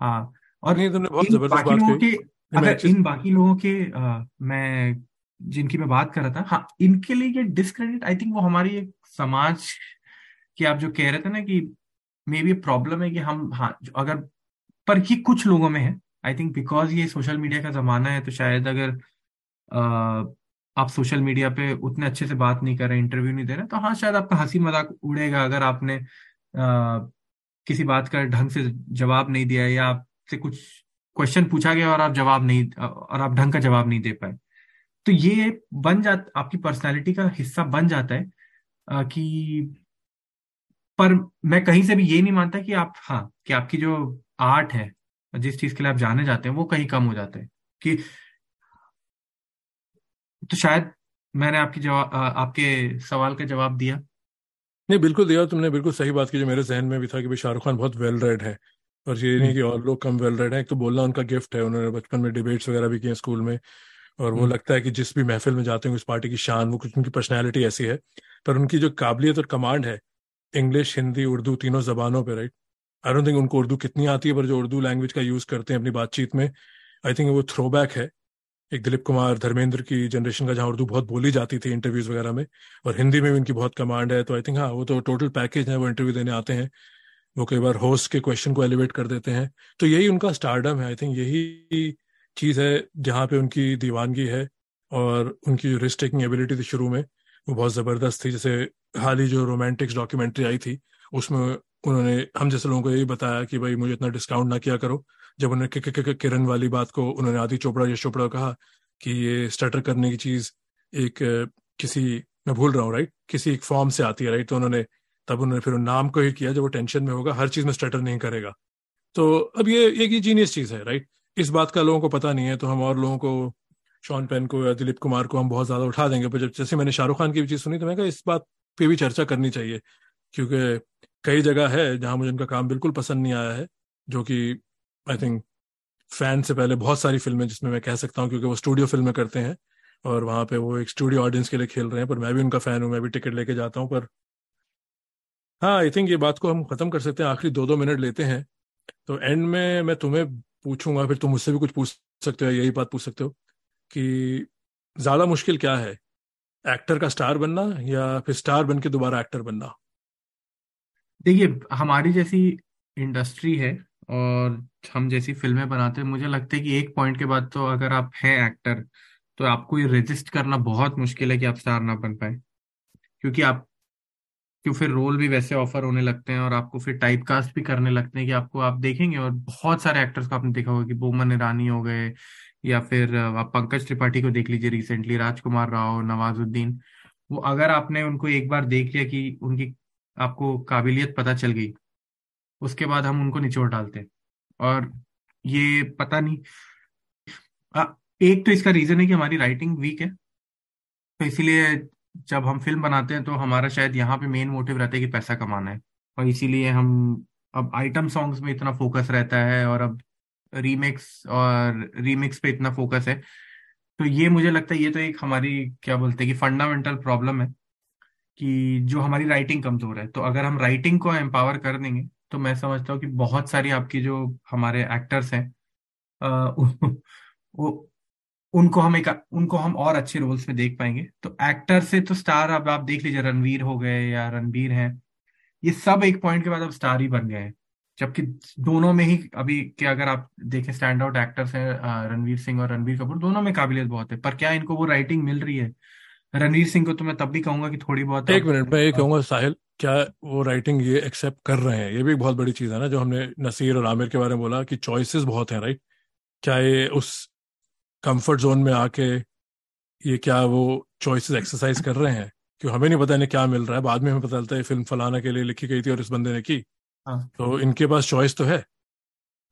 हाँ और नहीं तुमने बहुत इन ज़बरदस्त बाकी बात लोगों के अगर इन बाकी लोगों के अ, मैं जिनकी मैं बात कर रहा था हाँ इनके लिए ये डिस्क्रेडिट आई थिंक वो हमारी एक समाज की आप जो कह रहे थे ना कि मे बी प्रॉब्लम है कि हम हाँ अगर पर ये कुछ लोगों में है। आई थिंक बिकॉज़ ये सोशल मीडिया का जमाना है तो शायद अगर अ, आप सोशल मीडिया पे उतने अच्छे से बात नहीं कर रहे इंटरव्यू नहीं दे रहे तो हाँ शायद आपका हँसी मज़ाक उड़ेगा अगर आपने अ, किसी बात का ढंग से जवाब नहीं दिया या आपसे कुछ क्वेश्चन पूछा गया और आप जवाब नहीं और आप ढंग का जवाब नहीं दे पाए। तो ये बन जात आपकी पर्सनैलिटी का हिस्सा बन जाता है कि पर मैं कहीं से भी ये नहीं मानता कि आप हाँ कि आपकी जो आर्ट है जिस चीज़ के लिए आप जाने जाते हैं वो कहीं कम हो जाते हैं। कि तो शायद मैंने आपकी जवाब आपके सवाल का जवाब दिया। नहीं बिल्कुल दिया तुमने बिल्कुल सही बात की जो मेरे जहन में भी था कि भाई शाहरुख खान बहुत वेल रेड है। और ये नहीं हम्म। कि और लोग कम वेल रेड हैं एक तो बोलना उनका गिफ्ट है उन्होंने बचपन में डिबेट्स वगैरह भी किए स्कूल में और वो हम्म। लगता है कि जिस भी महफिल में जाते हैं उस पार्टी की शान वो कुछ उनकी पर्सनैलिटी ऐसी है। पर उनकी जो काबिलियत और कमांड है इंग्लिश हिंदी उर्दू तीनों जबानों पे राइट आई डोंट थिंक उनको उर्दू कितनी आती है, पर जो उर्दू लैंग्वेज का यूज़ करते हैं अपनी बातचीत में आई थिंक वो थ्रो बैक है। एक दिलीप कुमार, धर्मेंद्र की जनरेशन का जहाँ उर्दू बहुत बोली जाती थी इंटरव्यूज़ वगैरह में, और हिंदी में भी उनकी बहुत कमांड है तो आई थिंक हाँ वो तो टोटल पैकेज है, वो इंटरव्यू देने आते हैं। वो कई बार होस्ट के क्वेश्चन को एलिवेट कर देते हैं। तो यही उनका स्टारडम है आई थिंक यही चीज़ है जहाँ पे उनकी दीवानगी है, और उनकी रिस्क टेकिंग एबिलिटी थी शुरू में। वो बहुत ज़बरदस्त थी। जैसे हाल ही जो रोमांटिक्स डॉक्यूमेंट्री आई थी, उसमें उन्होंने, हम जैसे लोगों को यही बताया कि भाई मुझे इतना डिस्काउंट ना किया करो। जब उन्होंने किरण वाली बात को उन्होंने आदि चोपड़ा, यश चोपड़ा कहा कि ये स्टटर करने की चीज़ एक, किसी, मैं भूल रहा हूँ राइट किसी एक फॉर्म से आती है राइट तो उन्होंने, तब उन्होंने फिर नाम को ही किया, जब वो टेंशन में होगा, हर चीज़ में स्टटर नहीं करेगा। तो अब ये एक ही जीनियस चीज़ है राइट इस बात का लोगों को पता नहीं है तो हम और लोगों को शॉन पेन को या दिलीप कुमार को हम बहुत ज़्यादा उठा देंगे। पर जब जैसे मैंने शाहरुख खान की भी चीज़ सुनी तो मैं इस बात पे भी चर्चा करनी चाहिए, क्योंकि कई जगह है जहाँ मुझे उनका काम बिल्कुल पसंद नहीं आया है, जो कि आई थिंक फ़ैन से पहले बहुत सारी फ़िल्में जिसमें मैं कह सकता हूँ, क्योंकि वो स्टूडियो फ़िल्में करते हैं, और वहाँ पे वो एक स्टूडियो ऑडियंस के लिए खेल रहे हैं, पर मैं भी उनका फ़ैन हूँ, मैं भी टिकट लेके जाता हूँ, पर हाँ आई थिंक ये बात को हम खत्म कर सकते हैं, आखिरी दो दो मिनट लेते हैं। तो एंड में मैं तुम्हें पूछूँगा, फिर तुम मुझसे भी कुछ पूछ सकते हो यही बात पूछ सकते हो। कि ज़्यादा मुश्किल क्या है? एक्टर का स्टार बनना या फिर स्टार बन के दोबारा एक्टर बनना? देखिए, हमारी जैसी इंडस्ट्री है और हम जैसी फ़िल्में बनाते हैं, मुझे लगता है कि एक पॉइंट के बाद तो अगर आप हैं एक्टर तो आपको ये रेजिस्ट करना बहुत मुश्किल है कि आप स्टार ना बन पाए। क्योंकि आप, क्यों फिर रोल भी वैसे ऑफ़र होने लगते हैं और आपको फिर टाइप कास्ट भी करने लगते हैं कि आपको, आप देखेंगे और बहुत सारे एक्टर्स को आपने देखा होगा कि बोमन ईरानी हो गए या फिर आप पंकज त्रिपाठी को देख लीजिए रिसेंटली राजकुमार राव नवाजुद्दीन। वो अगर आपने उनको एक बार देख लिया कि उनकी आपको काबिलियत पता चल गई उसके बाद हम उनको निचोड़ डालते हैं। और ये पता नहीं आ, एक तो इसका रीजन है कि हमारी राइटिंग वीक है तो इसीलिए जब हम फ़िल्म बनाते हैं तो हमारा शायद यहाँ पे मेन मोटिव रहता है कि पैसा कमाना है। और इसीलिए हम अब आइटम सॉन्ग्स में इतना फोकस रहता है और अब रीमेक्स और रीमिक्स पे इतना फोकस है। तो ये मुझे लगता है, ये तो एक हमारी, क्या बोलते हैं कि फंडामेंटल प्रॉब्लम है कि जो हमारी राइटिंग कमज़ोर है। तो अगर हम राइटिंग को एम्पावर कर देंगे तो मैं समझता हूँ कि बहुत सारी आपकी जो हमारे एक्टर्स हैं वो, उनको हम एक, उनको हम और अच्छे रोल्स में देख पाएँगे। तो एक्टर से तो स्टार अब आप देख लीजिए, रणवीर हो गए या रणबीर हैं, ये सब एक पॉइंट के बाद अब स्टार ही बन गए हैं। जबकि दोनों में ही अभी के अगर आप देखें स्टैंड आउट एक्टर्स हैं रणवीर सिंह और रणबीर कपूर दोनों में काबिलियत बहुत है। पर क्या इनको वो राइटिंग मिल रही है? रणवीर सिंह को तो मैं तब भी कहूँगा कि थोड़ी बहुत एक मिनट मैं ये कहूँगा साहिल क्या वो राइटिंग ये एक्सेप्ट कर रहे हैं? ये भी एक बहुत बड़ी चीज़ है ना जो हमने नसीर और आमिर के बारे में बोला कि चॉइसेस बहुत हैं राइट क्या ये उस कंफर्ट जोन में आके ये क्या वो चॉइसेस एक्सरसाइज कर रहे हैं? क्यों हमें नहीं पता इन्हें क्या मिल रहा है। बाद में हमें पता चलता है फ़िल्म फलाना के लिए लिखी गई थी और इस बंदे ने की। हाँ। तो इनके पास चॉइस तो है?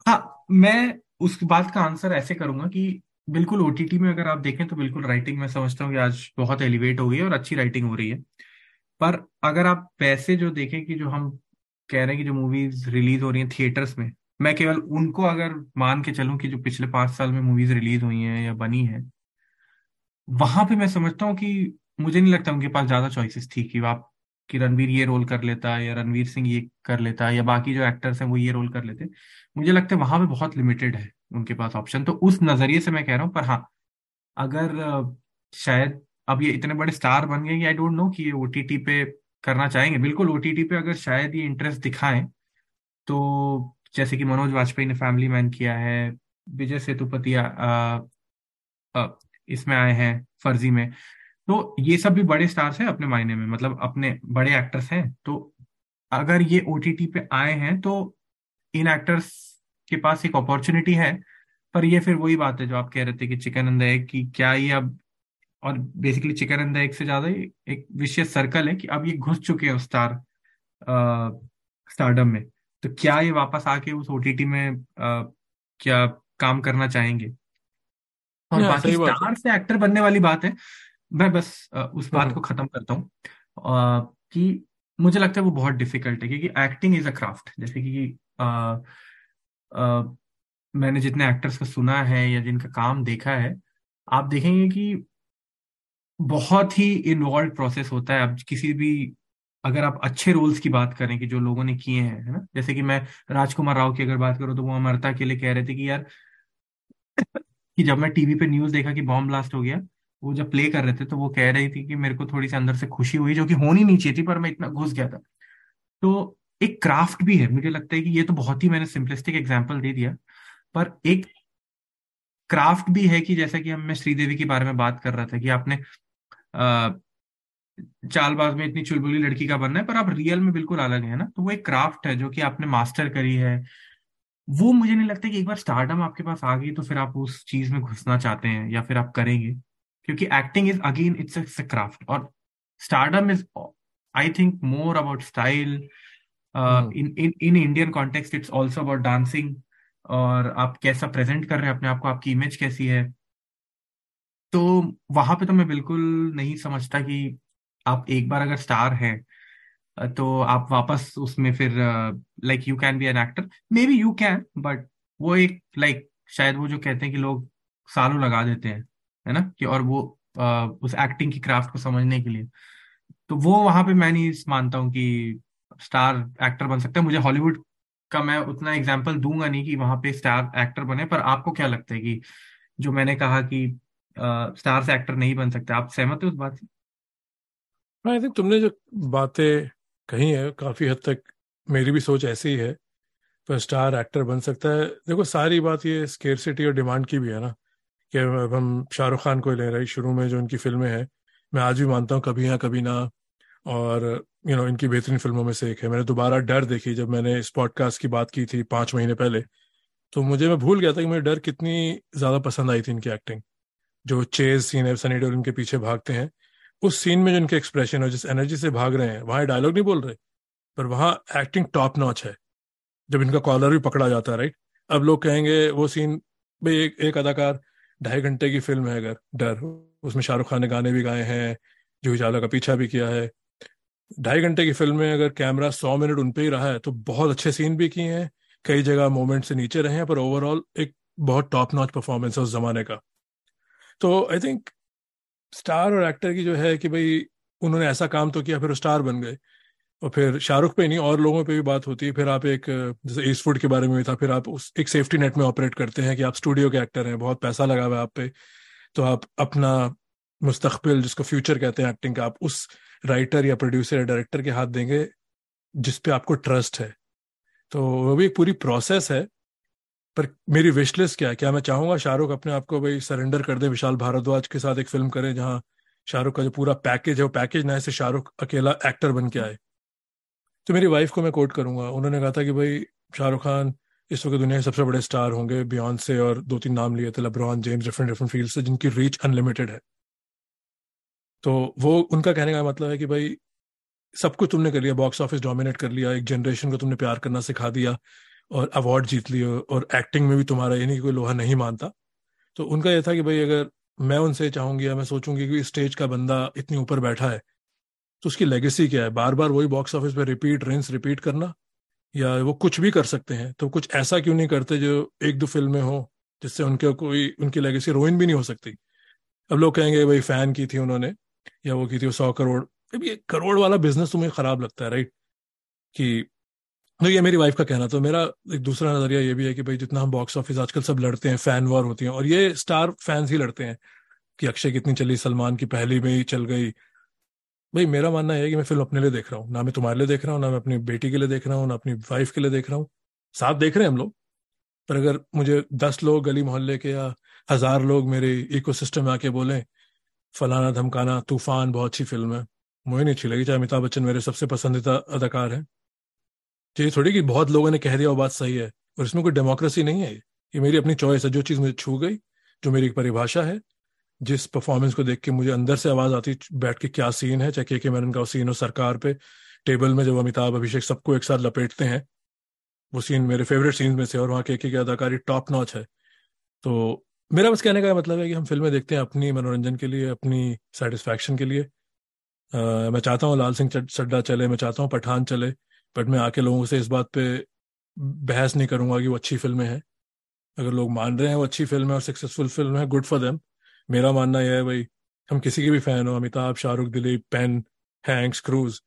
हाँ मैं उस बात का आंसर ऐसे करूँगा कि बिल्कुल ओटीटी में अगर आप देखें तो बिल्कुल राइटिंग मैं समझता हूँ कि आज बहुत एलिवेट हो गई है और अच्छी राइटिंग हो रही है। पर अगर आप पैसे जो देखें कि जो हम कह रहे हैं कि जो मूवीज़ रिलीज़ हो रही हैं थिएटर्स में मैं केवल उनको अगर मान के चलूँ कि जो पिछले पाँच साल में मूवीज़ रिलीज़ हुई हैं या बनी है वहाँ पे मैं समझता हूँ कि मुझे नहीं लगता उनके पास ज़्यादा चॉइसेस थी कि आप कि रणवीर ये रोल कर लेता है या रणवीर सिंह ये कर लेता है या बाकी जो एक्टर्स हैं वो ये रोल कर लेते मुझे लगता है वहाँ पे बहुत लिमिटेड है उनके पास ऑप्शन तो उस नज़रिए से मैं कह रहा हूँ, पर हाँ अगर शायद अब ये इतने बड़े स्टार बन गए कि आई डोंट नो कि ये ओटीटी पे करना चाहेंगे। बिल्कुल ओटीटी पे अगर शायद ये इंटरेस्ट दिखाएँ तो जैसे कि मनोज वाजपेयी ने फैमिली मैन किया है, विजय सेतुपति इसमें आए हैं फर्जी में। तो ये सब भी बड़े स्टार्स हैं अपने मायने में मतलब अपने बड़े एक्टर्स हैं। तो अगर ये ओटीटी पे आए हैं तो इन एक्टर्स के पास एक अपॉर्चुनिटी है पर ये फिर वही बात है जो आप कह रहे थे कि चिकन एंड एग की क्या ये अब और बेसिकली चिकन एंड एग से ज़्यादा एक विशेष सर्कल है कि अब ये घुस चुके हैं स्टार स्टारडम में। तो क्या ये वापस आके उस ओटीटी में आ, क्या काम करना चाहेंगे? और बाकी स्टार से एक्टर बनने वाली बात है मैं बस उस बात को खत्म करता हूँ कि मुझे लगता है वो बहुत डिफ़िकल्ट है क्योंकि एक्टिंग इज़ अ क्राफ्ट जैसे कि आ, आ, मैंने जितने एक्टर्स का सुना है या जिनका काम देखा है आप देखेंगे कि बहुत ही इन्वॉल्व प्रोसेस होता है। अब किसी भी अगर आप अच्छे रोल्स की बात करें कि जो लोगों ने किए हैं है ना? जैसे कि मैं राजकुमार राव की अगर बात करूँ तो वो अमरता के लिए कह रहे थे कि यार कि जब मैं टीवी पे न्यूज़ देखा कि बॉम्ब ब्लास्ट हो गया वो जब प्ले कर रहे थे तो वो कह रही थी कि मेरे को थोड़ी सी अंदर से खुशी हुई, जो कि होनी नहीं चाहिए थी, पर मैं इतना घुस गया था। तो एक क्राफ्ट भी है, मुझे लगता है कि ये तो बहुत ही मैंने सिंपलिस्टिक एग्ज़ाम्पल दे दिया, पर एक क्राफ्ट भी है कि जैसा कि हम, मैं श्रीदेवी के बारे में बात कर रहा था कि आपने चालबाज में इतनी चुलबुली लड़की का बनना है, पर आप रियल में बिल्कुल अलग है ना। तो वो एक क्राफ्ट है, जो कि आपने मास्टर करी है। वो मुझे नहीं लगता कि एक बार स्टार्डम आपके पास आ गई तो फिर आप उस चीज़ में घुसना चाहते हैं, या फिर आप करेंगे। क्योंकि acting is again it's craft और stardom is I think more about style in in in Indian context it's also about dancing और आप कैसा प्रेजेंट कर रहे हैं अपने आप को आपकी इमेज कैसी है? तो वहाँ पे तो मैं बिल्कुल नहीं समझता कि आप एक बार अगर स्टार हैं तो आप वापस उसमें फिर like you can be an actor maybe you can but वो एक लाइक like, शायद वो जो कहते हैं कि लोग सालों लगा देते हैं। है ना कि और वो uh, उस एक्टिंग की क्राफ्ट को समझने के लिए। तो वो वहाँ पे मैं नहीं मानता हूँ कि स्टार एक्टर बन सकता है। मुझे हॉलीवुड का मैं उतना एग्ज़ाम्पल दूँगा नहीं कि वहाँ पे स्टार एक्टर बने पर आपको क्या लगता है कि जो मैंने कहा कि स्टार से एक्टर नहीं बन सकते आप सहमत है उस बात से? आई थिंक तुमने जो बातें कही है काफ़ी हद तक मेरी भी सोच ऐसी ही है पर स्टार एक्टर बन सकता है। देखो सारी बात ये स्केरसिटी और डिमांड की भी है ना। कि अब हम शाहरुख खान को ले रहे हैं शुरू में जो इनकी फ़िल्में हैं मैं आज भी मानता हूँ कभी यहाँ कभी ना और यू you नो know, इनकी बेहतरीन फ़िल्मों में से एक है। मैंने दोबारा डर देखी जब मैंने इस पॉडकास्ट की बात की थी पाँच महीने पहले तो मुझे मैं भूल गया था कि मुझे डर कितनी ज़्यादा पसंद आई थी इनकी एक्टिंग जो चेज सीन है सनी देओल इनके पीछे भागते हैं उस सीन में जो इनके एक्सप्रेशन है जिस एनर्जी से भाग रहे हैं वहाँ डायलॉग नहीं बोल रहे पर वहाँ एक्टिंग टॉप नॉच है। जब इनका कॉलर भी पकड़ा जाता है राइट अब लोग कहेंगे वो सीन भाई एक, एक अदाकार ढाई घंटे की फ़िल्म है, अगर डर। उसमें शाहरुख खान ने गाने भी गाए हैं, जूही चावला का पीछा भी किया है। ढाई घंटे की फ़िल्म में अगर कैमरा सौ मिनट उन पे ही रहा है तो बहुत अच्छे सीन भी किए हैं। कई जगह मोमेंट से नीचे रहे हैं, पर ओवरऑल एक बहुत टॉप नॉच परफॉर्मेंस है उस जमाने का। तो आई थिंक स्टार और एक्टर की जो है कि भाई उन्होंने ऐसा काम तो किया, फिर स्टार बन गए। और फिर शाहरुख पे नहीं, और लोगों पे भी बात होती है। फिर आप एक, जैसे ईस्ट फ़ूड के बारे में भी था, फिर आप उस, एक सेफ्टी नेट में ऑपरेट करते हैं कि आप स्टूडियो के एक्टर हैं, बहुत पैसा लगा हुआ है आप पे। तो आप अपना मुस्तकबिल, जिसको फ्यूचर कहते हैं एक्टिंग का, आप उस राइटर या प्रोड्यूसर या डायरेक्टर के हाथ देंगे, जिस पे आपको ट्रस्ट है। तो वो भी एक पूरी प्रोसेस है, पर मेरी विश क्या है? क्या मैं चाहूँगा शाहरुख अपने आप को भाई सरेंडर कर दे, विशाल भारद्वाज के साथ एक फ़िल्म करें, जहाँ शाहरुख का जो पूरा पैकेज है, वो पैकेज ना ऐसे शाहरुख अकेला एक्टर बन के आए। तो मेरी वाइफ को मैं कोट करूँगा। उन्होंने कहा था कि भाई, शाहरुख खान इस वक्त दुनिया के सबसे बड़े स्टार होंगे बियॉन्ड से और दो तीन नाम लिए थे LeBron James different different field से, जिनकी रीच अनलिमिटेड है। तो वो, उनका कहने का मतलब है कि भाई, सब कुछ तुमने कर लिया बॉक्स ऑफ़िस डोमिनेट कर लिया, एक जनरेशन को तुमने प्यार करना सिखा दिया, और अवार्ड जीत लिए, और एक्टिंग में भी तुम्हारा यानी कोई लोहा नहीं मानता। तो उनका यह था कि भाई, अगर मैं उनसे चाहूँगी या मैं सोचूँगी कि स्टेज का बंदा इतनी ऊपर बैठा है तो उसकी लेगेसी क्या है? बार बार वही बॉक्स ऑफ़िस पे रिपीट रेंस रिपीट करना? या वो कुछ भी कर सकते हैं? तो कुछ ऐसा क्यों नहीं करते जो एक दो फ़िल्में हो, जिससे उनके कोई, उनकी लेगेसी रोइन भी नहीं हो सकती? अब लोग कहेंगे, भाई फ़ैन की थी उन्होंने, या वो की थी सौ करोड़। अभी ये करोड़ वाला बिज़नेस तुम्हें खराब लगता है राइट कि तो ये मेरी वाइफ का कहना। तो मेरा एक दूसरा नज़रिया ये भी है कि, भाई, जितना हम बॉक्स ऑफ़िस आजकल सब लड़ते हैं फ़ैन वॉर होती है। और ये स्टार फैंस ही लड़ते हैं कि अक्षय कितनी चली, सलमान की पहली में ही चल गई भाई, मेरा मानना है कि मैं फ़िल्म अपने लिए देख रहा हूँ। ना मैं तुम्हारे लिए देख रहा हूँ, ना मैं अपनी बेटी के लिए देख रहा हूँ, ना अपनी वाइफ के लिए देख रहा हूँ। साथ देख रहे हैं हम लोग, पर अगर मुझे दस लोग गली मोहल्ले के या हज़ार लोग मेरे इको में आके बोले, फलाना धमकाना तूफ़ान, बहुत अच्छी फ़िल्म है। मुझे नहीं अच्छी लगी, चाहे अमिताभ बच्चन मेरे सबसे पसंदीदा अदाकार है। ये थोड़ी कि बहुत लोगों ने कह दिया वो बात सही है, और इसमें कोई डेमोक्रेसी नहीं है ये। मेरी अपनी चॉइस है, जो चीज़ मुझे छू गई, जो मेरी परिभाषा है जिस परफॉर्मेंस को देख के मुझे अंदर से आवाज़ आती बैठ के क्या सीन है? चाहे के के मैनन का सीन हो सरकार पे टेबल में जब अमिताभ अभिषेक सबको एक साथ लपेटते हैं वो सीन मेरे फेवरेट सीन में से और वहाँ के के की अदाकारी टॉप नॉच है। तो मेरा बस कहने का मतलब है कि हम फ़िल्में देखते हैं अपनी मनोरंजन के लिए अपनी सेटिस्फैक्शन के लिए। आ, मैं चाहता हूँ लाल सिंह चड्डा चले मैं चाहता हूँ पठान चले बट मैं आके लोगों से इस बात पे बहस नहीं करूँगा कि वो अच्छी फ़िल्में हैं। अगर लोग मान रहे हैं वो अच्छी फ़िल्म है और सक्सेसफुल फ़िल्म है गुड फॉर देम मेरा मानना यह है भाई हम किसी के भी फ़ैन हो Amitabh Shahrukh Dilip pen Hanks Cruise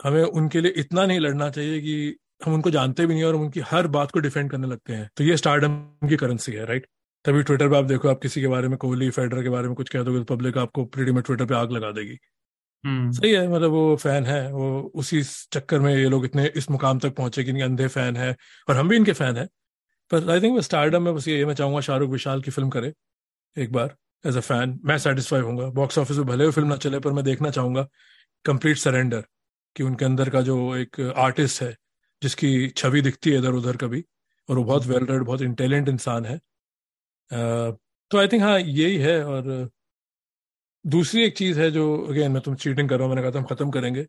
हमें उनके लिए इतना नहीं लड़ना चाहिए कि हम उनको जानते भी नहीं और उनकी हर बात को डिफेंड करने लगते हैं। तो ये स्टार्डम की करेंसी है राइट तभी ट्विटर पे आप देखो आप किसी के बारे में कोहली फेडर के बारे में कुछ कह दोगे तो पब्लिक आपको प्रीटी में ट्विटर पे आग लगा देगी। हम्म। सही है मतलब वो फ़ैन है वो उसी चक्कर में ये लोग इतने इस मुकाम तक पहुँचे कि इनके अंधे फ़ैन है और हम भी इनके फ़ैन है। पर आई थिंक स्टारडम में बस ये मैं चाहूँगा शाहरुख विशाल की फ़िल्म करे। एक बार एज अ फ़ैन मैं सेटिस्फाई होऊँगा। बॉक्स ऑफ़िस में भले वो फ़िल्म ना चले, पर मैं देखना चाहूँगा कंप्लीट सरेंडर कि उनके अंदर का जो एक आर्टिस्ट है, जिसकी छवि दिखती है इधर उधर कभी, और वो बहुत वेल रेड बहुत इंटेलिजेंट इंसान है। तो आई थिंक हाँ यही है, और दूसरी एक चीज़ है जो अगेन मैं तुम चीटिंग कर रहा हूँ, मैंने कहा था हम खत्म करेंगे।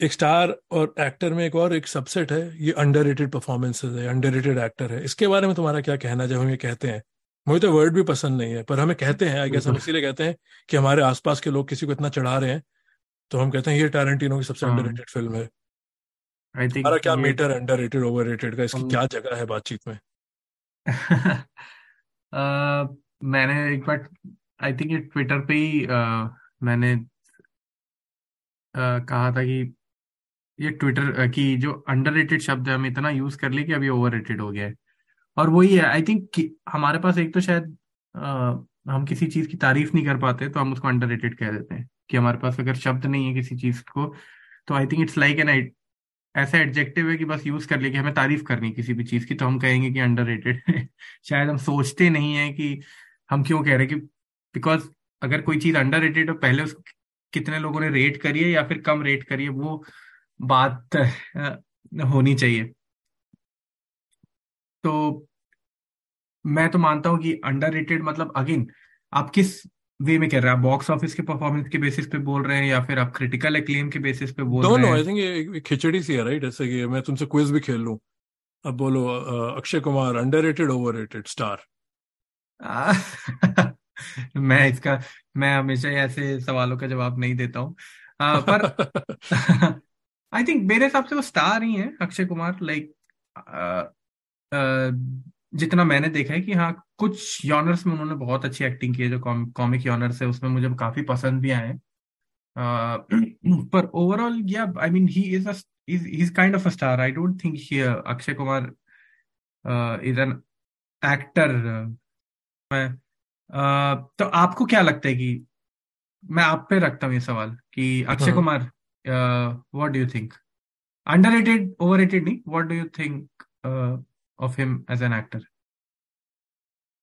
एक स्टार और एक्टर में एक और एक सबसेट है, ये अंडररेटेड परफॉर्मेंसेज है अंडररेटेड एक्टर है। इसके बारे में तुम्हारा क्या कहना जब हम ये कहते हैं? मुझे तो वर्ड भी पसंद नहीं है पर हमें कहते हैं आई गेस हम इसीलिए कहते हैं कि हमारे आसपास के लोग किसी को इतना चढ़ा रहे हैं तो हम कहते हैं ये टैरेंटिनो की सबसे हाँ। अंडररेटेड फ़िल्म है। आई थिंक क्या मीटर अंडररेटेड ओवररेटेड का इसकी क्या जगह है बातचीत में? मैंने एक बार आई थिंक ये ट्विटर पे ही मैंने कहा था कि ये ट्विटर की जो अंडररेटेड शब्द है हम इतना यूज़ कर लिए कि अभी ओवररेटेड हो गया है। और वही है आई थिंक हमारे पास एक तो शायद अ, हम किसी चीज़ की तारीफ़ नहीं कर पाते तो हम उसको अंडररेटेड कह देते हैं कि हमारे पास अगर शब्द नहीं है किसी चीज़ को तो I think it's like an ऐसा एडजेक्टिव है कि बस यूज़ कर लिया कि हमें तारीफ़ करनी किसी भी चीज़ की तो हम कहेंगे कि अंडररेटेड है। शायद हम सोचते नहीं है कि हम क्यों कह रहे कि बिकॉज़ अगर कोई चीज़ अंडर रेटेड हो पहले उसको कितने लोगों ने रेट करी है या फिर कम रेट करी है वो बात होनी चाहिए। तो मैं तो मानता हूँ कि अंडररेटेड मतलब अगेन आप किस वे में कह रहे हैं? आप बॉक्स ऑफ़िस के परफॉर्मेंस के बेसिस पे बोल रहे हैं या फिर आप क्रिटिकल एक्लेम के बेसिस पे बोल रहे दोनों आई थिंक ये खिचड़ी सी है राइट जैसे कि मैं तुमसे क्विज भी खेल लूँ। अब बोलो Akshay Kumar underrated overrated star मैं इसका मैं हमेशा ऐसे सवालों का जवाब नहीं देता हूँ। पर आई थिंक मेरे हिसाब से वो स्टार ही है अक्षय कुमार लाइक जितना मैंने देखा है कि हाँ कुछ यॉनर्स में उन्होंने बहुत अच्छी एक्टिंग की है जो कॉम, कॉमिक यॉनर्स है उसमें मुझे काफ़ी पसंद भी आए पर ओवरऑल या I mean he is is kind of a star I don't think Akshay Kumar is an actor तो आपको क्या लगता है कि मैं आप पे रखता हूँ ये सवाल कि Akshay Kumar what do you think underrated overrated नहीं? What do you think of him as an actor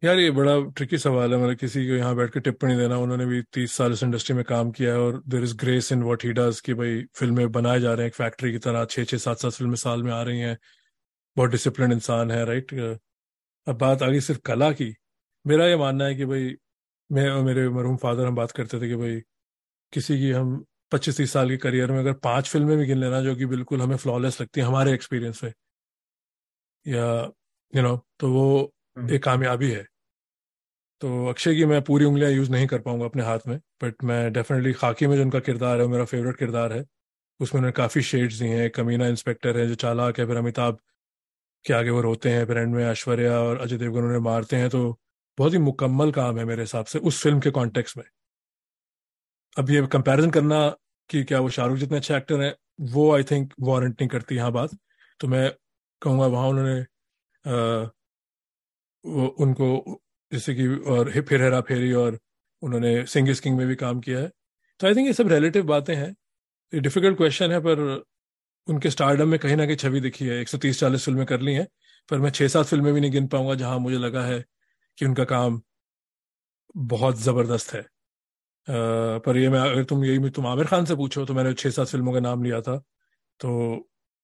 यार, ये बड़ा ट्रिकी सवाल है। मतलब किसी को यहाँ बैठ के टिप्पणी देना, उन्होंने भी तीस साल इस इंडस्ट्री में काम किया है और there is grace in what he does कि भाई फ़िल्में बनाए जा रहे हैं, एक फैक्ट्री की तरह छः छः सात सात फ़िल्में साल में आ रही हैं। बहुत डिसिप्लिन इंसान है राइट अब बात आ गई सिर्फ़ कला की। मेरा ये मानना है कि भाई, मैं और मेरे मरहूम फादर हम बात करते थे कि भाई, किसी की हम पच्चीस, तीस साल के करियर में अगर पाँच फ़िल्में भी गिन लेना, जो कि बिल्कुल हमें फ्लॉलेस लगती है, हमारे एक्सपीरियंस में या यू नो तो वो एक कामयाबी है। तो अक्षय की मैं पूरी उंगलियाँ यूज़ नहीं कर पाऊँगा अपने हाथ में बट मैं डेफिनेटली खाकी में जो उनका किरदार है वो मेरा फेवरेट किरदार है। उसमें उन्होंने काफ़ी शेड्स दिए हैं कमीना इंस्पेक्टर है जो चालाक है फिर अमिताभ के आगे वो रोते हैं फिर एंड में ऐश्वर्या और अजय देवगन उन्हें मारते हैं तो बहुत ही मुकम्मल काम है मेरे हिसाब से उस फ़िल्म के कॉन्टेक्स्ट में। अब ये कंपैरिजन करना कि क्या वो शाहरुख जितने अच्छे एक्टर हैं वो आई थिंक वारंट नहीं करती यहाँ बात। तो मैं कहूँगा वहाँ उन्होंने वो उनको जैसे कि और फिर हेरा फेरी और उन्होंने सिंगिस किंग में भी काम किया है। तो आई थिंक ये सब रिलेटिव बातें हैं। ये डिफ़िकल्ट क्वेश्चन है पर उनके स्टारडम में कहीं ना कहीं छवि दिखी है। एक सौ तीस चालीस फ़िल्में कर ली हैं पर मैं छः सात फ़िल्में भी नहीं गिन पाऊँगा जहाँ मुझे लगा है कि उनका काम बहुत ज़बरदस्त है। अ, पर ये मैं अगर तुम यही तुम आमिर खान से पूछो तो मैंने छः सात फ़िल्मों का नाम लिया था। तो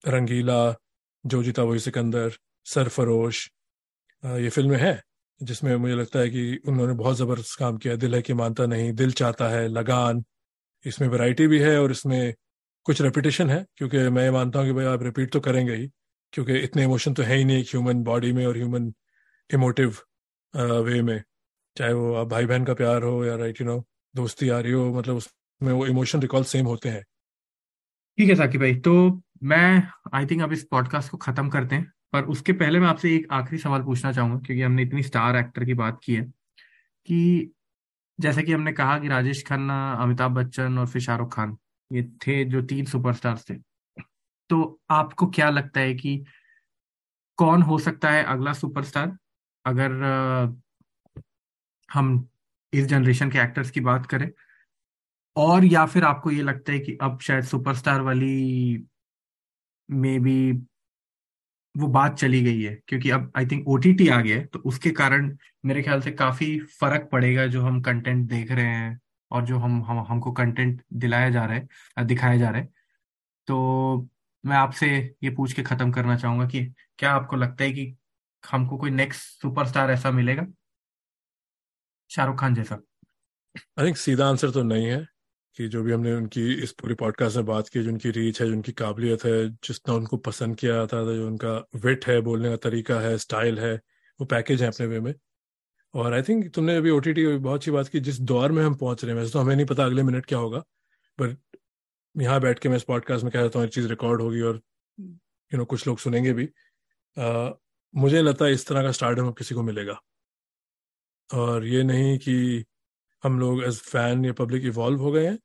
रंगीला जो जीता वही सिकंदर सरफरोश ये फ़िल्में हैं, जिसमें मुझे लगता है कि उन्होंने बहुत ज़बरदस्त काम किया। दिल है कि मानता नहीं, दिल चाहता है, लगान। इसमें वैरायटी भी है और इसमें कुछ रेपिटेशन है, क्योंकि मैं मानता हूँ कि भाई आप रिपीट तो करेंगे ही, क्योंकि इतने इमोशन तो है ही नहीं एक ह्यूमन बॉडी में और ह्यूमन इमोटिव वे में। चाहे वो आप भाई बहन का प्यार हो या राइट यू नो दोस्ती आ रही हो मतलब उसमें वो इमोशन रिकॉल सेम होते हैं। ठीक है साकी भाई तो मैं आई थिंक अब इस पॉडकास्ट को खत्म करते हैं, पर उसके पहले मैं आपसे एक आखिरी सवाल पूछना चाहूँगा, क्योंकि हमने इतनी स्टार एक्टर की बात की है, कि जैसे कि हमने कहा कि राजेश खन्ना, अमिताभ बच्चन और फिर शाहरुख खान, ये थे जो तीन सुपरस्टार्स थे। तो आपको क्या लगता है कि कौन हो सकता है अगला सुपरस्टार अगर, हम इस जनरेशन के एक्टर्स की बात करें, और या फिर आपको ये लगता है कि अब शायद सुपरस्टार वाली में भी वो बात चली गई है, क्योंकि अब आई थिंक ओटीटी आ गया है तो उसके कारण मेरे ख्याल से काफ़ी फ़र्क पड़ेगा जो हम कंटेंट देख रहे हैं और जो हम हम, हमको कंटेंट दिलाया जा रहा है दिखाया जा रहा है। तो मैं आपसे ये पूछ के खत्म करना चाहूँगा कि क्या आपको लगता है कि हमको कोई नेक्स्ट सुपरस्टार ऐसा मिलेगा? शाहरुख खान जैसा। आई थिंक सीधा आंसर तो नहीं है। कि जो भी हमने उनकी इस पूरी पॉडकास्ट में बात की जो उनकी रीच है जो उनकी काबिलियत है जितना उनको पसंद किया था जो उनका विट है बोलने का तरीका है स्टाइल है वो पैकेज है अपने वे में। और आई थिंक तुमने अभी ओ टी बहुत अच्छी बात की जिस दौर में हम पहुँच रहे हैं वैसे तो हमें नहीं पता अगले मिनट क्या होगा बट यहाँ बैठ के मैं इस पॉडकास्ट में कह रहा हूँ एक चीज़ रिकॉर्ड होगी और यू नो कुछ लोग सुनेंगे भी। आ, मुझे लगता है इस तरह का स्टार्टअप अब किसी को मिलेगा। और ये नहीं कि हम लोग एज फ़ैन या पब्लिक इवॉल्व हो गए हैं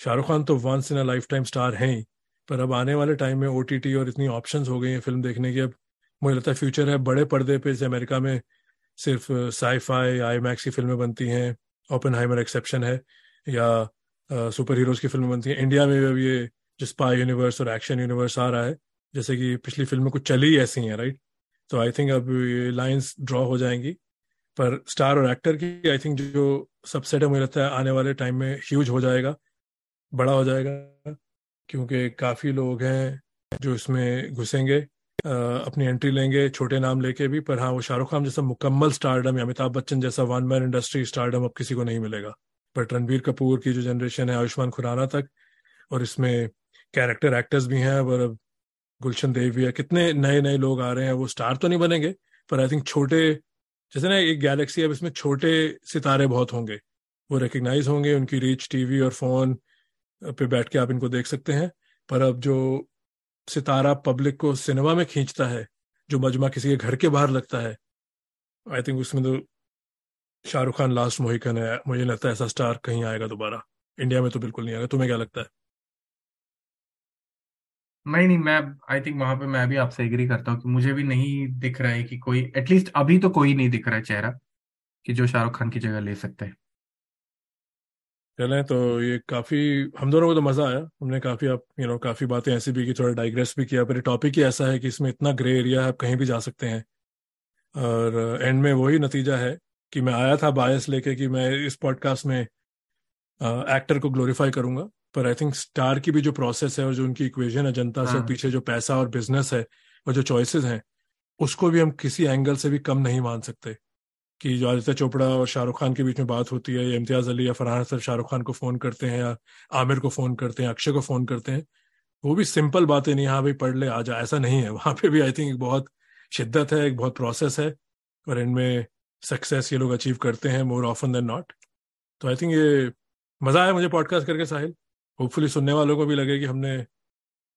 शाहरुख खान तो once in a lifetime star हैं ही, पर अब आने वाले टाइम में ओटीटी और इतनी ऑप्शन हो गई हैं फ़िल्म देखने की। अब मुझे लगता है फ्यूचर है, बड़े पर्दे पे जैसे अमेरिका में सिर्फ़ साईफाई आई मैक्स की फ़िल्में बनती हैं ओपन हाइमर एक्सेप्शन है, या सुपर हीरोज की फ़िल्में बनती हैं। इंडिया में भी अब ये जो स्पाई यूनिवर्स और एक्शन यूनिवर्स आ रहा है, जैसे कि पिछली फ़िल्में कुछ चली ही ऐसी हैं राइट तो आई थिंक अब ये लाइंस ड्रॉ हो जाएँगी। पर स्टार और एक्टर की आई थिंक जो सबसेट है, मुझे लगता है आने वाले टाइम में ह्यूज हो जाएगा। बड़ा हो जाएगा, क्योंकि काफ़ी लोग हैं जो इसमें घुसेंगे अपनी एंट्री लेंगे, छोटे नाम लेके भी, पर हाँ वो शाहरुख खान जैसा मुकम्मल स्टारडम या अमिताभ बच्चन जैसा वन मैन इंडस्ट्री स्टारडम अब किसी को नहीं मिलेगा। बट रणबीर कपूर की जो जनरेशन है, आयुष्मान खुराना तक, और इसमें कैरेक्टर एक्टर्स भी हैं, और अब गुलशन देव भी है। कितने नए नए लोग आ रहे हैं, वो स्टार तो नहीं बनेंगे, पर आई थिंक छोटे, जैसे ना एक गैलेक्सी अब इसमें छोटे सितारे बहुत होंगे। वो रिकग्नाइज होंगे, उनकी रीच टीवी और फ़ोन पे बैठ के आप इनको देख सकते हैं। पर अब जो सितारा पब्लिक को सिनेमा में खींचता है, जो मजमा किसी के घर के बाहर लगता है आई थिंक उसमें तो शाहरुख खान लास्ट मोहिकन है मुझे लगता है ऐसा स्टार कहीं आएगा दोबारा। इंडिया में तो बिल्कुल नहीं आएगा। तुम्हें क्या लगता है? नहीं नहीं, मैं आई थिंक वहाँ पे मैं भी आपसे एग्री करता हूँ कि मुझे भी नहीं दिख रहा है कि कोई एटलीस्ट अभी तो कोई नहीं दिख रहा है चेहरा कि जो शाहरुख खान की जगह ले सकते हैं। चलें तो ये काफ़ी हम दोनों को तो मज़ा आया। हमने काफ़ी आप यू नो काफ़ी बातें ऐसी भी की थोड़ा डाइग्रेस भी किया। पर टॉपिक ही ऐसा है कि इसमें इतना ग्रे एरिया है आप कहीं भी जा सकते हैं। और एंड में वही नतीजा है कि मैं आया था बायस लेके कि मैं इस पॉडकास्ट में एक्टर को ग्लोरीफाई करूँगा। पर आई थिंक स्टार की भी जो प्रोसेस है और जो उनकी इक्वेशन है जनता से हाँ। पीछे जो पैसा और बिज़नेस है और जो चॉइसेस हैं उसको भी हम किसी एंगल से भी कम नहीं मान सकते। कि जो आदित्य चोपड़ा और शाहरुख खान के बीच में बात होती है या इम्तियाज़ अली या फरहान सर शाहरुख खान को फ़ोन करते हैं या आमिर को फ़ोन करते हैं अक्षय को फ़ोन करते हैं वो भी सिंपल बातें नहीं हाँ भाई पढ़ ले आ जा। ऐसा नहीं है। वहाँ पे भी आई थिंक एक बहुत शिद्दत है एक बहुत प्रोसेस है और इनमें सक्सेस ये लोग अचीव करते हैं मोर ऑफन देन नॉट तो आई थिंक ये मज़ा आया मुझे पॉडकास्ट करके साहिल। होपफुली सुनने वालों को भी लगे कि हमने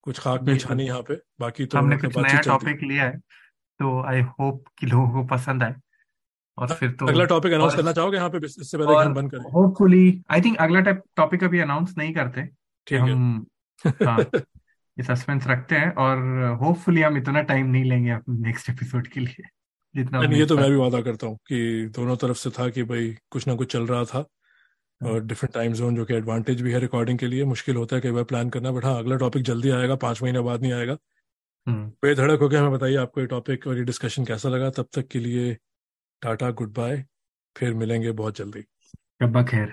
कुछ खाक बिल्कुल। छानी यहाँ पे। बाकी तो हमने कुछ नया टॉपिक लिया है तो आई होप कि लोगों को पसंद आए। और फिर तो अगला टॉपिक अनाउंस करना चाहोगे यहाँ पे इससे पहले हम बंद करें? होपफुली आई थिंक अगला टॉपिक अभी अनाउंस नहीं करते। कि हम हाँ। ये सस्पेंस रखते हैं और होपफुली हम इतना टाइम नहीं लेंगे अपने नेक्स्ट एपिसोड के लिए जितना ये तो मैं भी वादा करता हूँ कि दोनों तरफ़ से था कि भाई कुछ ना कुछ चल रहा था और डिफरेंट टाइम जोन जो कि एडवांटेज भी है रिकॉर्डिंग के लिए मुश्किल होता है कई बार प्लान करना बट हाँ अगला टॉपिक जल्दी आएगा पाँच महीने बाद नहीं आएगा। हम्म। बेधड़क होकर हमें बताइए आपको ये टॉपिक और ये डिस्कशन कैसा लगा तब तक के लिए टाटा गुड बाय फिर मिलेंगे बहुत जल्दी। खैर।